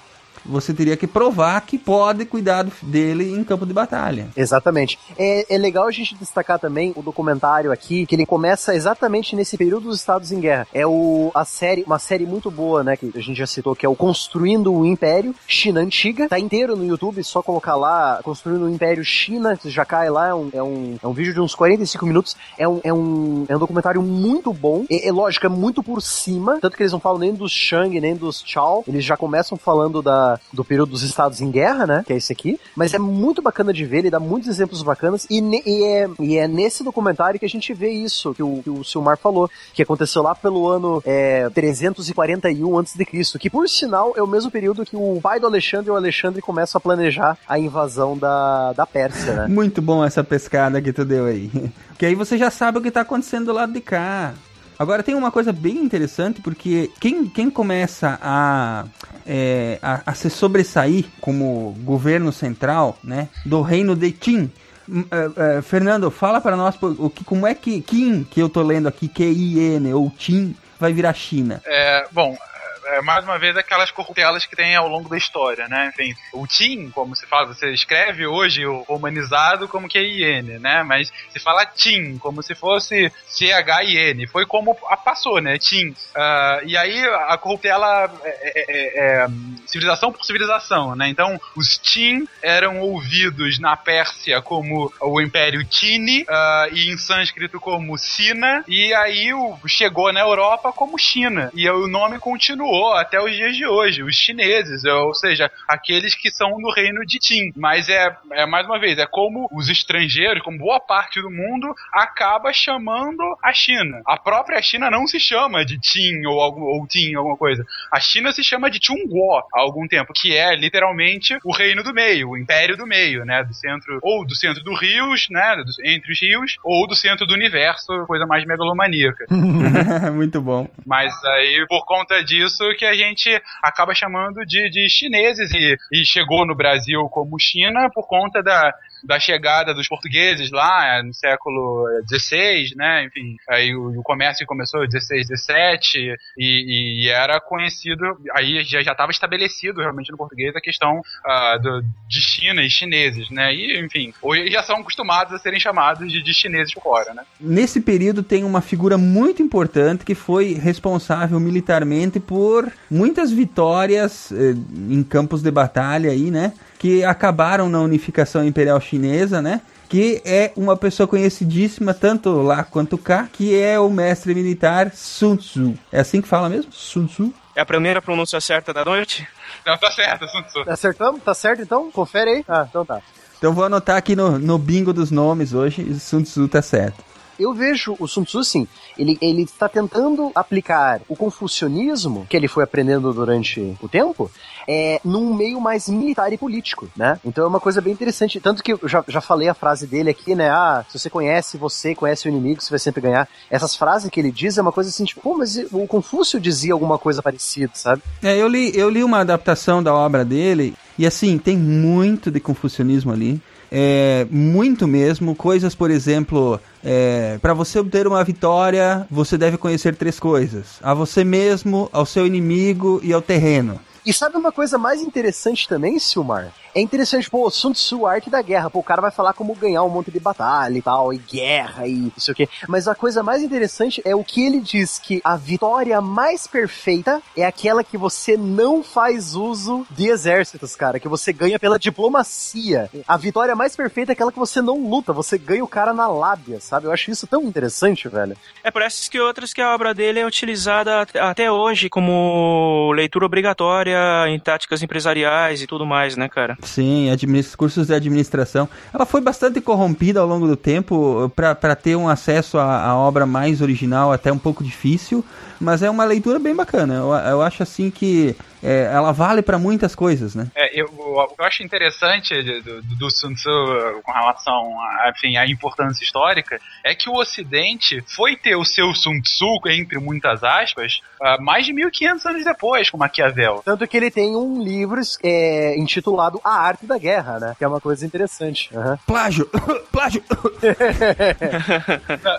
Você teria que provar que pode cuidar dele em campo de batalha. Exatamente. É, é legal a gente destacar também o documentário aqui, que ele começa exatamente nesse período dos Estados em Guerra. É o, a série, uma série muito boa, né, que a gente já citou, que é o Construindo o Império, China Antiga. Tá inteiro no YouTube, só colocar lá, Construindo o Império China, já cai lá, é um, é um, é um vídeo de uns 45 minutos. É um, é um, é um documentário muito bom. É, é lógico, é muito por cima, tanto que eles não falam nem dos Shang, nem dos Chao. Eles já começam falando da, do período dos Estados em Guerra, né, que é esse aqui. Mas é muito bacana de ver, ele dá muitos exemplos bacanas. E, e é, e é nesse documentário que a gente vê isso que o, que o Silmar falou, que aconteceu lá pelo ano é, 341 a.C., que por sinal é o mesmo período que o pai do Alexandre e o Alexandre começam a planejar a invasão da, da Pérsia, né? Muito bom essa pescada que tu deu aí. (laughs) Que aí você já sabe o que tá acontecendo do lado de cá. Agora tem uma coisa bem interessante, porque quem, quem começa a, é, a, a se sobressair como governo central, né, do reino de Qin, Hum, é, é, Fernando, fala para nós o que, como é que Qin, que eu tô lendo aqui, Q-I-N, ou Qin, vai virar China. É, bom, é, mais uma vez aquelas corruptelas que tem ao longo da história, né? Enfim, o Tim, como se fala, você escreve hoje o romanizado como que é IN, né? Mas se fala Tim, como se fosse C-H-I-N. Foi como a passou, né? Tim. Ah, e aí a corruptela é, é- é- é, civilização por civilização, né? Então, os Tim eram ouvidos na Pérsia como o Império Tini ah, e em sânscrito como Sina, e aí o, chegou na Europa como China. E o nome continuou até os dias de hoje, os chineses, ou seja, aqueles que são do reino de Qin. Mas é, é mais uma vez, é como os estrangeiros, como boa parte do mundo, acaba chamando a China. A própria China não se chama de Qin ou, algum, ou Tin, alguma coisa. A China se chama de Chungguo há algum tempo, que é literalmente o reino do meio, o império do meio, né? Do centro, ou do centro dos rios, né? do- entre os rios, ou do centro do universo, coisa mais megalomaníaca. (laughs) Muito bom. Mas aí, por conta disso, que a gente acaba chamando de, de chineses e, e chegou no Brasil como China por conta da, da chegada dos portugueses lá é, no século XVI, né? Enfim, aí o, o comércio começou em 16, 17 e, e era conhecido, aí já estava estabelecido realmente no português a questão ah, do- de China e chineses, né? E, enfim, hoje já são acostumados a serem chamados de, de chineses fora, né? Nesse período tem uma figura muito importante que foi responsável militarmente por muitas vitórias eh, em campos de batalha aí, né? Que acabaram na unificação imperial chinesa, né? Que é uma pessoa conhecidíssima tanto lá quanto cá, que é o mestre militar Sun Tzu. É assim que fala mesmo? Sun Tzu? É a primeira pronúncia certa da noite? Não, tá certo, Sun Tzu. Acertamos? Tá certo então? Confere aí. Ah, então tá. Então vou anotar aqui no, no bingo dos nomes hoje, e Sun Tzu tá certo. Eu vejo o Sun Tzu, assim, ele, ele está tentando aplicar o confucionismo que ele foi aprendendo durante o tempo é, num meio mais militar e político, né? Então é uma coisa bem interessante. Tanto que eu já, já falei a frase dele aqui, né? Ah, se você conhece você, conhece o inimigo, você vai sempre ganhar. Essas frases que ele diz é uma coisa assim, tipo, pô, mas o Confúcio dizia alguma coisa parecida, sabe? É, eu li, eu li uma adaptação da obra dele, e assim, tem muito de confucionismo ali. É, muito mesmo. Coisas, por exemplo, é, para você obter uma vitória, você deve conhecer três coisas: a você mesmo, ao seu inimigo e ao terreno. E sabe uma coisa mais interessante também, Silmar? É interessante, pô, Sun Tzu, a arte da guerra. Pô, o cara vai falar como ganhar um monte de batalha e tal, e guerra e não sei o quê. Mas a coisa mais interessante é o que ele diz que a vitória mais perfeita é aquela que você não faz uso de exércitos, cara. Que você ganha pela diplomacia. A vitória mais perfeita é aquela que você não luta, você ganha o cara na lábia, sabe? Eu acho isso tão interessante, velho. É por essas que outras que a obra dele é utilizada at- até hoje como leitura obrigatória em táticas empresariais e tudo mais, né, cara? Sim, administ- cursos de administração. Ela foi bastante corrompida ao longo do tempo para ter um acesso à, à obra mais original, até um pouco difícil, mas é uma leitura bem bacana. Eu, eu acho assim que é, ela vale para muitas coisas, né? É, eu, o que eu acho interessante de- do, do Sun Tzu uh, com relação a, enfim, à importância histórica é que o Ocidente foi ter o seu Sun Tzu, entre muitas aspas, uh, mais de 1500 anos depois, com Maquiavel. Tanto que ele tem um livro é, intitulado A Arte da Guerra, né? Que é uma coisa interessante. Aham. Plágio! (coughs) Plágio! (laughs)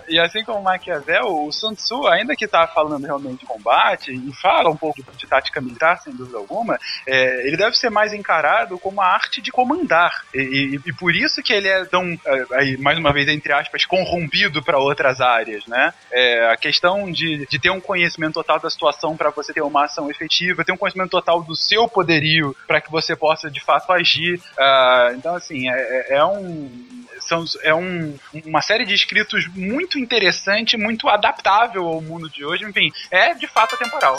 E assim como Maquiavel, o Sun Tzu, ainda que tá falando realmente de combate e fala um pouco de tática militar, sem dúvida alguma, é, ele deve ser mais encarado como a arte de comandar. E, e- e por isso que ele é tão, é, aí, mais uma vez, entre aspas, corrompido para outras áreas, né? É, a questão de, de ter um conhecimento total da situação para você ter uma ação efetiva, ter um conhecimento total do seu poderio para que você possa de fato agir. Ah, então, assim, é, é- é um. São, é um, uma série de escritos muito interessante, muito adaptável ao mundo de hoje. Enfim, é de fato atemporal.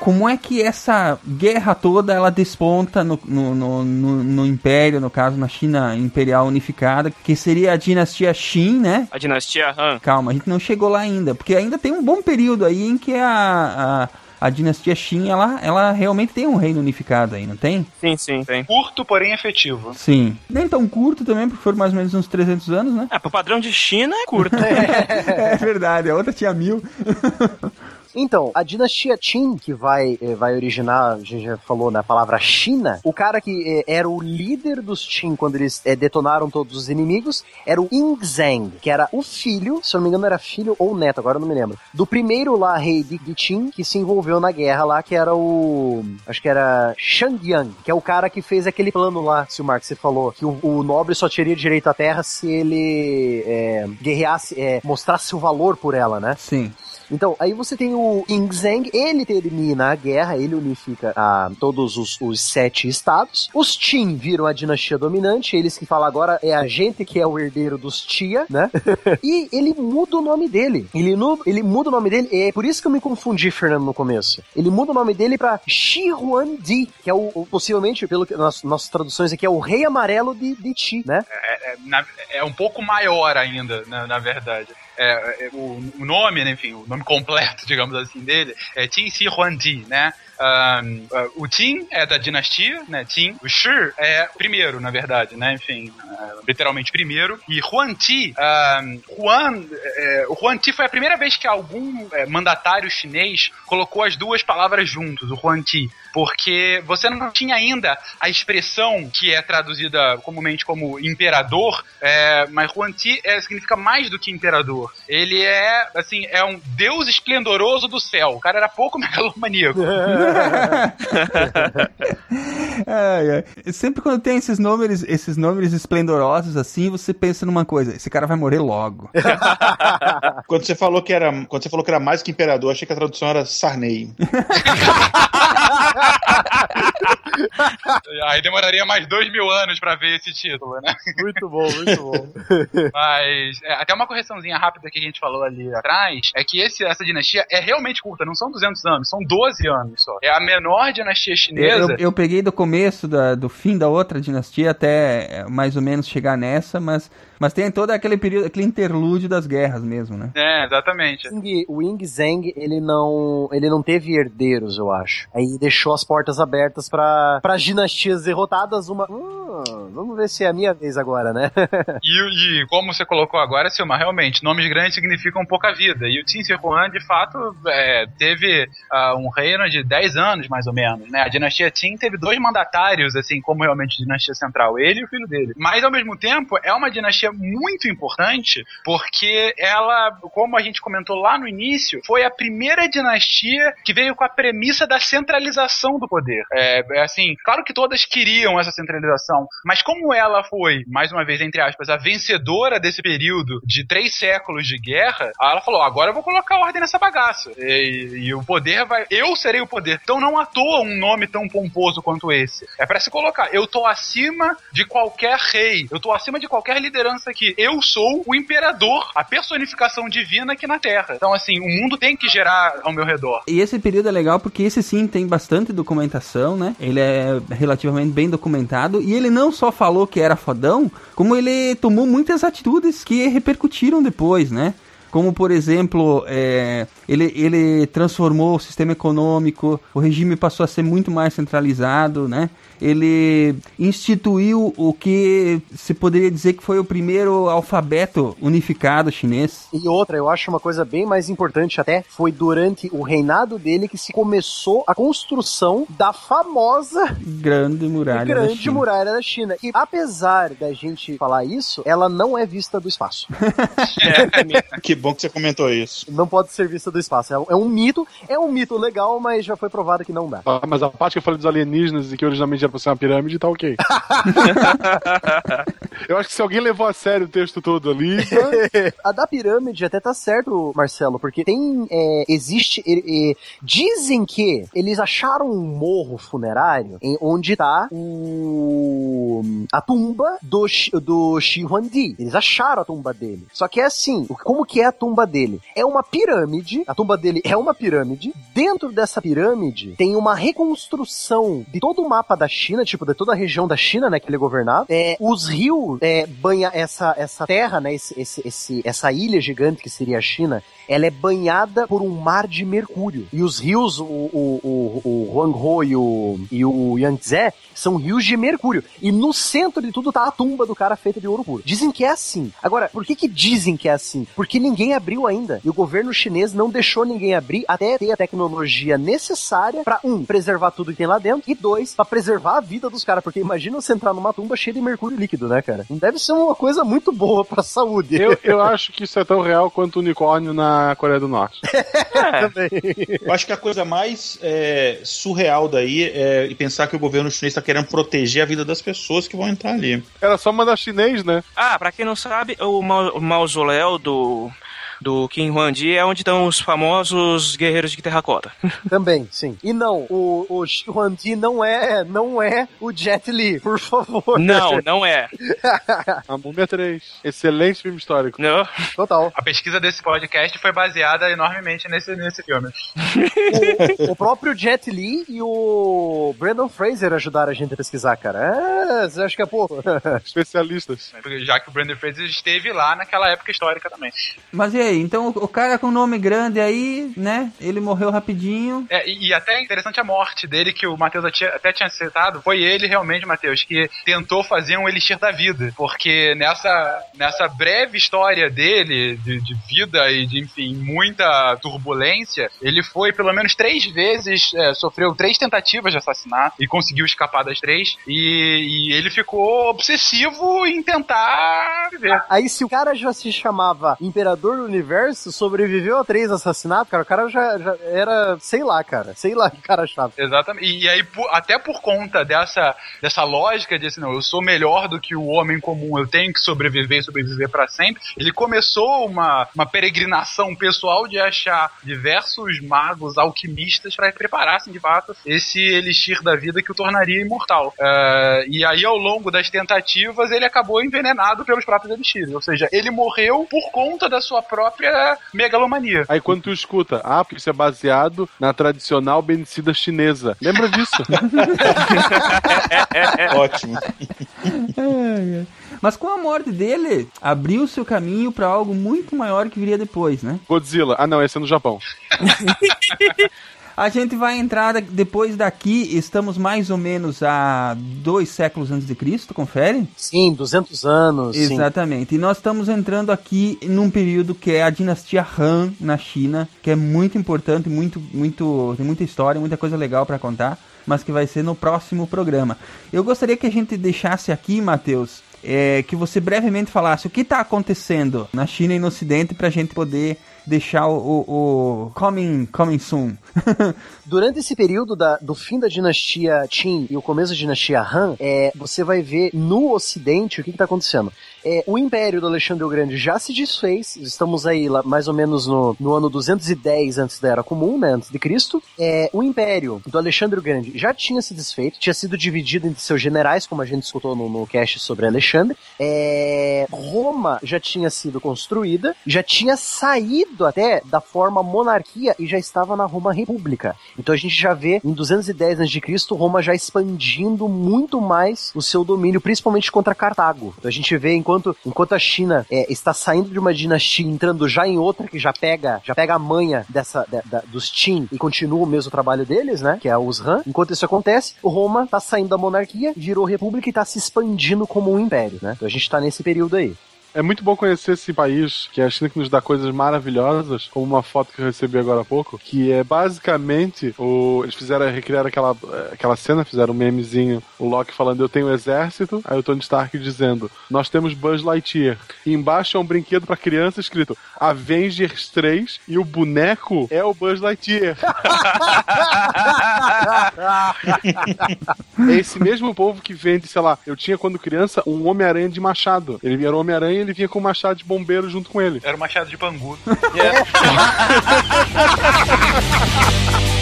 Como é que essa guerra toda ela desponta no, no, no, no- no Império, no caso na China Imperial Unificada, que seria a dinastia Qin, né? A dinastia Han. Calma, a gente não chegou lá ainda, porque ainda tem um bom período aí em que a, a, a dinastia Qin, ela, ela realmente tem um reino unificado aí, não tem? Sim, sim, tem. Curto, porém efetivo. Sim. Nem tão curto também, porque foram mais ou menos uns 300 anos, né? Ah, pro padrão de China é curto. (laughs) É verdade, a outra tinha mil. (laughs) Então, a dinastia Qin, que vai, eh, vai originar, a gente já falou na palavra China, o cara que eh, era o líder dos Qin quando eles eh, detonaram todos os inimigos era o Yingzheng, que era o filho, se eu não me engano era filho ou neto, agora eu não me lembro, do primeiro lá rei de, de Qin que se envolveu na guerra lá, que era o. Acho que era Shangyang, que é o cara que fez aquele plano lá, o Mark você falou, que o, o nobre só teria direito à terra se ele eh, guerreasse, eh, mostrasse o valor por ela, né? Sim. Então, aí você tem o Yingzheng, ele termina a guerra, ele unifica ah, todos os, os sete estados. Os Qin viram a dinastia dominante, eles que falam agora é a gente que é o herdeiro dos Tia, né? (laughs) e ele muda o nome dele. Ele, ele muda o nome dele, é por isso que eu me confundi, Fernando, no começo. Ele muda o nome dele pra Shi Huangdi, que é o, o- possivelmente, pelo que nas nossas traduções aqui, é o rei amarelo de, de né? É, é, na- é um pouco maior ainda, na, na verdade. É, é, o, o nome, né, enfim, o nome completo, (laughs) digamos assim, dele é Qin Shi Huangdi, né? Ahn, ah, o Qin é da dinastia, né? Qin. O Shi é primeiro, na verdade, né? Enfim, ah, literalmente primeiro. E Huangdi, ahn, Huan, é, o Huangdi foi a primeira vez que algum é, mandatário chinês colocou as duas palavras juntos, o Huangdi, porque você não tinha ainda a expressão que é traduzida comumente como imperador, é, mas Huangdi é, significa mais do que imperador. Ele é, assim, é um deus esplendoroso do céu. O cara era pouco (laughs) megalomaníaco. (laughs) (laughs) Ai, ai. Sempre quando tem esses nomes, esses nomes esplendorosos assim, você pensa numa coisa, esse cara vai morrer logo. (laughs) Quando você falou que era, quando você falou que era mais que imperador, achei que a tradução era Sarney. (laughs) (laughs) Aí demoraria mais dois mil anos pra ver esse título, né? Muito bom, muito bom. (laughs) Mas é, até uma correçãozinha rápida que a gente falou ali atrás é que esse, essa dinastia é realmente curta, não são 200 anos, são 12 anos só. É a menor dinastia chinesa. eu- eu peguei do começo da- do fim da outra dinastia até mais ou menos chegar nessa, mas, mas tem todo aquele período, aquele interlúdio das guerras mesmo, né? É, exatamente. O Ying Zheng, ele não, ele não teve herdeiros, eu acho. Aí deixou as portas abertas para as dinastias derrotadas. Uma, Hum, vamos ver se é a minha vez agora, né? (laughs) E, e como você colocou agora, Silma, realmente, nomes grandes significam pouca vida. E o Shi Huang, de fato, é, teve ah, um reino de 10 anos, mais ou menos. Né? A dinastia Qin teve dois mandatários, assim, como realmente dinastia central, ele e o filho dele. Mas, ao mesmo tempo, é uma dinastia muito importante, porque ela, como a gente comentou lá no início, foi a primeira dinastia que veio com a premissa da centralização do poder. É, é assim, claro que todas queriam essa centralização, mas como ela foi, mais uma vez, entre aspas, a vencedora desse período de três séculos de guerra, ela falou: agora eu vou colocar ordem nessa bagaça. E, e o poder vai. Eu serei o poder. Então não à toa um nome tão pomposo quanto esse. É pra se colocar. Eu tô acima de qualquer rei. Eu tô acima de qualquer liderança aqui. Eu sou o imperador, a personificação divina aqui na Terra. Então, assim, o mundo tem que gerar ao meu redor. E esse período é legal porque esse sim tem bastante documentação, né? Ele é relativamente bem documentado e ele não só falou que era fodão, como ele tomou muitas atitudes que repercutiram depois, né? Como, por exemplo, é, ele, ele transformou o sistema econômico, o regime passou a ser muito mais centralizado, né? Ele instituiu o que se poderia dizer que foi o primeiro alfabeto unificado chinês. E outra, eu acho uma coisa bem mais importante até, foi durante o reinado dele que se começou a construção da famosa Grande muralha. da Grande China. Muralha da China. E apesar da gente falar isso, ela não é vista do espaço. (laughs) (laughs) É, Que bom que você comentou isso. Não pode ser vista do espaço. É um, é um mito, é um mito legal, mas já foi provado que não dá. Ah, mas a parte que eu falei dos alienígenas e que originalmente era pra ser uma pirâmide, tá ok. (laughs) eu acho que se alguém levou a sério o texto todo ali. (laughs) a da pirâmide até tá certo, Marcelo, porque tem. é, existe. é, é, dizem que eles acharam um morro funerário em onde tá o. a tumba do, do Shi Huangdi. Eles acharam a tumba dele. Só que é assim: como que é a tumba dele? É uma pirâmide. A tumba dele é uma pirâmide. Dentro dessa pirâmide tem uma reconstrução de todo o mapa da China, tipo, de toda a região da China, né, que ele governava. É, os rios é, banha essa, essa terra, né, esse, esse, esse- essa ilha gigante que seria a China, ela é banhada por um mar de mercúrio. E os rios, o, o, o, o Huanghe e o, e o Yangtze, são rios de mercúrio. E no centro de tudo tá a tumba do cara feita de ouro puro. Dizem que é assim. Agora, por que que dizem que é assim? Porque ninguém abriu ainda. E o governo chinês não deixou ninguém abrir até ter a tecnologia necessária pra, um, preservar tudo que tem lá dentro, e dois, pra preservar a vida dos caras. Porque imagina você entrar numa tumba cheia de mercúrio líquido, né, cara? Não deve ser uma coisa muito boa pra saúde. Eu, eu acho que isso é tão real quanto o unicórnio na Coreia do Norte. (laughs) Eu acho que a coisa mais é, surreal daí é pensar que o governo chinês está querendo proteger a vida das pessoas que vão entrar ali. Era só mandar chinês, né? Ah, pra quem não sabe, o, mau- o mausoléu do, do Kim Huangdi é onde estão os famosos guerreiros de terracota. (laughs) Também, sim. E não, o, o Shi Huangdi não é, não é o Jet Li, por favor. Não, (laughs) não é. (laughs) A Múmia 3. Excelente filme histórico. Não. Total. A pesquisa desse podcast foi baseada enormemente nesse, nesse filme. o próprio Jet Li e o Brandon Fraser ajudaram a gente a pesquisar, cara. É, você acha que é pouco? Especialistas. Já que o Brandon Fraser esteve lá naquela época histórica também. Mas e aí? Então o, cara com nome grande aí, né? Ele morreu rapidinho. É, e, e até é interessante a morte dele, que o Matheus até- tinha citado. Foi ele realmente, Matheus, que tentou fazer um elixir da vida. Porque nessa, nessa breve história dele, de, de vida e de, enfim, muita turbulência, ele foi pelo menos três vezes, é, sofreu três tentativas de assassinato e conseguiu escapar das três. E, e ele ficou obsessivo em tentar viver. Aí se o cara já se chamava Imperador do Universo, sobreviveu a três assassinatos, cara, o cara já, já era, sei lá, cara, sei lá que cara chato. Exatamente. E aí, por- até por conta dessa, dessa lógica de assim, não, eu sou melhor do que o homem comum, eu tenho que sobreviver e sobreviver pra sempre, ele começou uma, uma peregrinação pessoal de achar diversos magos, alquimistas, para preparassem de fato esse elixir da vida que o tornaria imortal. Eh, e aí, ao longo das tentativas, ele acabou envenenado pelos próprios elixires. Ou seja, ele morreu por conta da sua própria megalomania. Aí quando tu escuta, ah, porque isso é baseado na tradicional benicida chinesa. Lembra disso? (laughs) Ótimo. Ai, ai. Mas com a morte dele, abriu-se o caminho pra algo muito maior que viria depois, né? Godzilla. Ah, não, esse é no Japão. (laughs) A gente vai entrar depois daqui, estamos mais ou menos a dois séculos antes de Cristo, confere? Sim, 200 anos, sim. Exatamente. E nós estamos entrando aqui num período que é a dinastia Han na China, que é muito importante, muito, muito, tem muita história, muita coisa legal para contar, mas que vai ser no próximo programa. Eu gostaria que a gente deixasse aqui, Matheus, é, que você brevemente falasse o que está acontecendo na China e no Ocidente para a gente poder deixar o, o, coming, coming soon. (laughs) Durante esse período da- do fim da dinastia Qin e o começo da dinastia Han, é, você vai ver no Ocidente o que está acontecendo. É, o Império do Alexandre o Grande já se desfez, estamos aí lá, mais ou menos no, no ano 210 antes da Era Comum, né, antes de Cristo. É, o Império do Alexandre o Grande já tinha se desfeito, tinha sido dividido entre seus generais, como a gente escutou no, no cast sobre Alexandre. É, Roma já tinha sido construída, já tinha saído até da forma monarquia e já estava na Roma República. Então a gente já vê em 210 a.C. Roma já expandindo muito mais o seu domínio, principalmente contra Cartago. Então a gente vê enquanto, enquanto a China é, está saindo de uma dinastia entrando já em outra que já pega já pega a manha dessa da- da- dos Qin e continua o mesmo trabalho deles, né? Que é os Han. Enquanto isso acontece, o Roma está saindo da monarquia, virou república e está se expandindo como um império, né? Então a gente está nesse período aí. É muito bom conhecer esse país, que é a China que nos dá coisas maravilhosas, como uma foto que eu recebi agora há pouco, que é basicamente o eles fizeram recriar aquela aquela cena, fizeram um memezinho, o Loki falando eu tenho um exército, aí o Tony Stark dizendo nós temos Buzz Lightyear. E embaixo é um brinquedo pra criança escrito Avengers 3 e o boneco é o Buzz Lightyear. (laughs) é esse mesmo povo que vende, sei lá, eu tinha quando criança um Homem-Aranha de machado. Ele era o Homem-Aranha ele vinha com um machado de bombeiro junto com ele. Era o machado de Bangu. Hey, (laughs) (laughs)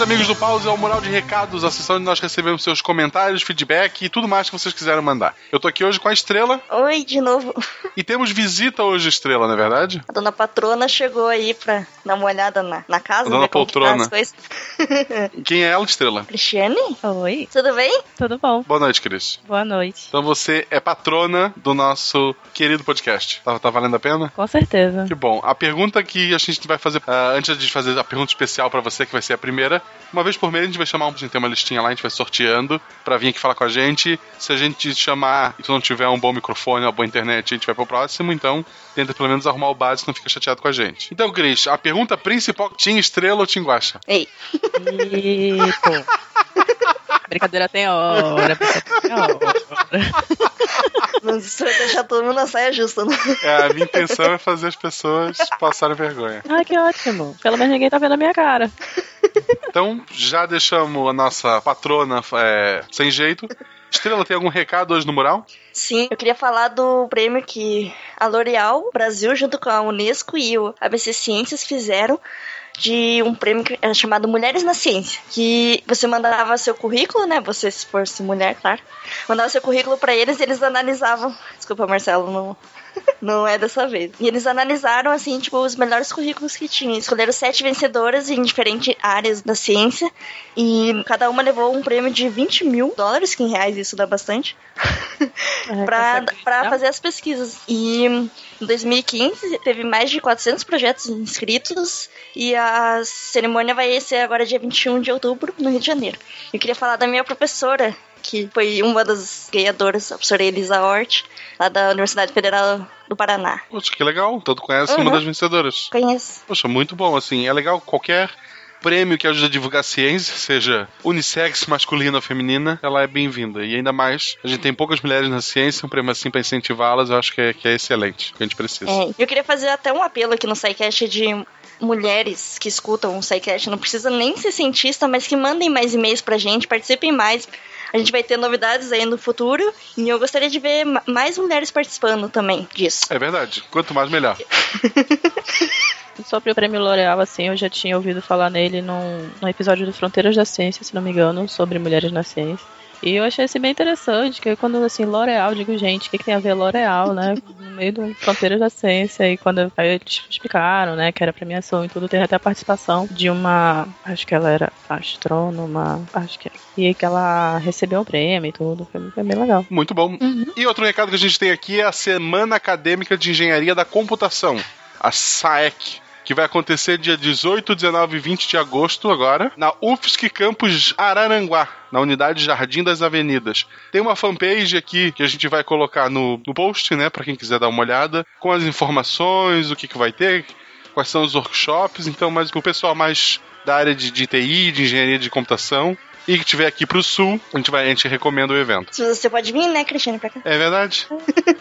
Bem-vindos, amigos do Pause, ao Mural de Recados, a sessão onde nós recebemos seus comentários, feedback e tudo mais que vocês quiserem mandar. Eu tô aqui hoje com a Estrela Oi, de novo. e temos visita hoje, Estrela, não é verdade? A dona patrona chegou aí pra dar uma olhada na, na casa. A dona que tá poltrona. (laughs) Quem é ela, Estrela? Cristiane? Oi. Tudo bem? Tudo bom. Boa noite, Cris. Boa noite. Então você é patrona do nosso querido podcast. Tá, tá valendo a pena? Com certeza. Que bom. A pergunta que a gente vai fazer, ah, antes de fazer a pergunta especial pra você, que vai ser a primeira, uma vez por mês a gente vai chamar, um- a gente tem uma listinha lá, a gente vai sorteando pra vir aqui falar com a gente. Se a gente te chamar e tu não tiver um bom microfone, uma boa internet, a gente vai pro próximo, então tenta pelo menos arrumar o básico, não fica chateado com a gente. Então, Cris, a pergunta principal, Tim Estrela ou Tim Guaxa? Ei. E, pô. (laughs) Brincadeira tem hora. brincadeira tem hora. Não isso vai deixar todo mundo na saia justa, né? É, a minha intenção é fazer as pessoas passarem vergonha. Ai, que ótimo. Pelo menos ninguém tá vendo a minha cara. Então, já deixamos a nossa patrona é, sem jeito. Estrela, tem algum recado hoje no mural? Sim, eu queria falar do prêmio que a L'Oréal Brasil, junto com a Unesco e o ABC Ciências, fizeram de um prêmio é chamado Mulheres na Ciência, que você mandava seu currículo, né? Você se fosse mulher, claro. Mandava seu currículo pra eles e eles analisavam. Desculpa, Marcelo, não não é dessa vez. E eles analisaram, assim, tipo, os melhores currículos que tinham. Escolheram sete vencedoras em diferentes áreas da ciência. E cada uma levou um prêmio de 20 mil dólares, que em reais isso dá bastante. (laughs) pra, pra fazer as pesquisas. E em 2015 teve mais de 400 projetos inscritos. E a cerimônia vai ser agora dia 21 de outubro, no Rio de Janeiro. Eu queria falar da minha professora, que foi uma das ganhadoras, a professora Elisa Hort, lá da Universidade Federal do Paraná. Poxa, que legal. Então tu conhece Uhum. uma das vencedoras. Conheço. Poxa, muito bom, assim. É legal qualquer prêmio que ajude a divulgar a ciência, seja unissex, masculina ou feminina, ela é bem-vinda. E ainda mais, a gente tem poucas mulheres na ciência, um prêmio assim pra incentivá-las, eu acho que é, que é excelente, que a gente precisa. É, eu queria fazer até um apelo aqui no SciCast de mulheres que escutam o SciCast. Não precisa nem ser cientista, mas que mandem mais e-mails pra gente, participem mais. A gente vai ter novidades aí no futuro e eu gostaria de ver ma- mais mulheres participando também disso. É verdade. Quanto mais, melhor. (laughs) Sobre o prêmio L'Oréal, assim, eu já tinha ouvido falar nele num, num episódio do Fronteiras da Ciência, se não me engano, sobre mulheres na ciência. E eu achei esse bem interessante, que quando assim, L'Oréal, digo, gente, o que, que tem a ver L'Oréal, né? No meio do Fronteiras da Ciência, e quando aí eles explicaram, né, que era premiação e tudo, teve até a participação de uma, acho que ela era astrônoma, acho que é, e que ela recebeu o prêmio e tudo, foi, foi bem legal. Muito bom. E outro recado que a gente tem aqui é a Semana Acadêmica de Engenharia da Computação, a SAEC. Que vai acontecer dia 18, 19 e 20 de agosto agora, na UFSC Campus Araranguá, na unidade Jardim das Avenidas. Tem uma fanpage aqui que a gente vai colocar no, no post, né, para quem quiser dar uma olhada, com as informações, o que, que vai ter, quais são os workshops, então, mas o pessoal mais da área de, de TI, de engenharia de computação. E que tiver aqui pro sul, a gente, vai, a gente recomenda o evento. Você pode vir, né, Cristiane, pra cá? É verdade.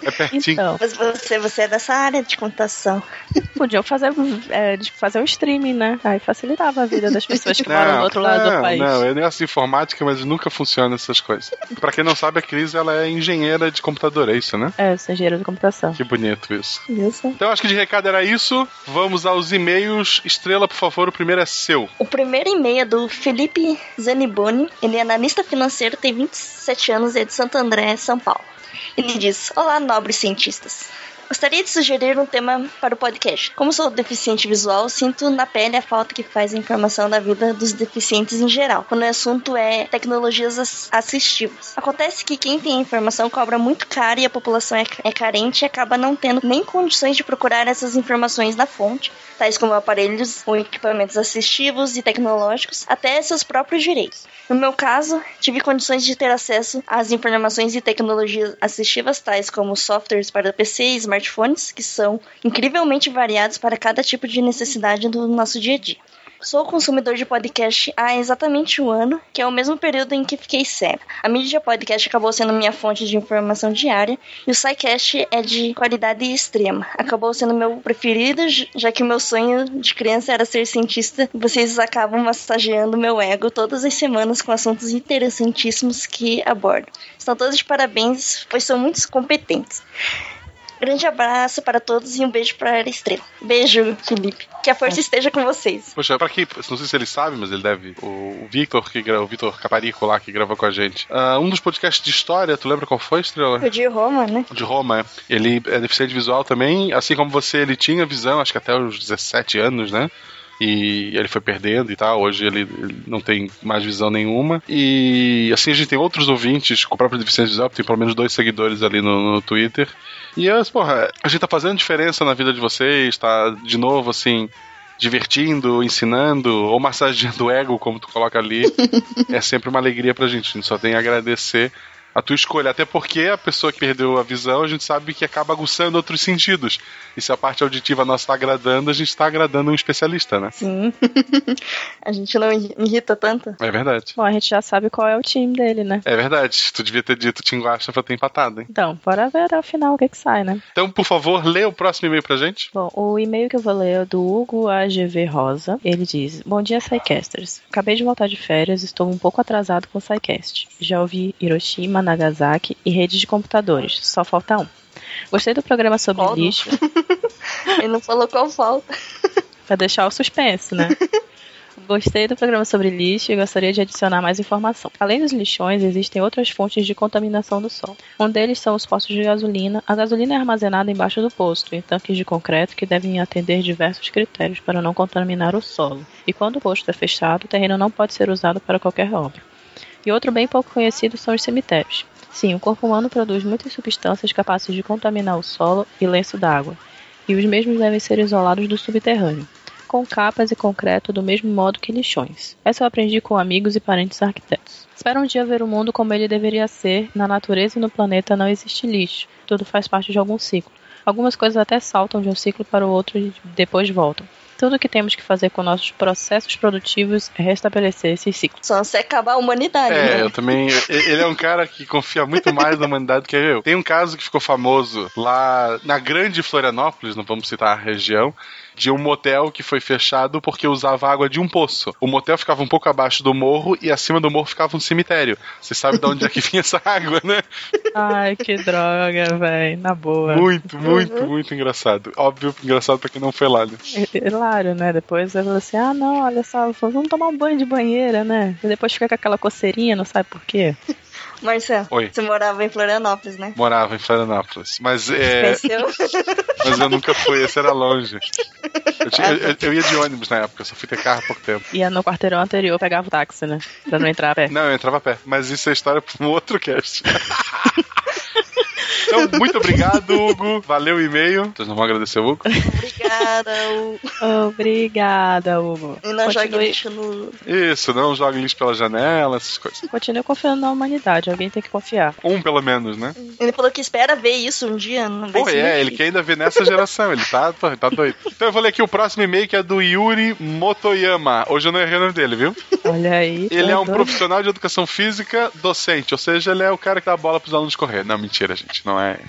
É pertinho. Então, Mas você, você é dessa área de computação. podiam fazer, é, de fazer um streaming, né? Aí facilitava a vida das pessoas que moram do outro lado não, do país. Não, é negócio de informática, mas nunca funciona essas coisas. Pra quem não sabe, a Cris ela é engenheira de computador, é isso, né? É, eu sou engenheiro de computação. Que bonito isso. Isso. Então acho que de recado era isso. Vamos aos e-mails. Estrela, por favor, o primeiro é seu. O primeiro e-mail é do Felipe Zaniboni. Ele é analista financeiro, tem 27 anos e é de Santo André, São Paulo. Ele diz: Olá, nobres cientistas. Gostaria de sugerir um tema para o podcast. Como sou deficiente visual, sinto na pele a falta que faz a informação da vida dos deficientes em geral, quando o assunto é tecnologias ass- assistivas. Acontece que quem tem a informação cobra muito caro e a população é, é carente e acaba não tendo nem condições de procurar essas informações na fonte, tais como aparelhos ou equipamentos assistivos e tecnológicos, até seus próprios direitos. No meu caso, tive condições de ter acesso às informações e tecnologias assistivas, tais como softwares para PC e smartphones, que são incrivelmente variados para cada tipo de necessidade do nosso dia a dia. Sou consumidor de podcast há exatamente um ano, que é o mesmo período em que fiquei cega. A mídia podcast acabou sendo minha fonte de informação diária e o SciCast é de qualidade extrema. Acabou sendo meu preferido, já que o meu sonho de criança era ser cientista vocês acabam massageando meu ego todas as semanas com assuntos interessantíssimos que abordam. Estão todos de parabéns, pois são muito competentes. Grande abraço para todos e um beijo para a Estrela. Beijo, Felipe. Que a força esteja com vocês. Poxa, pra quem, não sei se ele sabe, mas ele deve. O, o Victor, que o Victor Caparico lá, que gravou com a gente. Ah, um dos podcasts de história, tu lembra qual foi, Estrela? O de Roma, né? De Roma, é. Ele é deficiente visual também, assim como você, ele tinha visão, acho que até os 17 anos, né? E ele foi perdendo e tal. Hoje ele, ele não tem mais visão nenhuma. E assim a gente tem outros ouvintes com própria deficiência visual, tem pelo menos dois seguidores ali no, no Twitter. E as, porra, a gente tá fazendo diferença na vida de vocês, tá de novo assim. Divertindo, ensinando ou massageando o ego, como tu coloca ali, (laughs) é sempre uma alegria pra gente. A gente só tem a agradecer a tua escolha. Até porque a pessoa que perdeu a visão, a gente sabe que acaba aguçando outros sentidos. E se a parte auditiva nossa tá agradando, a gente tá agradando um especialista, né? Sim. (laughs) a gente não irrita tanto. É verdade. Bom, a gente já sabe qual é o time dele, né? É verdade. Tu devia ter dito Tinguacha pra ter empatado, hein? Então, bora ver até o final o que que sai, né? Então, por favor, lê o próximo e-mail pra gente. Bom, o e-mail que eu vou ler é do Hugo AGV Rosa. Ele diz: Bom dia, Psycasters. Acabei de voltar de férias, estou um pouco atrasado com o Psycast. Já ouvi Hiroshima, Nagasaki e rede de computadores. Só falta um. Gostei do programa sobre lixo. (laughs) Ele não falou qual falta. Pra deixar o suspense, né? Gostei do programa sobre lixo e gostaria de adicionar mais informação. Além dos lixões, existem outras fontes de contaminação do solo. Um deles são os postos de gasolina. A gasolina é armazenada embaixo do posto, em tanques de concreto que devem atender diversos critérios para não contaminar o solo. E quando o posto é fechado, o terreno não pode ser usado para qualquer obra. E outro bem pouco conhecido são os cemitérios. Sim, o corpo humano produz muitas substâncias capazes de contaminar o solo e lenço d'água, e os mesmos devem ser isolados do subterrâneo com capas e concreto do mesmo modo que lixões. Essa eu aprendi com amigos e parentes arquitetos. Espero um dia ver o mundo como ele deveria ser. Na natureza e no planeta não existe lixo. Tudo faz parte de algum ciclo. Algumas coisas até saltam de um ciclo para o outro e depois voltam. Tudo o que temos que fazer com nossos processos produtivos é restabelecer esses ciclos. Só se acabar a humanidade, É, né? eu também. Ele é um cara que confia muito mais na humanidade que eu. Tem um caso que ficou famoso lá na grande Florianópolis, não vamos citar a região, de um motel que foi fechado porque usava água de um poço. O motel ficava um pouco abaixo do morro e acima do morro ficava um cemitério. Você sabe de onde é que (laughs) vinha essa água, né? Ai, que droga, velho. Na boa. Muito, muito, muito engraçado. Óbvio, engraçado pra quem não foi lá, né? É Hilário, né? Depois eu falei assim: ah, não, olha só, vamos tomar um banho de banheira, né? E depois fica com aquela coceirinha, não sabe por quê. Marcelo, Oi. você morava em Florianópolis, né? Morava em Florianópolis. Mas é. (laughs) Mas eu nunca fui, esse era longe. Eu, tinha- eu- eu ia de ônibus na época, só fui ter carro há pouco tempo. Ia no quarteirão anterior, pegava o táxi, né? Pra não entrar a pé. Não, eu entrava a pé. Mas isso é história pra um outro cast. (laughs) Então, muito obrigado, Hugo. Valeu o e-mail. Vocês não vão agradecer o Hugo? Obrigada, Hugo. Obrigada, Hugo. E não jogue Continue- lixo no. Isso, não jogue lixo pela janela, essas coisas. Continue confiando na humanidade, alguém tem que confiar. Um, pelo menos, né? Ele falou que espera ver isso um dia. Não vai Pô, ser é, ele quer ainda ver nessa geração, ele tá, tá doido. Então eu vou ler aqui o próximo e-mail que é do Yuri Motoyama. Hoje eu não errei o nome dele, viu? Olha aí. Ele é um doido. profissional de educação física docente, ou seja, ele é o cara que dá a bola pros alunos correr. Não, mentira, gente, não é.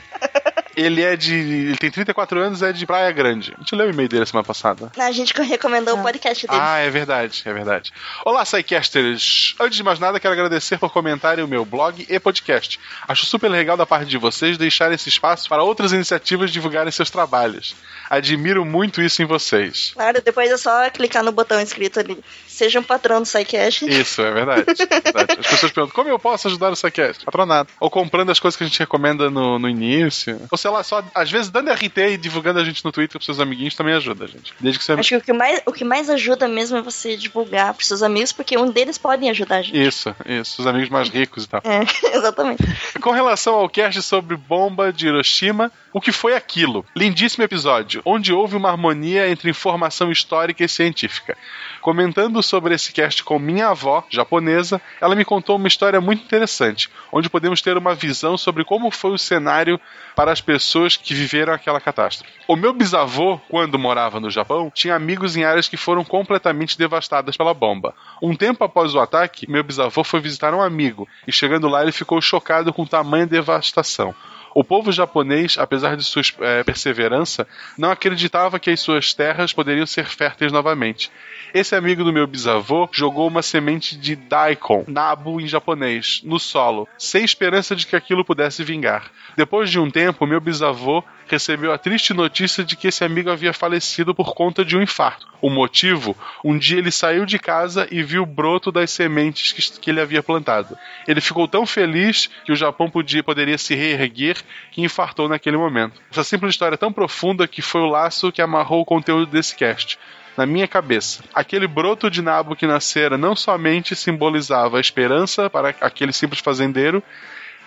Ele é de. Ele tem 34 anos, é de Praia Grande. A gente leu o e-mail dele semana passada. A gente recomendou o podcast dele. Ah, é verdade, é verdade. Olá, Psycasters! Antes de mais nada, quero agradecer por comentarem o meu blog e podcast. Acho super legal da parte de vocês deixarem esse espaço para outras iniciativas divulgarem seus trabalhos. Admiro muito isso em vocês. Claro, depois é só clicar no botão escrito ali. Seja um patrão do SciCast. Isso, é verdade. é verdade. As pessoas perguntam, como eu posso ajudar o Psycast? Patronato. Ou comprando as coisas que a gente recomenda no, no início. Ou sei lá, só, às vezes, dando RT e divulgando a gente no Twitter pros seus amiguinhos também ajuda, gente. Desde que você... Acho que o que, mais, o que mais ajuda mesmo é você divulgar pros seus amigos, porque um deles podem ajudar a gente. Isso, isso. Os amigos mais ricos e tal. É, (laughs) exatamente. Com relação ao cast sobre bomba de Hiroshima, o que foi aquilo? Lindíssimo episódio, onde houve uma harmonia entre informação histórica e científica. Comentando sobre esse cast com minha avó, japonesa, ela me contou uma história muito interessante, onde podemos ter uma visão sobre como foi o cenário para as pessoas que viveram aquela catástrofe. O meu bisavô, quando morava no Japão, tinha amigos em áreas que foram completamente devastadas pela bomba. Um tempo após o ataque, meu bisavô foi visitar um amigo, e chegando lá ele ficou chocado com tamanha devastação. O povo japonês, apesar de sua eh, perseverança, não acreditava que as suas terras poderiam ser férteis novamente. Esse amigo do meu bisavô jogou uma semente de daikon, nabu em japonês, no solo, sem esperança de que aquilo pudesse vingar. Depois de um tempo, meu bisavô recebeu a triste notícia de que esse amigo havia falecido por conta de um infarto. O motivo? Um dia ele saiu de casa e viu o broto das sementes que, que ele havia plantado. Ele ficou tão feliz que o Japão podia, poderia se reerguer que infartou naquele momento. Essa simples história é tão profunda que foi o laço que amarrou o conteúdo desse cast na minha cabeça. Aquele broto de nabo que nascera não somente simbolizava a esperança para aquele simples fazendeiro,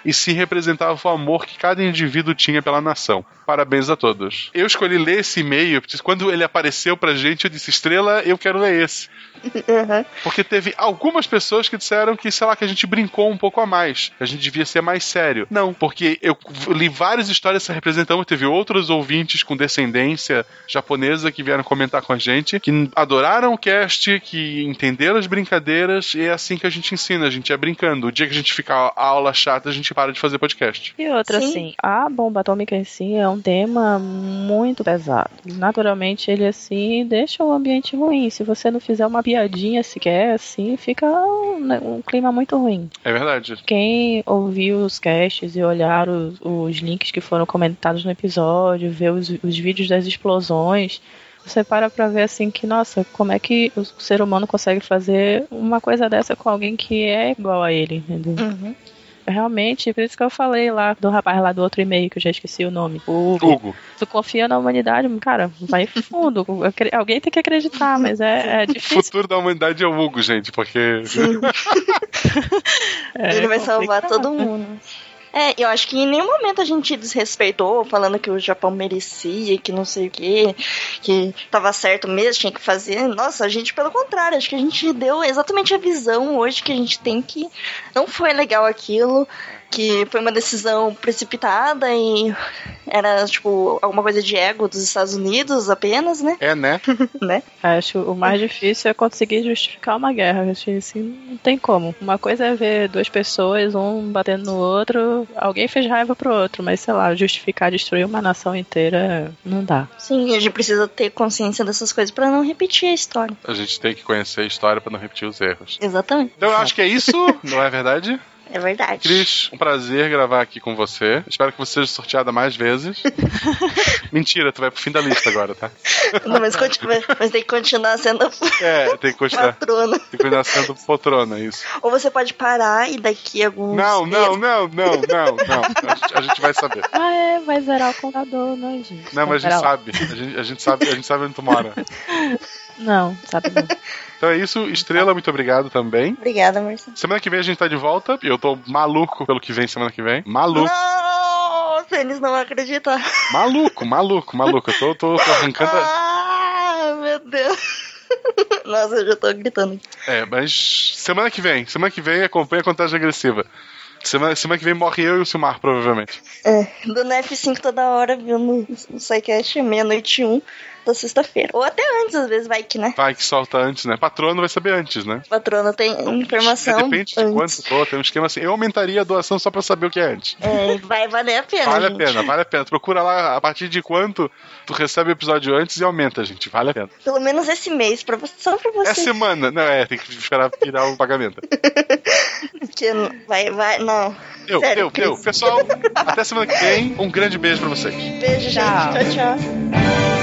e sim representava o amor que cada indivíduo tinha pela nação. Parabéns a todos. Eu escolhi ler esse e-mail, porque quando ele apareceu pra gente, eu disse, Estrela, eu quero ler esse. Porque teve algumas pessoas que disseram que, sei lá, que a gente brincou um pouco a mais, que a gente devia ser mais sério. Não, porque eu li várias histórias se representando, teve outros ouvintes com descendência japonesa que vieram comentar com a gente, que adoraram o cast, que entenderam as brincadeiras, e é assim que a gente ensina, a gente é brincando. O dia que a gente ficar aula chata, a gente para de fazer podcast. E outra, Sim. assim, a bomba atômica em si é um tema muito pesado. Naturalmente, ele, assim, deixa o ambiente ruim. Se você não fizer uma piadinha sequer, assim, fica um, um clima muito ruim. É verdade. Quem ouviu os casts e olhar os, os links que foram comentados no episódio, ver os, os vídeos das explosões, você para pra ver assim que, nossa, como é que o ser humano consegue fazer uma coisa dessa com alguém que é igual a ele, entendeu? Uhum. Realmente, por isso que eu falei lá do rapaz lá do outro e-mail, que eu já esqueci o nome. O Hugo. Hugo. Tu confia na humanidade, cara, vai fundo. (laughs) Alguém tem que acreditar, mas é, é O difícil. futuro da humanidade é o Hugo, gente, porque. É (laughs) Ele vai salvar complicado. todo mundo. É, eu acho que em nenhum momento a gente desrespeitou, falando que o Japão merecia, que não sei o quê, que tava certo mesmo, tinha que fazer. Nossa, a gente, pelo contrário, acho que a gente deu exatamente a visão hoje que a gente tem que não foi legal aquilo, que foi uma decisão precipitada e era, tipo, alguma coisa de ego dos Estados Unidos apenas, né? É, né? (laughs) né? Acho o mais difícil é conseguir justificar uma guerra. Acho que assim, não tem como. Uma coisa é ver duas pessoas, um batendo no outro, alguém fez raiva pro outro, mas sei lá, justificar destruir uma nação inteira não dá. Sim, a gente precisa ter consciência dessas coisas pra não repetir a história. A gente tem que conhecer a história pra não repetir os erros. Exatamente. Então eu acho que é isso, não é verdade? É verdade. Cris, um prazer gravar aqui com você. Espero que você seja sorteada mais vezes. (laughs) Mentira, tu vai pro fim da lista agora, tá? Não, mas, continua, mas tem que continuar sendo (laughs) É, tem que continuar, patrona. tem que continuar sendo poltrona, isso. Ou você pode parar e daqui alguns. Não, não, não, não, não, não. A gente, a gente vai saber. Ah, é, vai zerar o contador, né, gente? Não, mas a gente sabe. A gente, a gente sabe, a gente sabe onde tu mora. (laughs) Não, sabe não. (laughs) Então é isso. Estrela, muito obrigado também. Obrigada, Marcelo. Semana que vem a gente tá de volta. E eu tô maluco pelo que vem semana que vem. Maluco. Nossa, Fênix não acreditar. Maluco, maluco, maluco. Eu tô, tô, tô arrancando. a- Ah, meu Deus. (laughs) Nossa, eu já tô gritando. É, mas semana que vem, semana que vem acompanha a contagem agressiva. Semana, semana que vem morre eu e o Silmar, provavelmente. É, do F5 toda hora, viu no, no SciCast, meia-noite e um da sexta-feira. Ou até antes, às vezes, vai que, né? Vai que solta antes, né? Patrono vai saber antes, né? Patrona tem informação. É, depende de antes. quanto for, tem um esquema assim. Eu aumentaria a doação só pra saber o que é antes. É, vai valer a pena. Vale a gente. pena, vale a pena. Procura lá a partir de quanto tu recebe o episódio antes e aumenta, gente. Vale a pena. Pelo menos esse mês, pra você, só pra você. É semana. Não, é, tem que esperar virar o pagamento. (laughs) Porque vai, vai, não. Deu, Sério, deu, Cris. deu. Pessoal, até semana que vem. Um grande beijo pra vocês. Beijo, gente. Tchau, tchau.